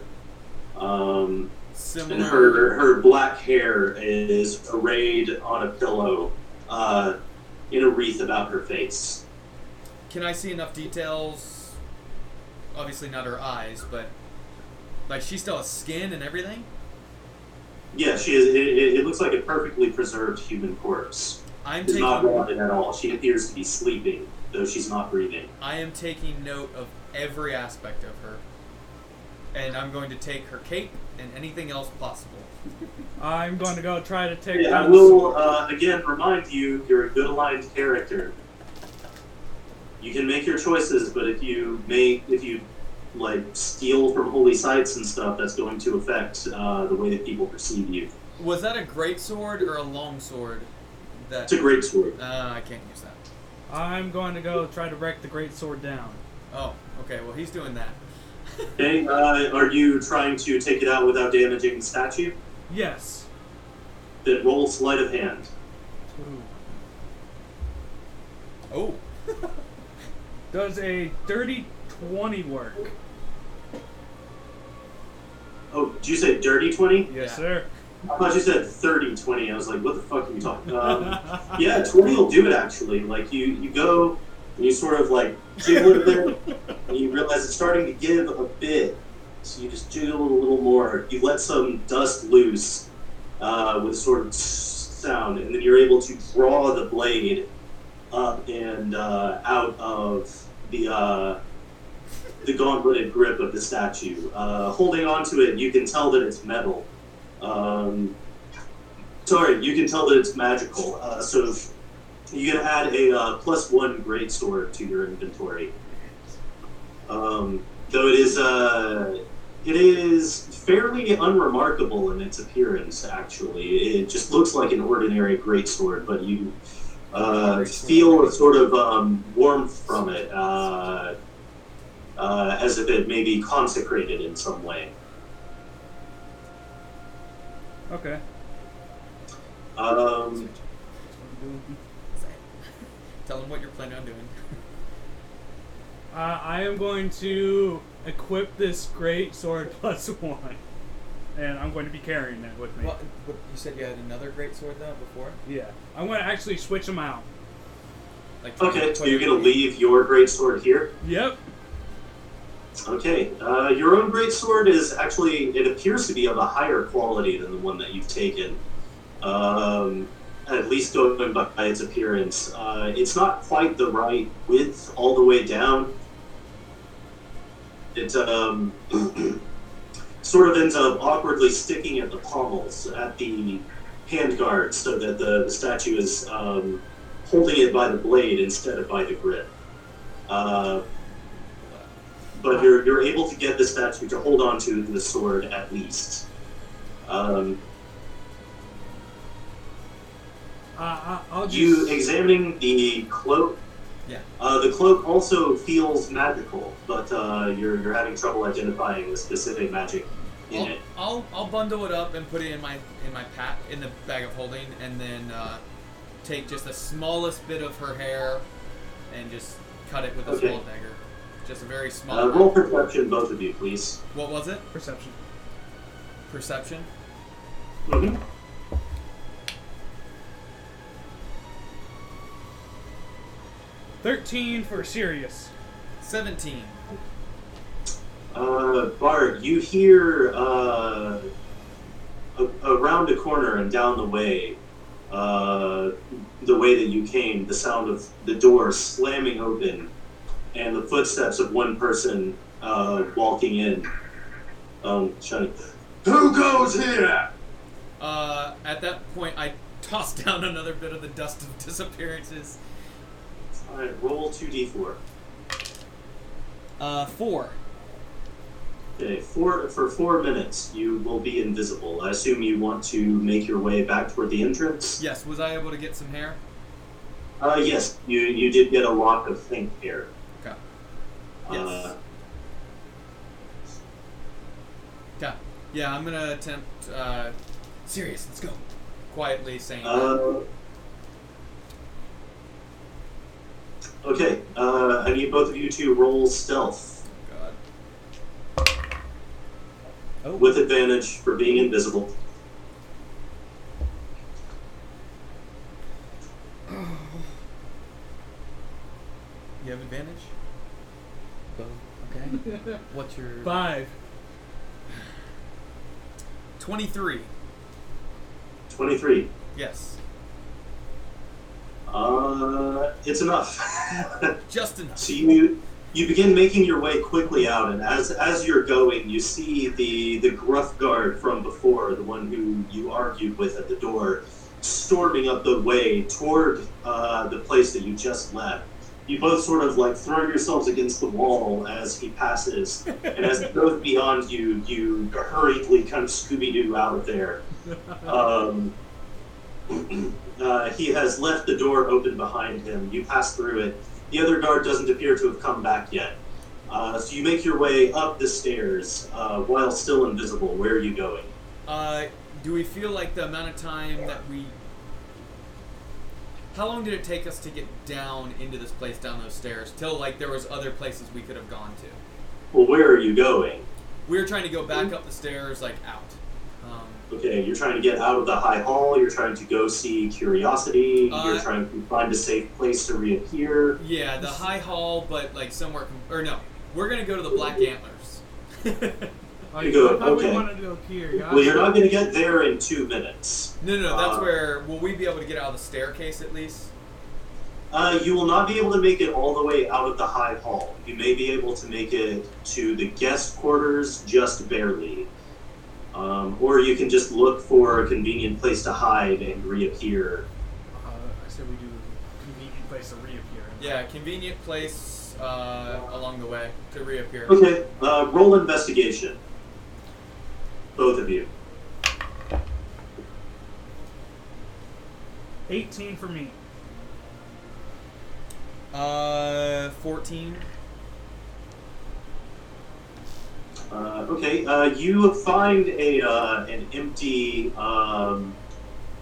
Um, and her her black hair is arrayed on a pillow uh, in a wreath about her face. Can I see enough details? Obviously not her eyes, but like she still has skin and everything. Yeah, she is. It, it, looks like a perfectly preserved human corpse. I'm not taking. rotted at all. She appears to be sleeping, though she's not breathing. I am taking note of every aspect of her, and I'm going to take her cape and anything else possible. I'm going to go try to take Yeah, I will uh, again remind you: you're a good aligned character. You can make your choices, but if you make if you like steal from holy sites and stuff, that's going to affect uh, the way that people perceive you. Was that a great sword or a long sword? That It's a great sword. uh, I can't use that. I'm going to go try to wreck the great sword down. Oh, okay. Well, he's doing that. Okay, uh, are you trying to take it out without damaging the statue? Yes. Then roll sleight of hand. Ooh. Oh, [laughs] Does a dirty 20 work? Oh, did you say dirty 20? Yes, Yeah. sir. I thought you said 30 20. I was like, what the fuck are you talking um, [laughs] Yeah, 20 will do it actually. Like, you, you go and you sort of like jiggle a bit, and you realize it's starting to give a bit. So you just jiggle a little more. You let some dust loose uh, with sort of sound, and then you're able to draw the blade up and uh, out of the uh, the gauntleted grip of the statue. Uh, holding onto it, you can tell that it's metal. Um, sorry, you can tell that it's magical. Uh, so you can add a uh, plus one great sword to your inventory. Um, though it is uh, it is fairly unremarkable in its appearance. Actually, it just looks like an ordinary great sword, but you uh, feel a sort of um, warmth from it, uh, uh, as if it may be consecrated in some way. Okay. Um, Tell him what you're planning on doing. Uh, I am going to equip this great sword [laughs] plus one, and I'm going to be carrying that with me. What, what, you said you had another great sword though before. Yeah, I'm going to actually switch them out. Like Okay, so you're gonna leave your great sword here. Yep. Okay, uh, your own great sword is actually, it appears to be of a higher quality than the one that you've taken. Um, at least going by its appearance. Uh, it's not quite the right width all the way down. It um, [clears throat] sort of ends up awkwardly sticking at the pommels, at the handguard, so that the, statue is um, holding it by the blade instead of by the grip. Uh, but you're, you're able to get the statue to hold on to the sword at least. Um, Uh, I- I'll just. you examining the cloak. Yeah. Uh, the cloak also feels magical, but uh, you're, you're having trouble identifying the specific magic in I'll, it. I'll I'll bundle it up and put it in my in my pack in the bag of holding, and then uh, take just the smallest bit of her hair and just cut it with a Okay. small dagger. Just a very small. Uh, roll perception, both of you, please. What was it? Perception. Perception. Mm-hmm. Thirteen for Sirius. Seventeen. Uh, Bart, you hear uh, a, around a corner and down the way, uh, the way that you came, the sound of the door slamming open and the footsteps of one person uh, walking in, um, shouting, Who goes here? Uh, at that point, I toss [laughs] down another bit of the dust of disappearances. Alright, roll 2d4. Uh, four. Okay, four, for four minutes, you will be invisible. I assume you want to make your way back toward the entrance? Yes. Was I able to get some hair? Uh, yes, you, you did get a lock of pink hair. Okay. Uh, Yes. Okay. Yeah, I'm gonna attempt. Uh, Sirius. Let's go. Quietly saying. that. Uh, okay, uh, I need both of you to roll stealth God. Oh. with advantage for being invisible. You have advantage. Both. Okay. [laughs] What's your Five. twenty-three? 23. Yes. Uh, it's enough. [laughs] Just enough. So you you begin making your way quickly out, and as as you're going, you see the the gruff guard from before, the one who you argued with at the door, storming up the way toward uh, the place that you just left. You both sort of like throw yourselves against the wall as he passes, and as goes beyond you, you hurriedly kind of Scooby Doo out of there. Um, uh, he has left the door open behind him. You pass through it. The other guard doesn't appear to have come back yet. Uh, so you make your way up the stairs uh, while still invisible. Where are you going? Uh, do we feel like the amount of time that we? How long did it take us to get down into this place, down those stairs, till like there was other places we could have gone to? Well, where are you going? We were trying to go back up the stairs, like out. Okay, you're trying to get out of the high hall. You're trying to go see Curiosity. you're Uh, trying to find a safe place to reappear. yeah, the high hall, but like somewhere. Com- or no, we're gonna go to the Black Antlers. [laughs] You go, okay. we to go. Well, you're not going to get there in two minutes. no, no, no, that's Uh, where. Will we be able to get out of the staircase at least? Uh, you will not be able to make it all the way out of the high hall. You may be able to make it to the guest quarters just barely. Um, or you can just look for a convenient place to hide and reappear. Uh, I said we do a convenient place to reappear. Yeah, convenient place uh, along the way to reappear. Okay, uh, roll investigation. Both of you. 18 for me. Uh, fourteen. Uh, okay, uh, you find a uh, an empty. Um,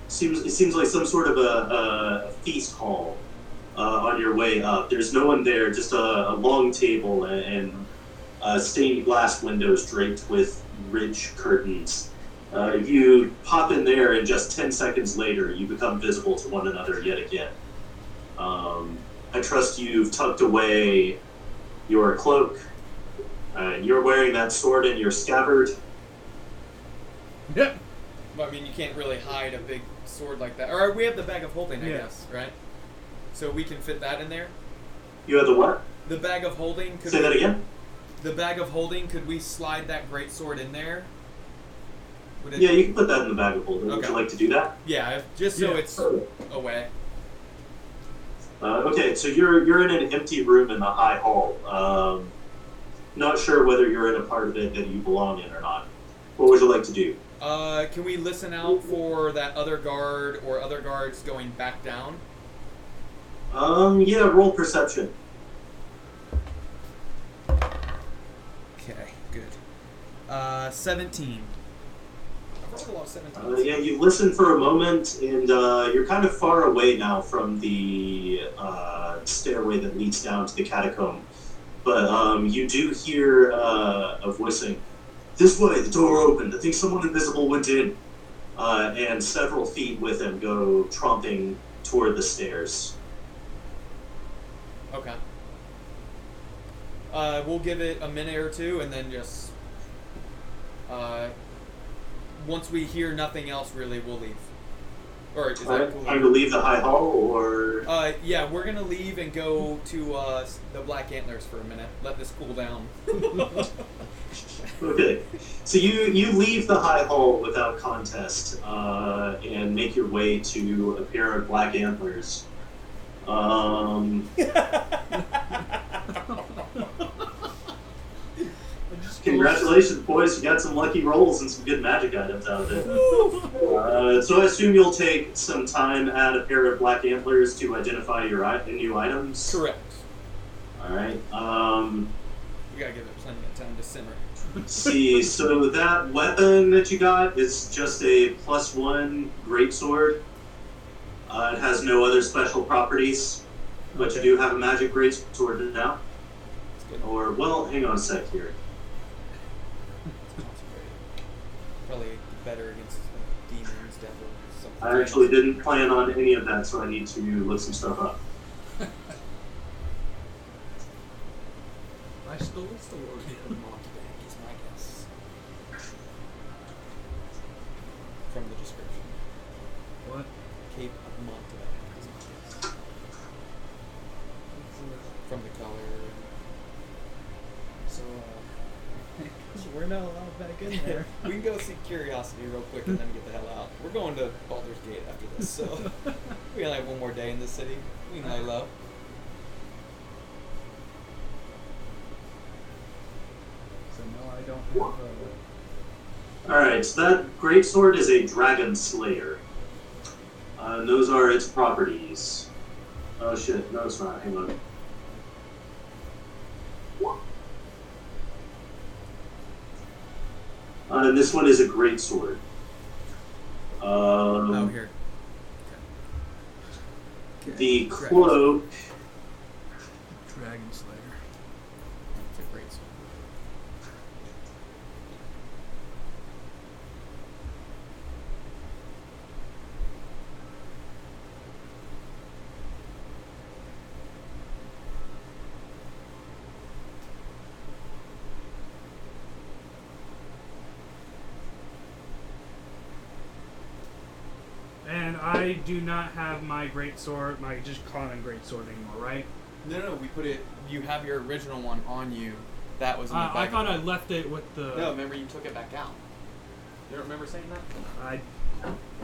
seems it seems like some sort of a, a feast hall. uh, on your way up. There's no one there, just a, a long table and, and uh, stained glass windows draped with rich curtains. Uh, you pop in there, and just 10 seconds later, you become visible to one another yet again. Um, I trust you've tucked away your cloak. Uh, you're wearing that sword in your scabbard. Yep. Well, I mean, you can't really hide a big sword like that. Or we have the bag of holding, I Yeah. guess, right? So we can fit that in there. You have the what? The bag of holding. Could Say we, that again. The bag of holding. Could we slide that great sword in there? Would it, Yeah, you can put that in the bag of holding. Would Okay. you like to do that? Yeah, if, just so Yeah. it's away. Uh, okay, so you're you're in an empty room in the high hall. Um, not sure whether you're in a part of it that you belong in or not. What would you like to do? Uh, can we listen out for that other guard or other guards going back down? Um, yeah, roll perception. Okay, good. Uh, 17. I've rolled a lot 17. Uh, yeah, you listen for a moment, and uh, you're kind of far away now from the uh, stairway that leads down to the catacomb. But um, you do hear uh, a voice saying, "This way, the door opened. I think someone invisible went in." Uh, and several feet with him go tromping toward the stairs. Okay. Uh, we'll give it a minute or two and then just. Uh, once we hear nothing else, really, we'll leave. Or is that Alright, cool? Time to leave the high hall, or Uh, yeah, we're gonna leave and go to uh, s- the Black Antlers for a minute. Let this cool down. Okay, so you you leave the high hall without contest uh, and make your way to a pair of black antlers. Um, [laughs] [laughs] congratulations, boys! You got some lucky rolls and some good magic items out of it. Uh, so I assume you'll take some time at a pair of black antlers to identify your i- new items. Correct. All right. Um, We gotta give it plenty of time to simmer. see, so that weapon that you got is just a plus one greatsword. Uh, it has no other special properties, but you do have a magic greatsword now. Or, well, hang on a sec here. Probably better against uh, demons, devils, something. I actually didn't plan on any of that, so I need to look some stuff up. [laughs] I stole the sword. Mountebank is my guess. From the description. What? Cape of Mountebank is my guess. From the color. So, uh, we're not allowed back in there. [laughs] we can go see Curiosity real quick and then get the hell out. We're going to Baldur's Gate after this, so [laughs] we only have one more day in this city. We can lay low. So no, I don't have. Uh, Alright, so that greatsword is a dragon slayer. Uh, and those are its properties. Oh shit, no it's not, hang on. Uh, and this one is a greatsword. Um, oh, here. Okay. The cloak Dragon Slayer. It's a great sword. And I do not have my great sword, my just common great sword anymore, right? No, no, we put it. You have your original one on you. That was in the Uh, I bag thought I of- left it with the. No, remember you took it back out. You don't remember saying that? I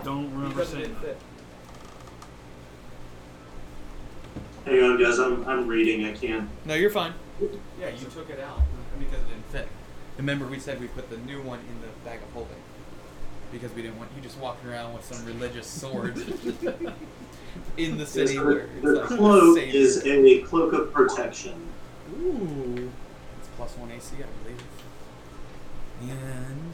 don't remember because it saying didn't that. fit. Hang on, guys. I'm, I'm reading. I can't. No, you're fine. Yeah, you took it out because it didn't fit. Remember, we said we put the new one in the bag of holding because we didn't want you just walking around with some religious sword [laughs] in the city Yes, where the, it's the like cloak safe. is a cloak of protection. Ooh. It's plus one AC, I believe. And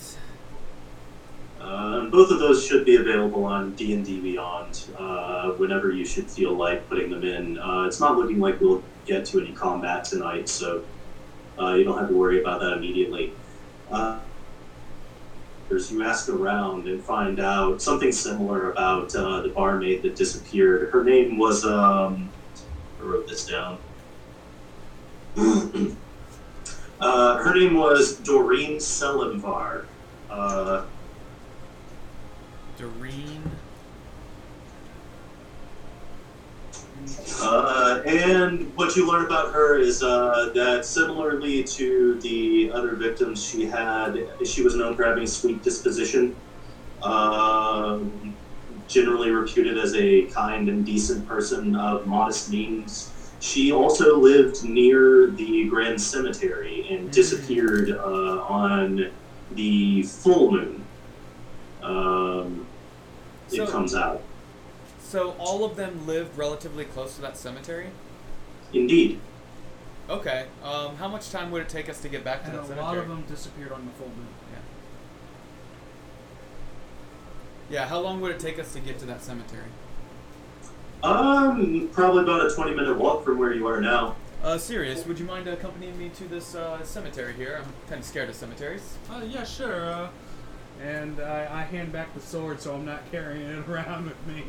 Uh, and both of those should be available on D and D Beyond uh, whenever you should feel like putting them in. Uh, it's not looking like we'll get to any combat tonight, so uh, you don't have to worry about that immediately. As you ask around and find out something similar about uh, the barmaid that disappeared. Her name was um, I wrote this down. [clears throat] uh, her name was Doreen Selimvar. Uh, Doreen. Uh, and what you learn about her is uh, that similarly to the other victims she had, she was known for having a sweet disposition. Um, generally reputed as a kind and decent person of modest means. She also lived near the Grand Cemetery and disappeared uh, on the full moon. Um, it So- comes out. So all of them lived relatively close to that cemetery. Indeed. Okay. Um, how much time would it take us to get back to And that a cemetery? lot of them disappeared on the full moon. Yeah. Yeah. How long would it take us to get to that cemetery? Um, probably about a 20 minute walk from where you are now. Uh, Sirius, would you mind accompanying me to this uh, cemetery here? I'm kind of scared of cemeteries. Uh, yeah, sure. Uh, and I, I hand back the sword so I'm not carrying it [laughs] around with me.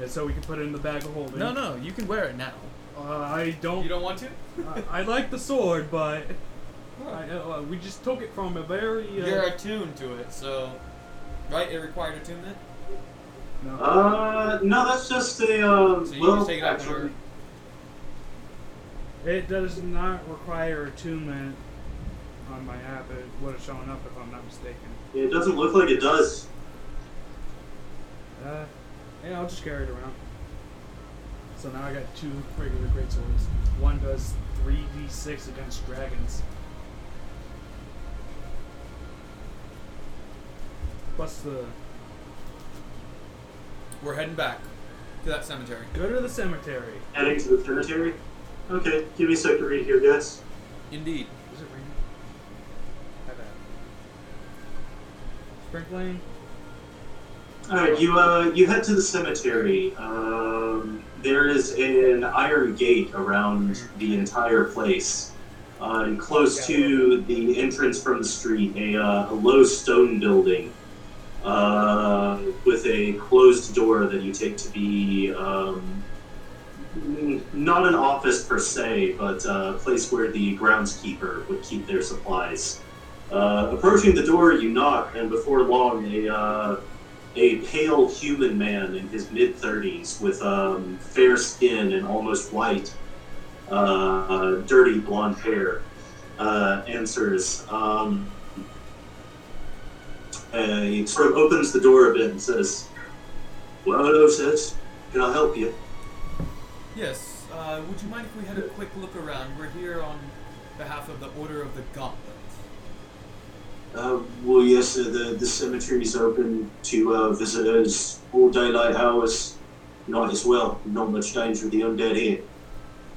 Yeah, so we can put it in the bag of holding. No, no, you can wear it now. Uh, I don't. You don't want to? I, I like the sword, but [laughs] I, uh, we just took it from a very. Uh, You're attuned to it, so right. It required attunement. no. Uh, no, that's just a, uh, So you well, just take it off actually, It does not require attunement on my app. It would have shown up if I'm not mistaken. it doesn't look like it does. Uh, yeah, I'll just carry it around. So now I got two regular great swords. One does 3d6 against dragons. Plus the. We're heading back to that cemetery. Go to the cemetery. Heading to the cemetery. Okay, give me a sec to read here, guys. Indeed. Is it raining? How bad? Sprinkling? Alright, you, uh, you head to the cemetery. Um, there is an iron gate around the entire place. Uh, and close to the entrance from the street, a, uh, a low stone building uh, with a closed door that you take to be um, not an office per se, but uh, a place where the groundskeeper would keep their supplies. Uh, approaching the door, you knock, and before long, a uh, a pale human man in his mid 30s with um, fair skin and almost white, uh, dirty blonde hair, uh, answers. Um, he sort of opens the door a bit and says, Well, hello, sis. Can I help you? Yes. Uh, would you mind if we had a quick look around? We're here on behalf of the Order of the Gauntlet. Uh, well, yes, uh, the, the cemetery is open to uh, visitors all daylight hours, night as well. Not much danger of the undead here.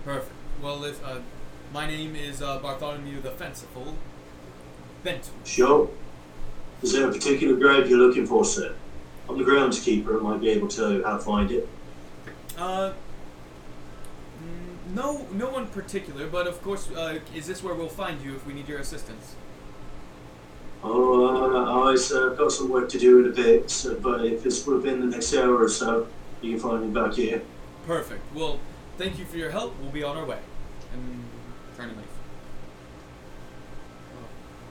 Perfect. Well, if uh, my name is uh, Bartholomew the Fanciful, Bent. Sure. Is there a particular grave you're looking for, sir? I'm the groundskeeper. I might be able to tell you how to find it. Uh, no, no one particular, but of course, uh, is this where we'll find you if we need your assistance? Oh, uh, I've uh, got some work to do in a bit, so, but if it's within the next hour or so, you can find me back here. Perfect. Well, thank you for your help. We'll be on our way. And turn and leave.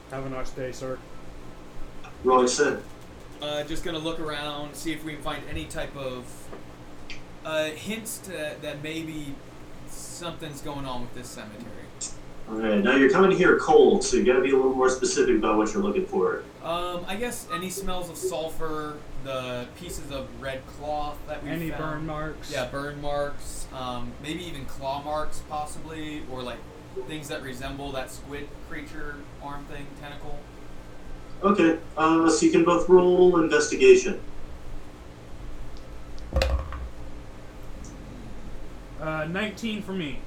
Have a nice day, sir. Right, sir. Uh, just gonna look around, see if we can find any type of uh, hints to, that maybe something's going on with this cemetery. Alright, now you're coming here cold, so you gotta be a little more specific about what you're looking for. Um, I guess any smells of sulfur, the pieces of red cloth that we Any found. burn marks? Yeah, burn marks. Um, maybe even claw marks, possibly, or like things that resemble that squid creature arm thing, tentacle. Okay, uh, so you can both roll investigation. Uh, 19 for me.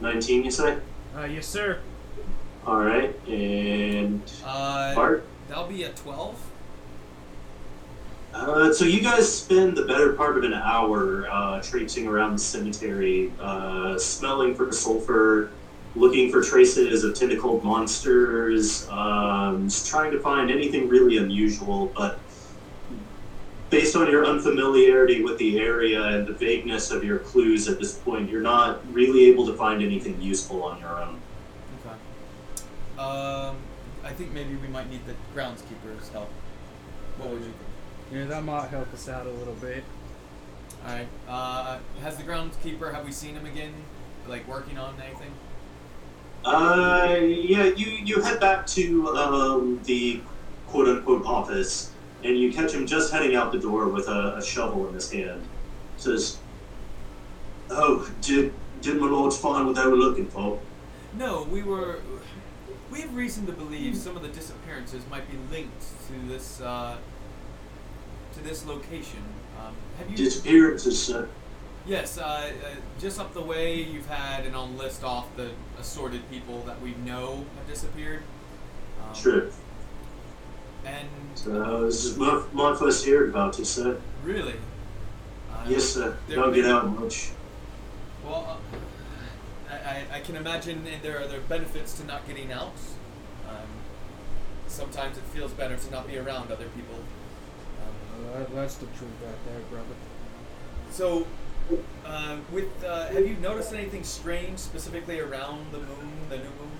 19, you say? Uh, yes, sir. Alright, and Uh, Bart? that'll be a twelve. Uh, so you guys spend the better part of an hour uh, traipsing around the cemetery, uh, smelling for sulfur, looking for traces of tentacled monsters, um, trying to find anything really unusual. But based on your unfamiliarity with the area and the vagueness of your clues at this point, you're not really able to find anything useful on your own. Okay. Um, I think maybe we might need the groundskeeper's help. What would you think? Yeah, that might help us out a little bit. Alright. Uh, has the groundskeeper, have we seen him again? Like, working on anything? Uh, yeah, you, you head back to um, the quote unquote office, and you catch him just heading out the door with a, a shovel in his hand. Says, "Oh, did did my lords find what they were looking for?" No, we were. We have reason to believe some of the disappearances might be linked to this, uh, to this location. Um, have you? Disappearances, sir. Yes, uh, uh, just up the way, you've had, and I'll list off the assorted people that we know have disappeared. Um, Sure. And So this is my, my first hearing about it, sir. really, uh, Yes, sir. there- Don't get out much. Well, uh, I, I, I can imagine there are there are benefits to not getting out. Um, sometimes it feels better to not be around other people. Um, Uh, that, that's the truth right there, brother. so, uh, with uh, have you noticed anything strange specifically around the moon, the new moon?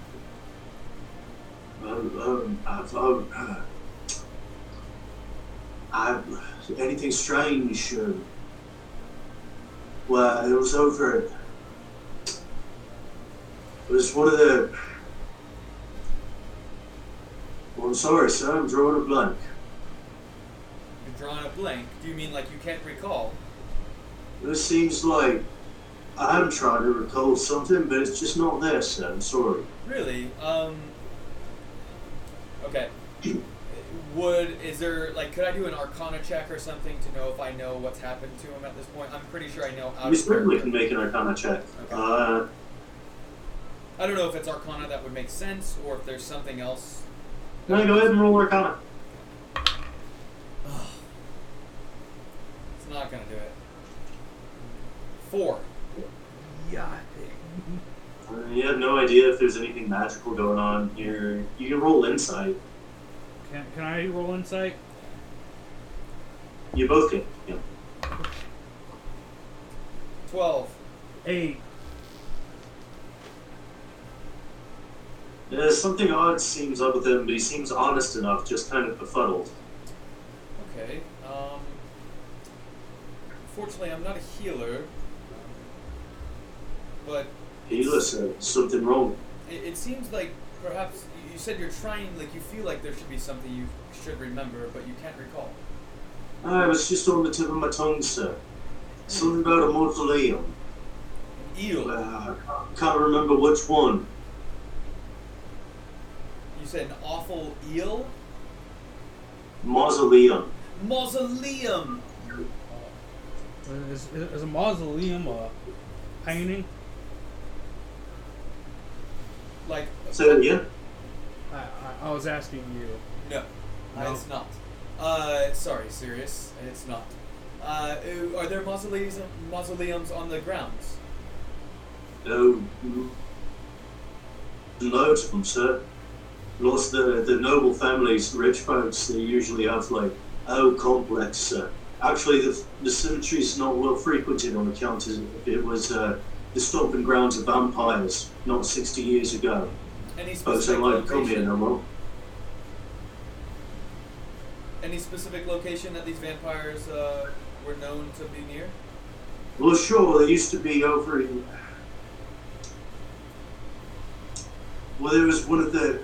Um, um, I've, um, I've, anything strange? Uh, well, it was over. It was one of the. Well, I'm sorry, sir. I'm drawing a blank. You're drawing a blank. Do you mean like you can't recall? This seems like I am trying to recall something, but it's just not there, sir. I'm sorry. Really? Um. Okay. [clears throat] Would is there like could I do an Arcana check or something to know if I know what's happened to him at this point? I'm pretty sure I know. Out We of certainly character. can make an Arcana check. Okay. Uh, I don't know if it's Arcana that would make sense or if there's something else. no, go ahead and roll Arcana. It's not gonna do it. Four. Yeah. Uh, you have no idea if there's anything magical going on here. You can roll insight. Can, can I roll insight? You both can. Yeah. Twelve. Eight. Uh, something odd seems up with him, but he seems honest enough, just kind of befuddled. Okay. Um. Fortunately, I'm not a healer. But Healer said something wrong. it, it seems like perhaps you- you said you're trying, like you feel like there should be something you should remember, but you can't recall. Ah, it was just on the tip of my tongue, sir. Something about a mausoleum. An eel. Uh, can't remember which one. You said an awful eel? Mausoleum. Mausoleum! Is, is a mausoleum a painting? Like. Say that again. I, I, I was asking you. No, No. it's not. Uh, sorry, Sirius. It's not. Uh, are there mausoleums, mausoleums on the grounds? Oh, loads of them, sir. Lots the the noble families, rich folks, they usually have like a whole complex, sir. Actually, the the cemetery is not well frequented on account of it was uh, the stomping grounds of vampires not 60 years ago. Any specific come here location? no more. Any specific location that these vampires uh, were known to be near? Well, sure, they used to be over in. Well, there was one of the.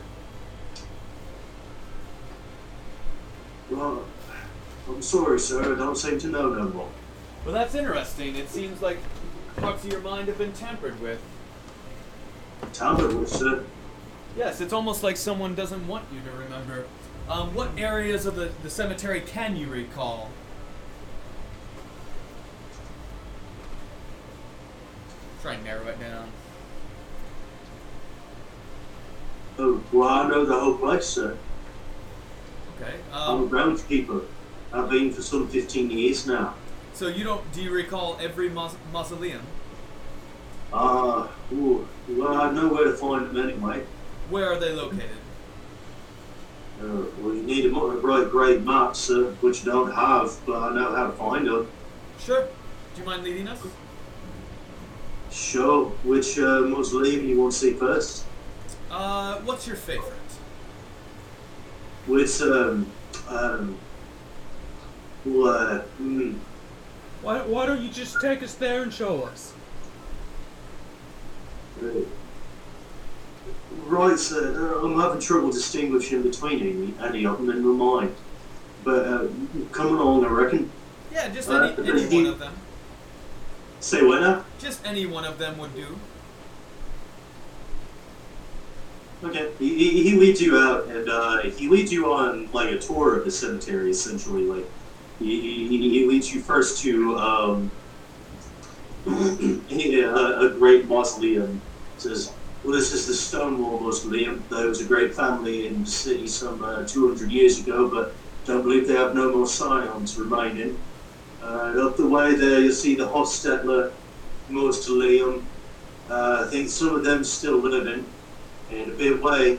Well, I'm sorry, sir. I don't seem to know no more. Well, that's interesting. It seems like parts of your mind have been tampered with. Tampered with, sir. Yes, it's almost like someone doesn't want you to remember. Um, what areas of the, the cemetery can you recall? Try and narrow it down. Oh, well, I know the whole place, sir. Okay. I'm a Um, groundskeeper. I've been for some 15 years now. so you don't? Do you recall every maus- mausoleum? Uh, ooh, well, I know where to find them anyway. Where are they located? Uh, you need a mo- a bright grade map, sir, which don't have, but I know how to find them. Sure. Do you mind leading us? Sure. Which uh, mausoleum you want to see first? Uh, what's your favorite? Which, um, um, well, uh, hmm, Why, why don't you just take us there and show us? uh, right, sir, uh, I'm having trouble distinguishing between any, any of them in my mind. But, uh, come along, I reckon. Yeah, just any, any one of them. Say what now? Just any one of them would do. Okay. He, he, leads you out, and uh, he leads you on like a tour of the cemetery. Essentially, like he, he, he leads you first to um, [clears throat] uh, a great mausoleum. Says, "Well, this is the Stonewall Mausoleum. There was a great family in the city some uh, 200 years ago, but don't believe they have no more scions remaining." Uh, up the way there, you'll see the Hostetler Mausoleum. Uh, I think some of them still living and a bit away,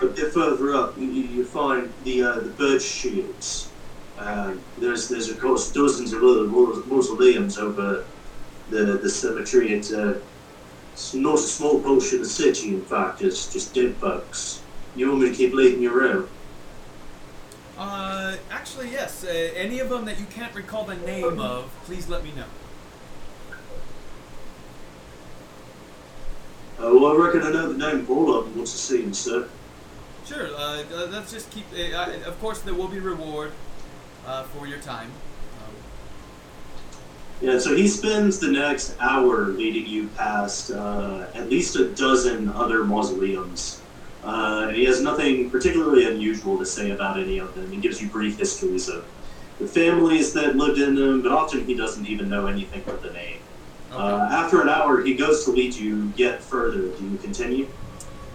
a bit further up, you, you find the uh, the birch shields. Um, there's there's of course dozens of other maus- mausoleums over the the cemetery. It's, it's not a small portion of the city. In fact, it's just dead bugs. You want me to keep leading you around? Uh, actually, yes. Uh, any of them that you can't recall the name of, please let me know. Uh, well, I reckon I know the name of all of them once I see them, sir. Sure. Uh, uh, let's just keep. Uh, uh, of course, there will be reward uh, for your time. Yeah, so he spends the next hour leading you past uh, at least a dozen other mausoleums. Uh, and he has nothing particularly unusual to say about any of them. He gives you brief histories of the families that lived in them, but often he doesn't even know anything but the name. okay. Uh, after an hour, he goes to lead you yet further. Do you continue?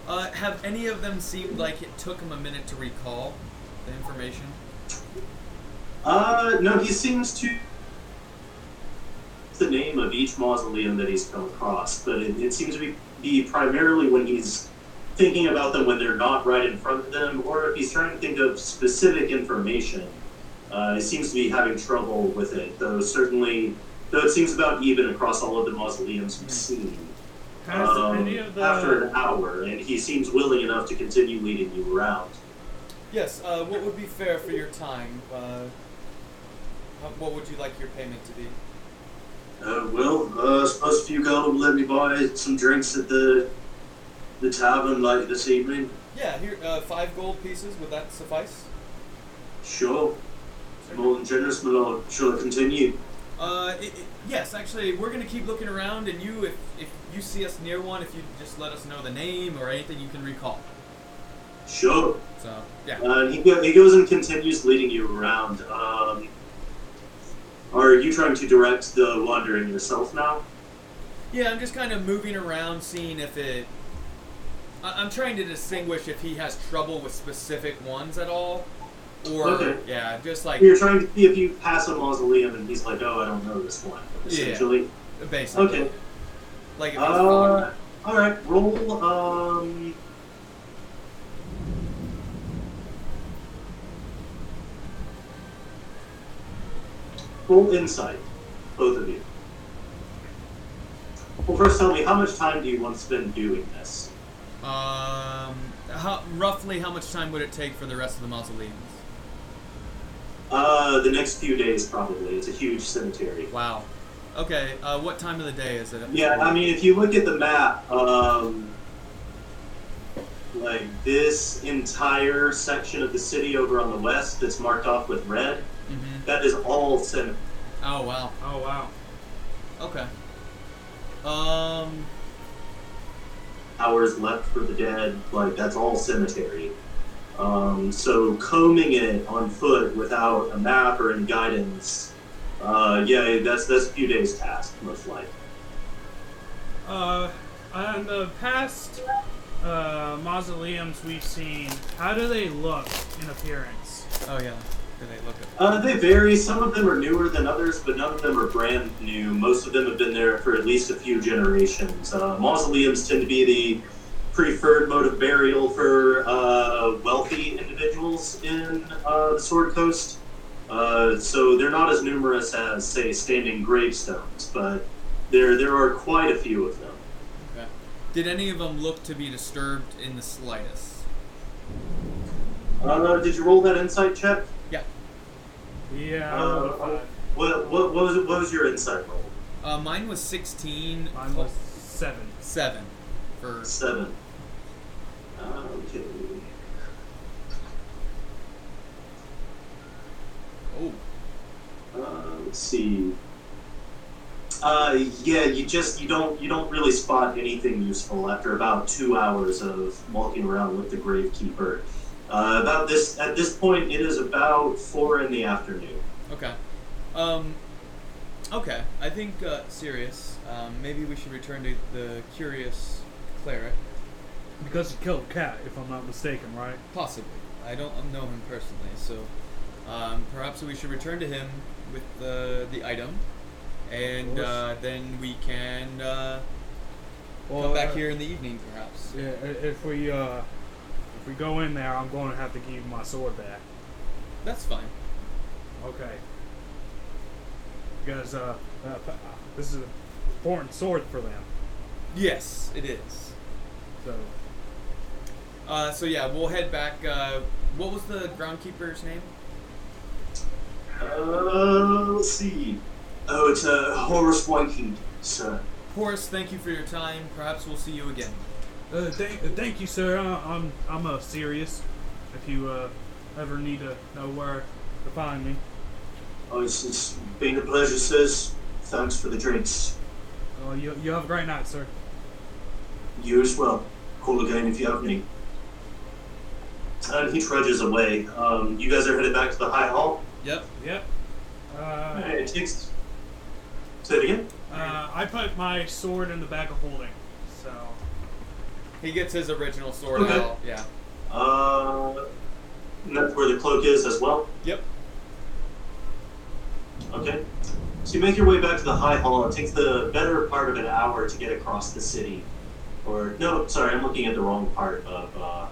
Uh, have any of them seemed like it took him a minute to recall the information? Uh, no, he seems to the name of each mausoleum that he's come across, but it, it seems to be, be primarily when he's thinking about them when they're not right in front of them, or if he's trying to think of specific information. Uh, he seems to be having trouble with it, though certainly, though it seems about even across all of the mausoleums we've seen. Has Um, the After an hour, and he seems willing enough to continue leading you around. Yes. Uh, what would be fair for your time? Uh, what would you like your payment to be? Uh, well, uh, I suppose if you go and let me buy some drinks at the the tavern like this evening, Yeah. Here, uh, five gold pieces. Would that suffice? sure. More than generous, my lord. Shall I continue? Uh, it, it, yes, actually, we're gonna keep looking around, and you, if if you see us near one, if you just let us know the name or anything you can recall. Sure. So yeah. Uh, he, go, he goes and continues leading you around. Um, are you trying to direct the wandering yourself now? Yeah, I'm just kind of moving around, seeing if it. I- I'm trying to distinguish if he has trouble with specific ones at all, or Okay. yeah, just like You're trying to see if you pass a mausoleum and he's like, oh, I don't know this one, essentially. basically. Okay. Like if Uh, following. alright, roll, um... Roll insight, both of you. Well, first tell me, how much time do you want to spend doing this? Um, how, roughly how much time would it take for the rest of the mausoleums? Uh, the next few days, probably. It's a huge cemetery. Wow. Okay. Uh, what time of the day is it? Yeah, I mean, if you look at the map, um, like this entire section of the city over on the west that's marked off with red, hmm that is all cemetery. Oh wow. Oh wow. Okay. Um. Hours left for the dead, like that's all cemetery. Um, so combing it on foot without a map or any guidance, uh, yeah, that's that's a few days task, most likely. Uh, on the past uh, mausoleums we've seen, how do they look in appearance? Oh yeah. Do they look at? Uh, they vary. Some of them are newer than others, but none of them are brand new. Most of them have been there for at least a few generations. Uh, mausoleums tend to be the preferred mode of burial for uh, wealthy individuals in uh, the Sword Coast. Uh, so they're not as numerous as, say, standing gravestones, but there there are quite a few of them. Okay. Did any of them look to be disturbed in the slightest? Uh, did you roll that insight check? Yeah. Yeah, Uh, rolled a five. What, what, what, was, what was your insight roll? Uh, mine was 16. Mine was seven. seven. For Seven. Okay. oh, Uh, let's see. Uh, yeah, you just you don't you don't really spot anything useful after about two hours of walking around with the gravekeeper. Uh, about this at this point, it is about four in the afternoon. okay. Um, okay. I think uh, Sirius. Um, maybe we should return to the curious cleric. Because he killed a cat, if I'm not mistaken, right? Possibly. I don't know him personally, so um, perhaps we should return to him with the the item, and uh, then we can uh, Well, come back uh, here in the evening, perhaps. Yeah, if we uh, if we go in there, I'm going to have to give you my sword back. That's fine. Okay. Because uh, uh, uh, this is a foreign sword for them. Yes, it is. So Uh, so yeah, we'll head back. Uh, what was the groundkeeper's name? Uh, let's see. Oh, it's uh, Horace Whiting, sir. Horace, thank you for your time. Perhaps we'll see you again. uh, thank, uh, thank you, sir. Uh, I'm I'm uh, Sirius. If you uh, ever need to know where to find me, Oh, it's, it's been a pleasure, sirs. Thanks for the drinks. uh, you you have a great night, sir. You as well. Call again if you have any. And he trudges away. Um, you guys are headed back to the High Hall. Yep. Yep. Uh, It takes. Say it again. uh, I put my sword in the bag of holding. So He gets his original sword Okay. out. Yeah. Uh, and that's where the cloak is as well. Yep. Okay. So you make your way back to the High Hall. It takes the better part of an hour to get across the city. Or no, sorry, I'm looking at the wrong part of. Uh, uh,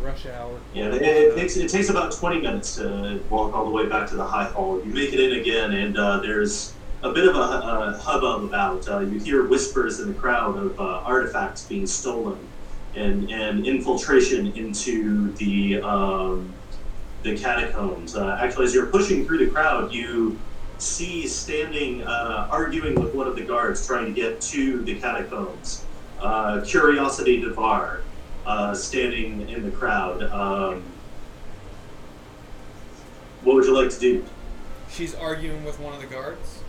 rush hour. yeah, it, it takes it takes about 20 minutes to walk all the way back to the High Hall. You make it in again, and uh, there's a bit of a, a hubbub about. Uh, you hear whispers in the crowd of uh, artifacts being stolen, and and infiltration into the um, the catacombs. Uh, actually, as you're pushing through the crowd, you see standing, uh, arguing with one of the guards trying to get to the catacombs. Uh, Curiosity Devar, uh, standing in the crowd. Um, what would you like to do? She's arguing with one of the guards.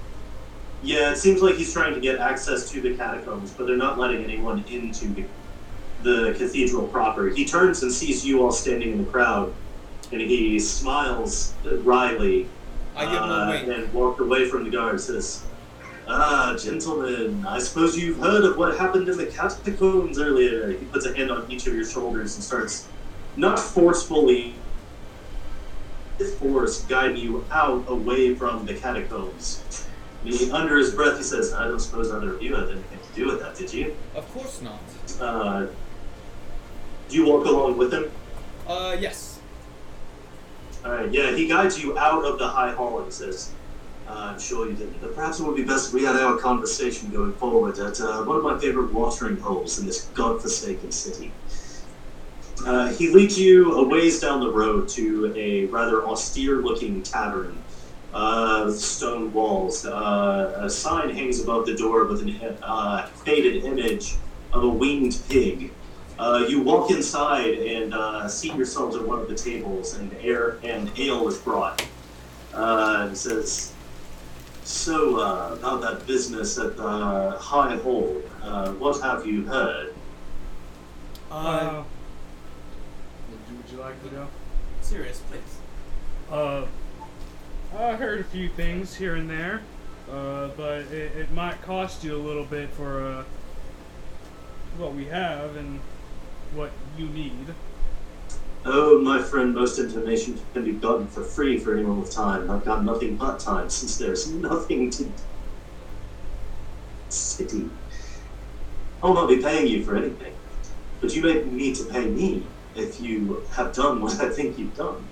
Yeah, it seems like he's trying to get access to the catacombs, but they're not letting anyone into the, the cathedral proper. He turns and sees you all standing in the crowd, and he smiles wryly I give him uh, a wink. and walked away from the guard. Says, "Ah, gentlemen, I suppose you've heard of what happened in the catacombs earlier." He puts a hand on each of your shoulders and starts, not forcefully, with force, guiding you out away from the catacombs. He, under his breath, he says, "I don't suppose either of you had anything to do with that, did you?" Of course not. Uh, do you walk along with him? Uh, yes. All right, yeah, he guides you out of the high hall and says, uh, "I'm sure you didn't, but perhaps it would be best if we had our conversation going forward at uh, one of my favorite watering holes in this godforsaken city." Uh, he leads you a ways down the road to a rather austere-looking tavern uh, with stone walls. Uh, a sign hangs above the door with a uh, faded image of a winged pig. Uh, you walk inside and uh, seat yourselves at one of the tables, and air and ale is brought. It says, "So uh, about that business at the High Hall, uh, what have you heard?" Uh, would, you, would you like to go? Sirius, please. Uh, I heard a few things here and there, uh, but it, it might cost you a little bit for uh, what we have and what you need. Oh, my friend, most information can be gotten for free for anyone with time. I've got nothing but time since there's nothing to. City. I'll not be paying you for anything, but you may need to pay me if you have done what I think you've done.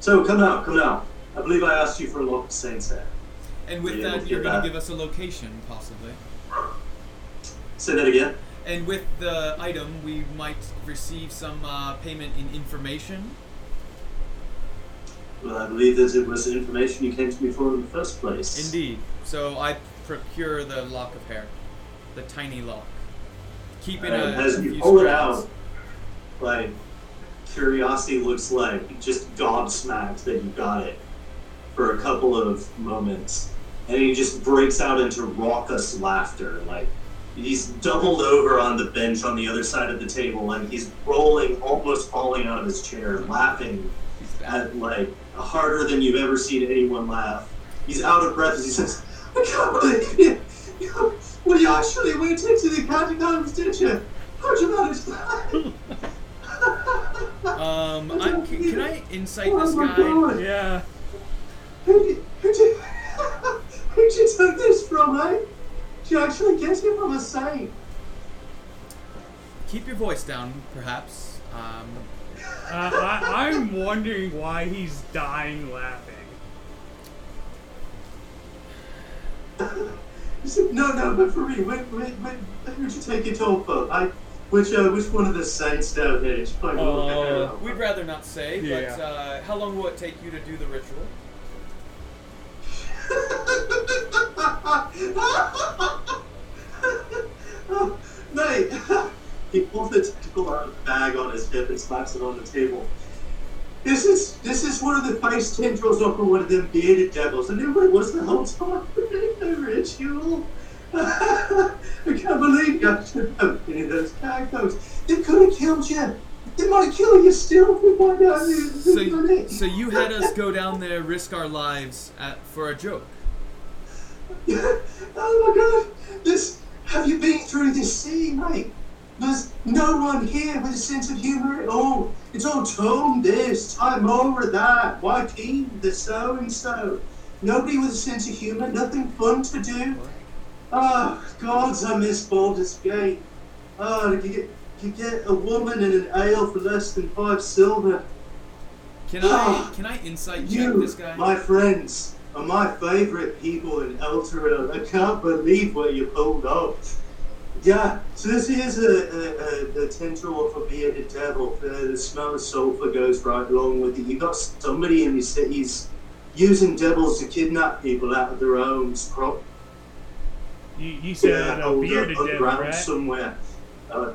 So come now, come now. I believe I asked you for a local saints there. And with that, you're going to give us a location, possibly. Say that again. And with the item, we might receive some uh, payment in information. Well, I believe that it was information you came to me for in the first place. Indeed. So I procure the lock of hair, the tiny lock. Keep in And a, as you pull it out, like curiosity looks like just gobsmacked that you got it for a couple of moments, and he just breaks out into raucous laughter. Like he's doubled over on the bench on the other side of the table, and he's rolling, almost falling out of his chair, laughing at like harder than you've ever seen anyone laugh. He's out of breath as he says, "I can't believe! You- Well, you actually went into the catacombs, did you? How'd you manage that?" Um, I'm, can, can I incite Oh this guy? God. Yeah. Who did, who did, [laughs] who'd you take this from, eh? Did you actually gets it from a saint? Keep your voice down, perhaps. Um, Uh, I, I'm wondering why he's dying laughing. [laughs] He said, no, no, but for me, wait, wait, wait, who'd you take it all for? I, which, uh, which one of the saints down there? Just find Uh, we'd rather not say, Yeah. but uh, how long will it take you to do the ritual? [laughs] [laughs] he pulls the tentacle out of the bag on his hip and slaps it on the table. This is this is one of the face tendrils of one of them bearded devils, and it was the whole time [laughs] the ritual. I can't believe you should have been in those catacombs. They could have killed you. They might kill you still if we find out So, so you had us go down there, risk our lives at, for a joke. [laughs] oh my god! This have you been through this sea, mate? There's no one here with a sense of humor at all. It's all tone this, time over that, why team the so and so. Nobody with a sense of humor, nothing fun to do. Ah, oh, gods, I miss Baldur's Gate. Oh, you get, a woman and an ale for less than five silver. Can I can I insight check You, this guy? my friends, are my favorite people in Elturel. I can't believe what you pulled off. Yeah, so this is a, a, a, a tendril of a bearded devil. Uh, the smell of sulfur goes right along with it. You got somebody in these cities using devils to kidnap people out of their homes. Pro- You, you said a bearded devil, underground right? somewhere. Uh,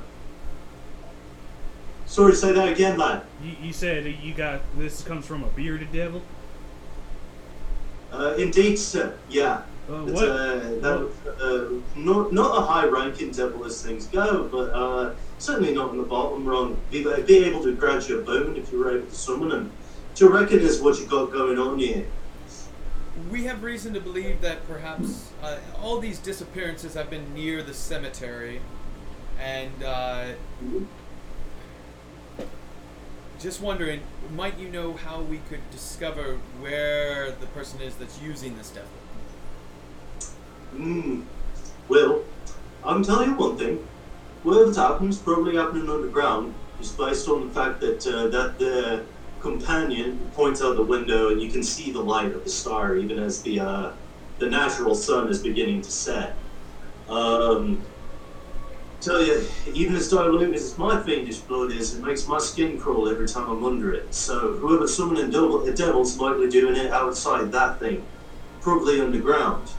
sorry, say that again, lad. You, you said you got this comes from a bearded devil. Uh, indeed, sir. Yeah. Uh, what? uh, that, uh, not, not a high ranking devil as things go, but uh, certainly not in the bottom rung. Be, be able to grant you a boon if you were able to summon him. Do you reckon is what you got going on here? We have reason to believe that perhaps uh, all these disappearances have been near the cemetery, and uh, just wondering, might you know how we could discover where the person is that's using this devil? Hmm. Well, I can tell you one thing. Whatever happens, probably happening underground, is based on the fact that uh, that the companion points out the window and you can see the light of the star even as the uh, the natural sun is beginning to set. Um, tell you, even as diluted as my fiendish blood is, it makes my skin crawl every time I'm under it. So whoever's summoning devil, the devil's likely doing it outside that thing, probably underground.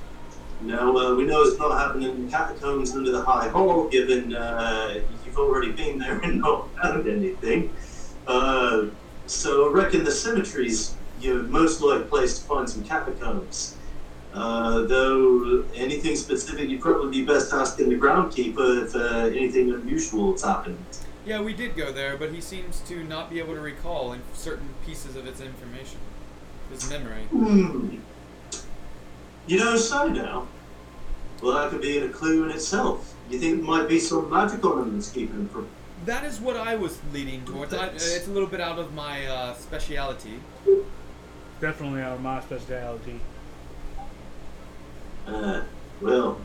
Now, uh, we know it's not happening in the catacombs under the High Hall, given uh, you've already been there and not found anything. Uh, so I reckon the cemetery's your most likely place to find some catacombs. Uh, though anything specific, you'd probably be best asking the groundkeeper if uh, anything unusual has happened. Yeah, we did go there, but he seems to not be able to recall in certain pieces of its information, his memory. Hmm. You don't say now. Well, that could be a clue in itself. You think there might be some magic on him that's keeping him from. That is what I was leading towards. I, it's a little bit out of my uh, speciality. Definitely out of my specialty. Uh, well,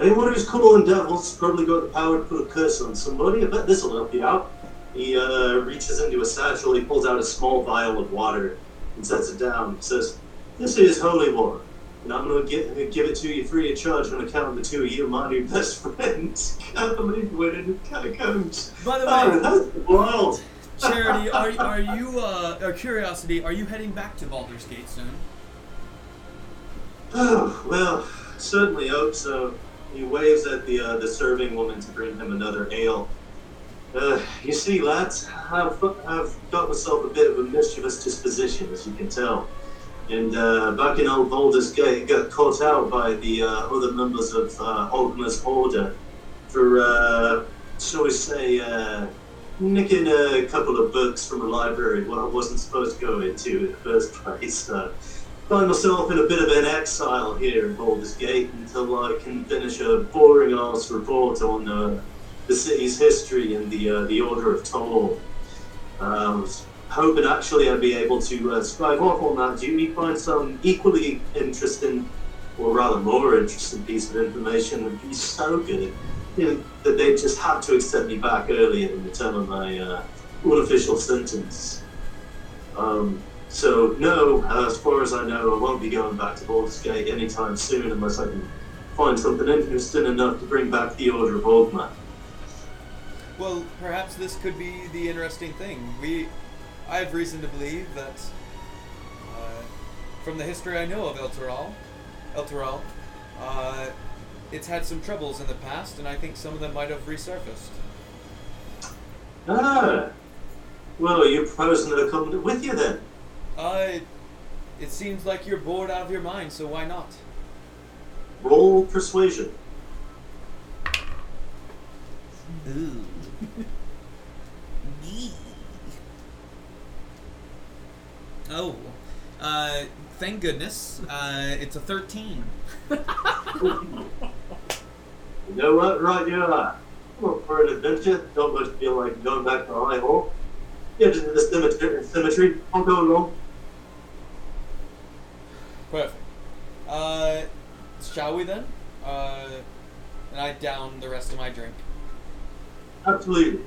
anyone who's calling devils probably got the power to put a curse on somebody. I bet this will help you out. He uh, reaches into a satchel, he pulls out a small vial of water and sets it down. He says, This is holy water, and I'm going to give, give it to you free of charge on account of the two of you, my new best [laughs] friends. Can't believe we're in catacombs. By the Oh, way, that's wild. Charity, are, [laughs] are you, uh, or Curiosity, are you heading back to Baldur's Gate soon? [sighs] Well, certainly hope so. He waves at the uh, the serving woman to bring him another ale. Uh, you see, lads, I've, I've got myself a bit of a mischievous disposition, as you can tell. And uh, back in old Baldur's Gate, got caught out by the uh, other members of uh, Ogma's Order for, uh, shall we say, uh, nicking a couple of books from a library what I wasn't supposed to go into in the first [laughs] place. Find myself in a bit of an exile here in Baldur's Gate until I can finish a boring ass report on uh, the city's history and the uh, the Order of Toll. I was hoping actually I'd be able to uh, strive off on that duty, find some equally interesting, or rather more interesting piece of information would be so good you know, that they just had to accept me back earlier in the term of my uh, unofficial sentence. Um, so no, uh, as far as I know, I won't be going back to Baldur's Gate anytime soon unless I can find something interesting enough to bring back the Order of Ogma. Well, perhaps this could be the interesting thing. We, I have reason to believe that, uh, from the history I know of Elturel, Elturel, uh, it's had some troubles in the past, and I think some of them might have resurfaced. Ah, well, you're proposing to come with you then? Uh, it, it seems like you're bored out of your mind, so why not? Roll persuasion. Ooh. Yee. Oh, uh, thank goodness. Uh, it's a 13. You know what? Right, you are. Well, for an adventure, don't much feel like going back to High Hall. Get into the cemetery. cemetery. I'll go along. Perfect. Uh, shall we then? Uh, and I down the rest of my drink. Absolutely.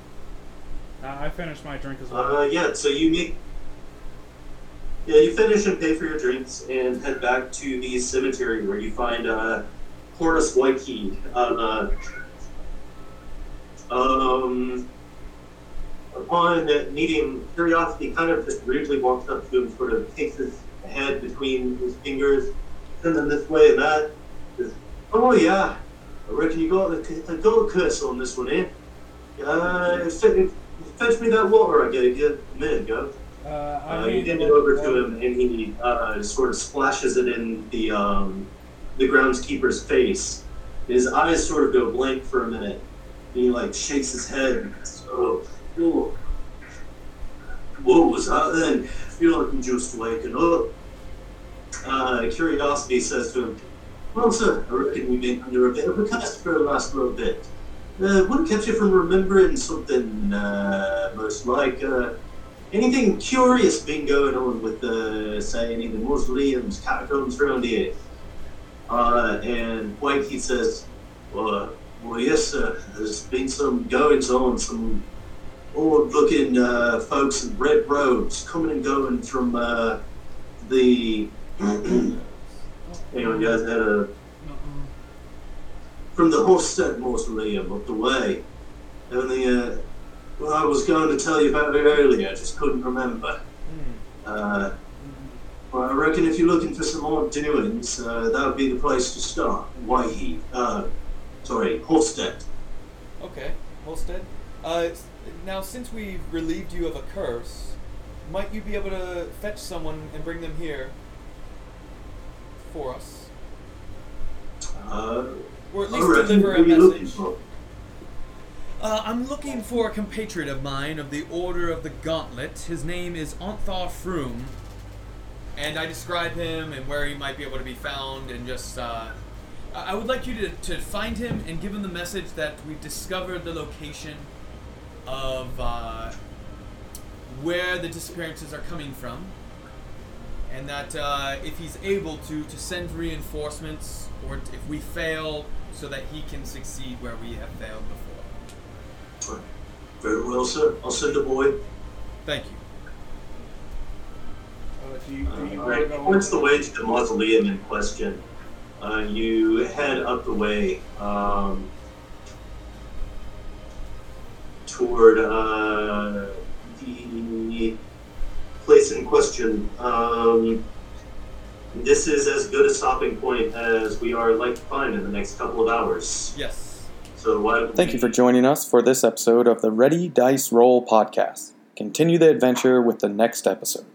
Uh, I finished my drink as well. Uh, yeah, so you meet. Yeah, you finish and pay for your drinks and head back to the cemetery where you find uh, Horace Whitehead. Uh, um, upon that meeting Curiosity, kind of just rudely walks up to him, sort of takes his head between his fingers, him this way and that. Says, oh, yeah, I reckon you got a, a gold curse on this one, eh? Uh, fe- fetch me that water I you a minute ago. Uh, Uh, you hand it over to him, and he uh, sort of splashes it in the um, the groundskeeper's face. His eyes sort of go blank for a minute. And he like shakes his head. Oh. what was that then? I feel like I'm just waking up. Uh, Curiosity says to him, "Well, sir, I reckon we've been under a bit of a cast for the last little bit. Uh, what kept you from remembering something, uh, most like, uh, anything curious been going on with the, say, any of the mausoleums, catacombs around here? Uh, and Whitehead says, well, uh, well, yes, sir, there's been some goings on, some old-looking uh, folks in red robes coming and going from the, [clears throat] hang on, guys, had a from the Hofstad Mausoleum up the way. The, uh, well, I was going to tell you about it earlier, I just couldn't remember. Uh, well, I reckon if you're looking for some more doings, uh, that would be the place to start. Whitehead. Uh, sorry, Hofstad. Okay, Holstead. Uh, now, since we've relieved you of a curse, might you be able to fetch someone and bring them here for us? Uh, Or at least reckon, deliver a are you looking message. Uh, I'm looking for a compatriot of mine of the Order of the Gauntlet. His name is Ontharr Frume. And I describe him and where he might be able to be found and just, uh, I I would like you to, to find him and give him the message that we've discovered the location of uh, where the disappearances are coming from, and that uh, if he's able to, to send reinforcements, or t- if we fail, so that he can succeed where we have failed before. Very well, sir. I'll send a boy. Thank you. Uh, do you, do you All right. to the way to the mausoleum in question. Uh, you head up the way um, toward uh, the place in question. Um, this is as good a stopping point as we are likely to find in the next couple of hours. Yes. So why don't Thank you for joining us for this episode of the Ready Dice Roll podcast. Continue the adventure with the next episode.